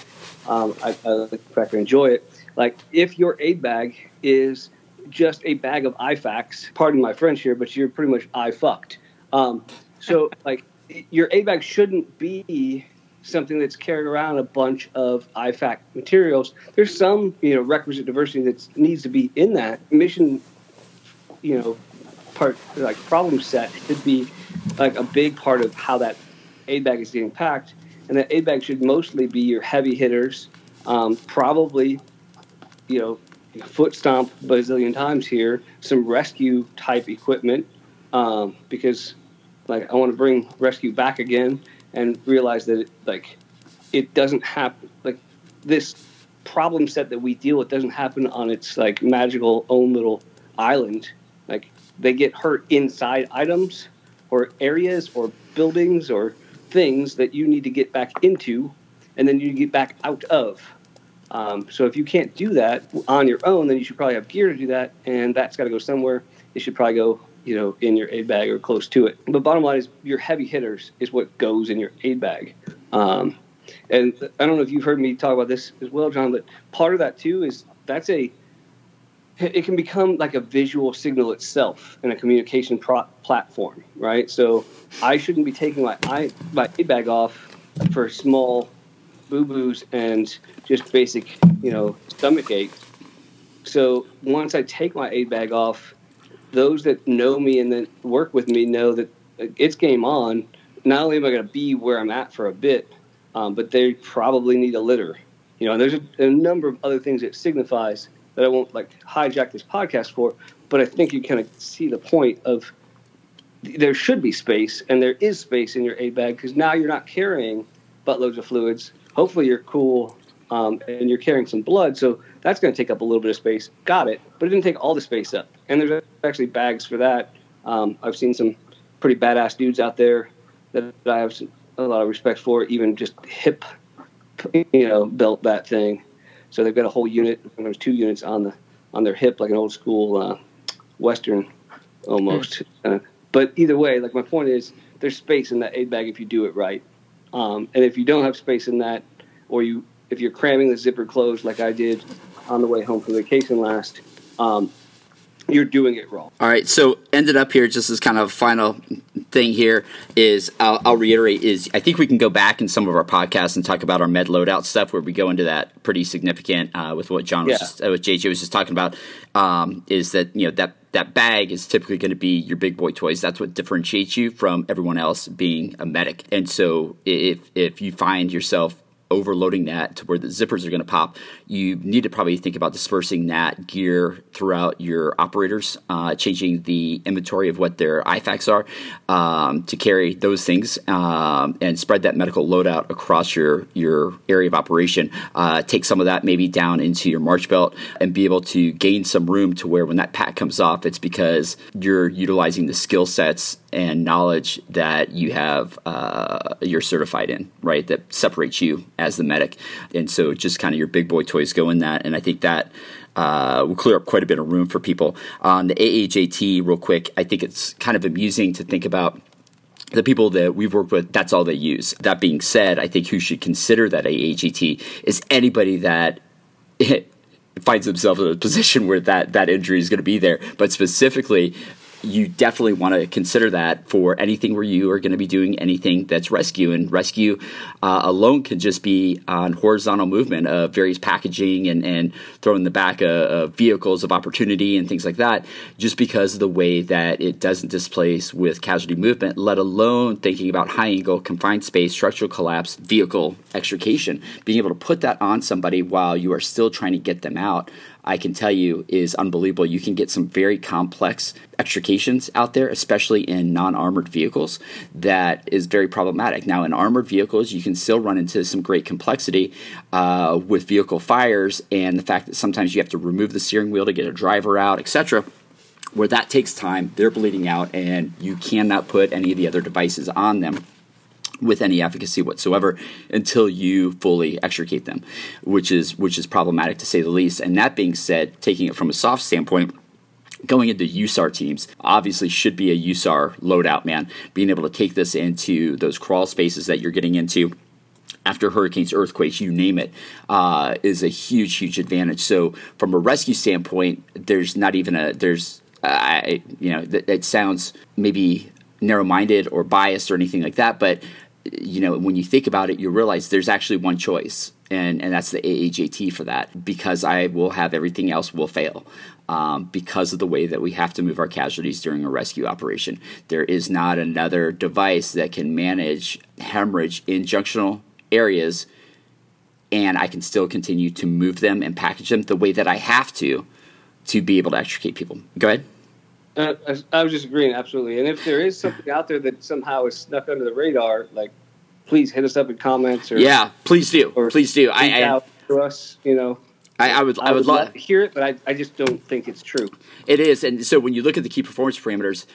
Um, I, I like fact I enjoy it. Like if your aid bag is just a bag of IFAKs, pardon my French here, but you're pretty much I fucked. Um, so like your aid bag shouldn't be something that's carrying around a bunch of IFAK materials. There's some, you know, requisite diversity that needs to be in that mission, you know, part like problem set should be like a big part of how that aid bag is getting packed. And that aid bag should mostly be your heavy hitters, um, probably, you know, foot stomp a bazillion times here, some rescue type equipment, um, because like I want to bring rescue back again and realize that it, like it doesn't happen like this problem set that we deal with doesn't happen on its like magical own little island. Like they get hurt inside items or areas or buildings or things that you need to get back into and then you get back out of. Um, so if you can't do that on your own then you should probably have gear to do that and that's got to go somewhere. It should probably go you know, in your aid bag or close to it. But bottom line is your heavy hitters is what goes in your aid bag. Um, and I don't know if you've heard me talk about this as well, John, but part of that too is that's a it can become like a visual signal itself in a communication pro- platform, right? So I shouldn't be taking my my aid bag off for small boo boos and just basic, you know, stomach aches So once I take my aid bag off, those that know me and that work with me know that it's game on. Not only am I going to be where I'm at for a bit, um, but they probably need a litter. You know, and there's a, a, number of other things it signifies that I won't like hijack this podcast for, but I think you kind of see the point of there should be space, and there is space in your aid bag because now you're not carrying buttloads of fluids. Hopefully, you're cool um, and you're carrying some blood, so that's going to take up a little bit of space. Got it, but it didn't take all the space up. And there's actually bags for that. Um, I've seen some pretty badass dudes out there that I have a lot of respect for, even just hip, you know, built that thing. So they've got a whole unit. There's two units on the on their hip, like an old school uh, Western, almost. Mm. Uh, but either way, like my point is, there's space in that aid bag if you do it right. Um, and if you don't have space in that, or you if you're cramming the zipper closed like I did on the way home from vacation last, um, you're doing it wrong. All right, so ended up here just as kind of final thing here is I'll, I'll, reiterate is I think we can go back in some of our podcasts and talk about our med loadout stuff where we go into that pretty significant uh, with what John was yeah. just, uh, what JJ was just talking about um, is that you know that that bag is typically going to be your big boy toys. That's what differentiates you from everyone else being a medic. And so if if you find yourself overloading that to where the zippers are going to pop, you need to probably think about dispersing that gear throughout your operators, uh, changing the inventory of what their IFAKs are um, to carry those things um, and spread that medical loadout across your, your area of operation. Uh, take some of that maybe down into your march belt and be able to gain some room to where when that pack comes off, it's because you're utilizing the skill sets and knowledge that you have uh, you're certified in, right? That separates you as the medic. And so just kind of your big boy toys go in that. And I think that uh, will clear up quite a bit of room for people. On the AAJT, real quick, I think it's kind of amusing to think about the people that we've worked with, that's all they use. That being said, I think who should consider that AAJT is anybody that finds themselves in a position where that, that injury is going to be there. But specifically, you definitely want to consider that for anything where you are going to be doing anything that's rescue. And rescue uh, alone can just be on horizontal movement of various packaging and, and throwing the back of, of, vehicles of opportunity and things like that, just because of the way that it doesn't displace with casualty movement, let alone thinking about high angle, confined space, structural collapse, vehicle extrication. Being able to put that on somebody while you are still trying to get them out I can tell you is unbelievable. You can get some very complex extrications out there, especially in non armored vehicles, that is very problematic. Now, in armored vehicles, you can still run into some great complexity uh, with vehicle fires and the fact that sometimes you have to remove the steering wheel to get a driver out, etc where that takes time, they're bleeding out, and you cannot put any of the other devices on them with any efficacy whatsoever until you fully extricate them, which is which is problematic to say the least. And that being said, taking it from a soft standpoint, going into USAR teams obviously should be a USAR loadout, man. Being able to take this into those crawl spaces that you're getting into after hurricanes, earthquakes, you name it, uh, is a huge, huge advantage. So from a rescue standpoint, there's not even a there's uh, you know it sounds maybe narrow-minded or biased or anything like that, but you know, when you think about it, you realize there's actually one choice, and, and that's the AAJT for that, because I will have everything else will fail. Um, because of the way that we have to move our casualties during a rescue operation. There is not another device that can manage hemorrhage in junctional areas, and I can still continue to move them and package them the way that I have to to be able to extricate people. Go ahead. Uh, I, was just agreeing, absolutely. And if there is something out there that somehow is snuck under the radar, like please hit us up in comments or yeah, please do, or please do. I, I out to us, you know. I, I, would, I, would, would love to hear it, but I, I just don't think it's true. It is, and so when you look at the key performance parameters,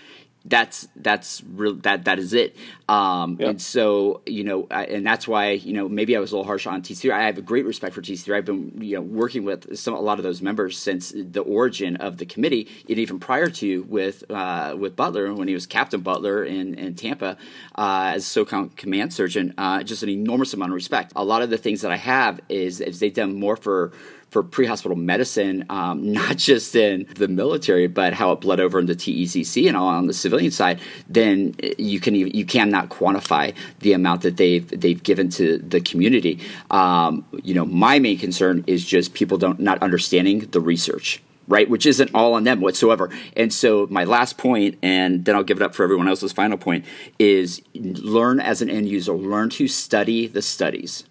that's that's real that that is it. Um, yep. and so you know I, and that's why you know maybe i was a little harsh on tc i have a great respect for tc i've been you know working with some a lot of those members since the origin of the committee and even prior to with uh, with butler when he was captain butler in, in tampa uh, as SOCOM command surgeon uh, just an enormous amount of respect. A lot of the things that i have is is they've done more for for pre-hospital medicine, um, not just in the military, but how it bled over into TECC and all on the civilian side, then you can you cannot quantify the amount that they've they've given to the community. Um, you know, my main concern is just people don't not understanding the research right? Which isn't all on them whatsoever. And so my last point, and then I'll give it up for everyone else's final point, is learn as an end user, learn to study the studies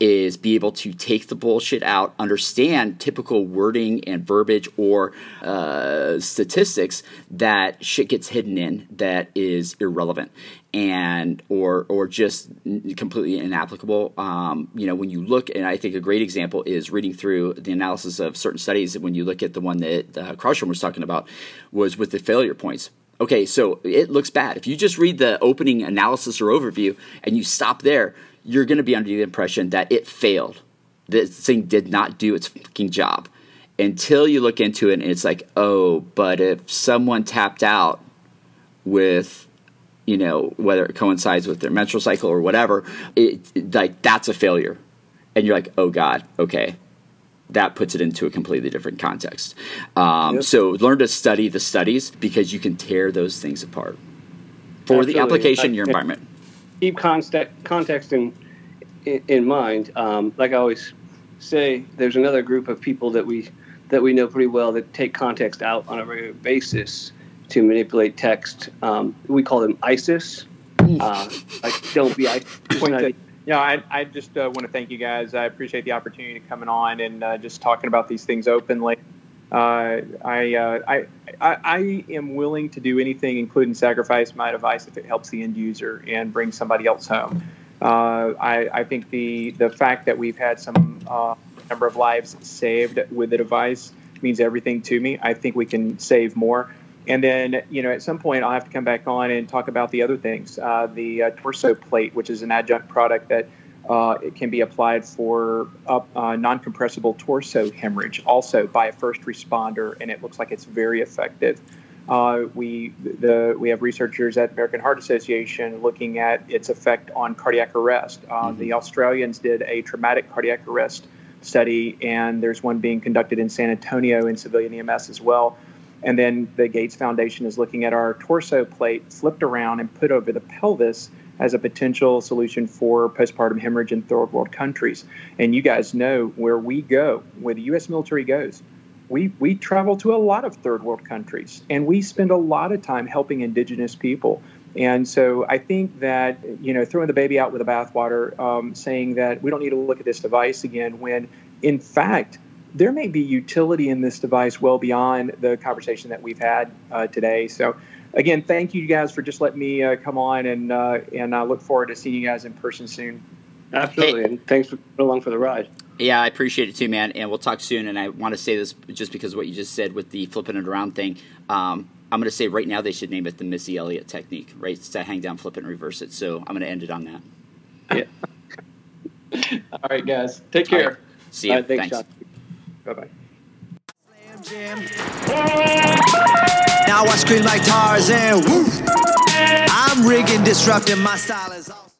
is be able to take the bullshit out, understand typical wording and verbiage or uh, statistics that shit gets hidden in that is irrelevant and or or just completely inapplicable. Um, you know, when you look, and I think a great example is reading through the analysis of certain studies. When you look at the one that uh, was talking about, was with the failure points. Okay, so it looks bad. If you just read the opening analysis or overview and you stop there, you're going to be under the impression that it failed. This thing did not do its fucking job until you look into it and it's like, oh, but if someone tapped out with, you know, whether it coincides with their menstrual cycle or whatever, it, like that's a failure. And you're like, oh God, okay. That puts it into a completely different context. Um, yep. So learn to study the studies because you can tear those things apart for Absolutely. the application in your environment keep context context in in mind. Um, like I always say, there's another group of people that we that we know pretty well that take context out on a regular basis to manipulate text. Um, we call them ISIS. Uh, like, don't be ISIS. Yeah, I, I just uh, want to thank you guys. I appreciate the opportunity to coming on and uh, just talking about these things openly. Uh, I, uh, I, I, I, am willing to do anything, including sacrifice my device, if it helps the end user and bring somebody else home. Uh, I, I, think the the fact that we've had some uh, number of lives saved with the device means everything to me. I think we can save more. And then, you know, at some point, I'll have to come back on and talk about the other things. Uh, the torso plate, which is an adjunct product that uh, it can be applied for uh, non-compressible torso hemorrhage, also by a first responder, and it looks like it's very effective. Uh, we the we have researchers at American Heart Association looking at its effect on cardiac arrest. Uh, mm-hmm. The Australians did a traumatic cardiac arrest study, and there's one being conducted in San Antonio in civilian EMS as well. And then the Gates Foundation is looking at our torso plate flipped around and put over the pelvis as a potential solution for postpartum hemorrhage in third world countries. And you guys know where we go, where the U.S. military goes. We, we travel to a lot of third world countries and we spend a lot of time helping indigenous people. And so I think that, you know, throwing the baby out with the bathwater, um, saying that we don't need to look at this device again when, in fact, there may be utility in this device well beyond the conversation that we've had uh, today. So again, thank you guys for just letting me uh, come on, and uh, and I look forward to seeing you guys in person soon. Absolutely, hey. and thanks for coming along for the ride. Yeah, I appreciate it too, man. And we'll talk soon. And I want to say this just because of what you just said with the flipping it around thing. Um, I'm going to say right now they should name it the Missy Elliott technique, right? It's to hang down, flip it, and reverse it. So I'm going to end it on that. Yeah. All right, guys. Take care. Right. See you. Right, thanks, thanks. Bye bye. Now I scream like Tarzan. Woo! I'm rigging, disrupting my style is awesome.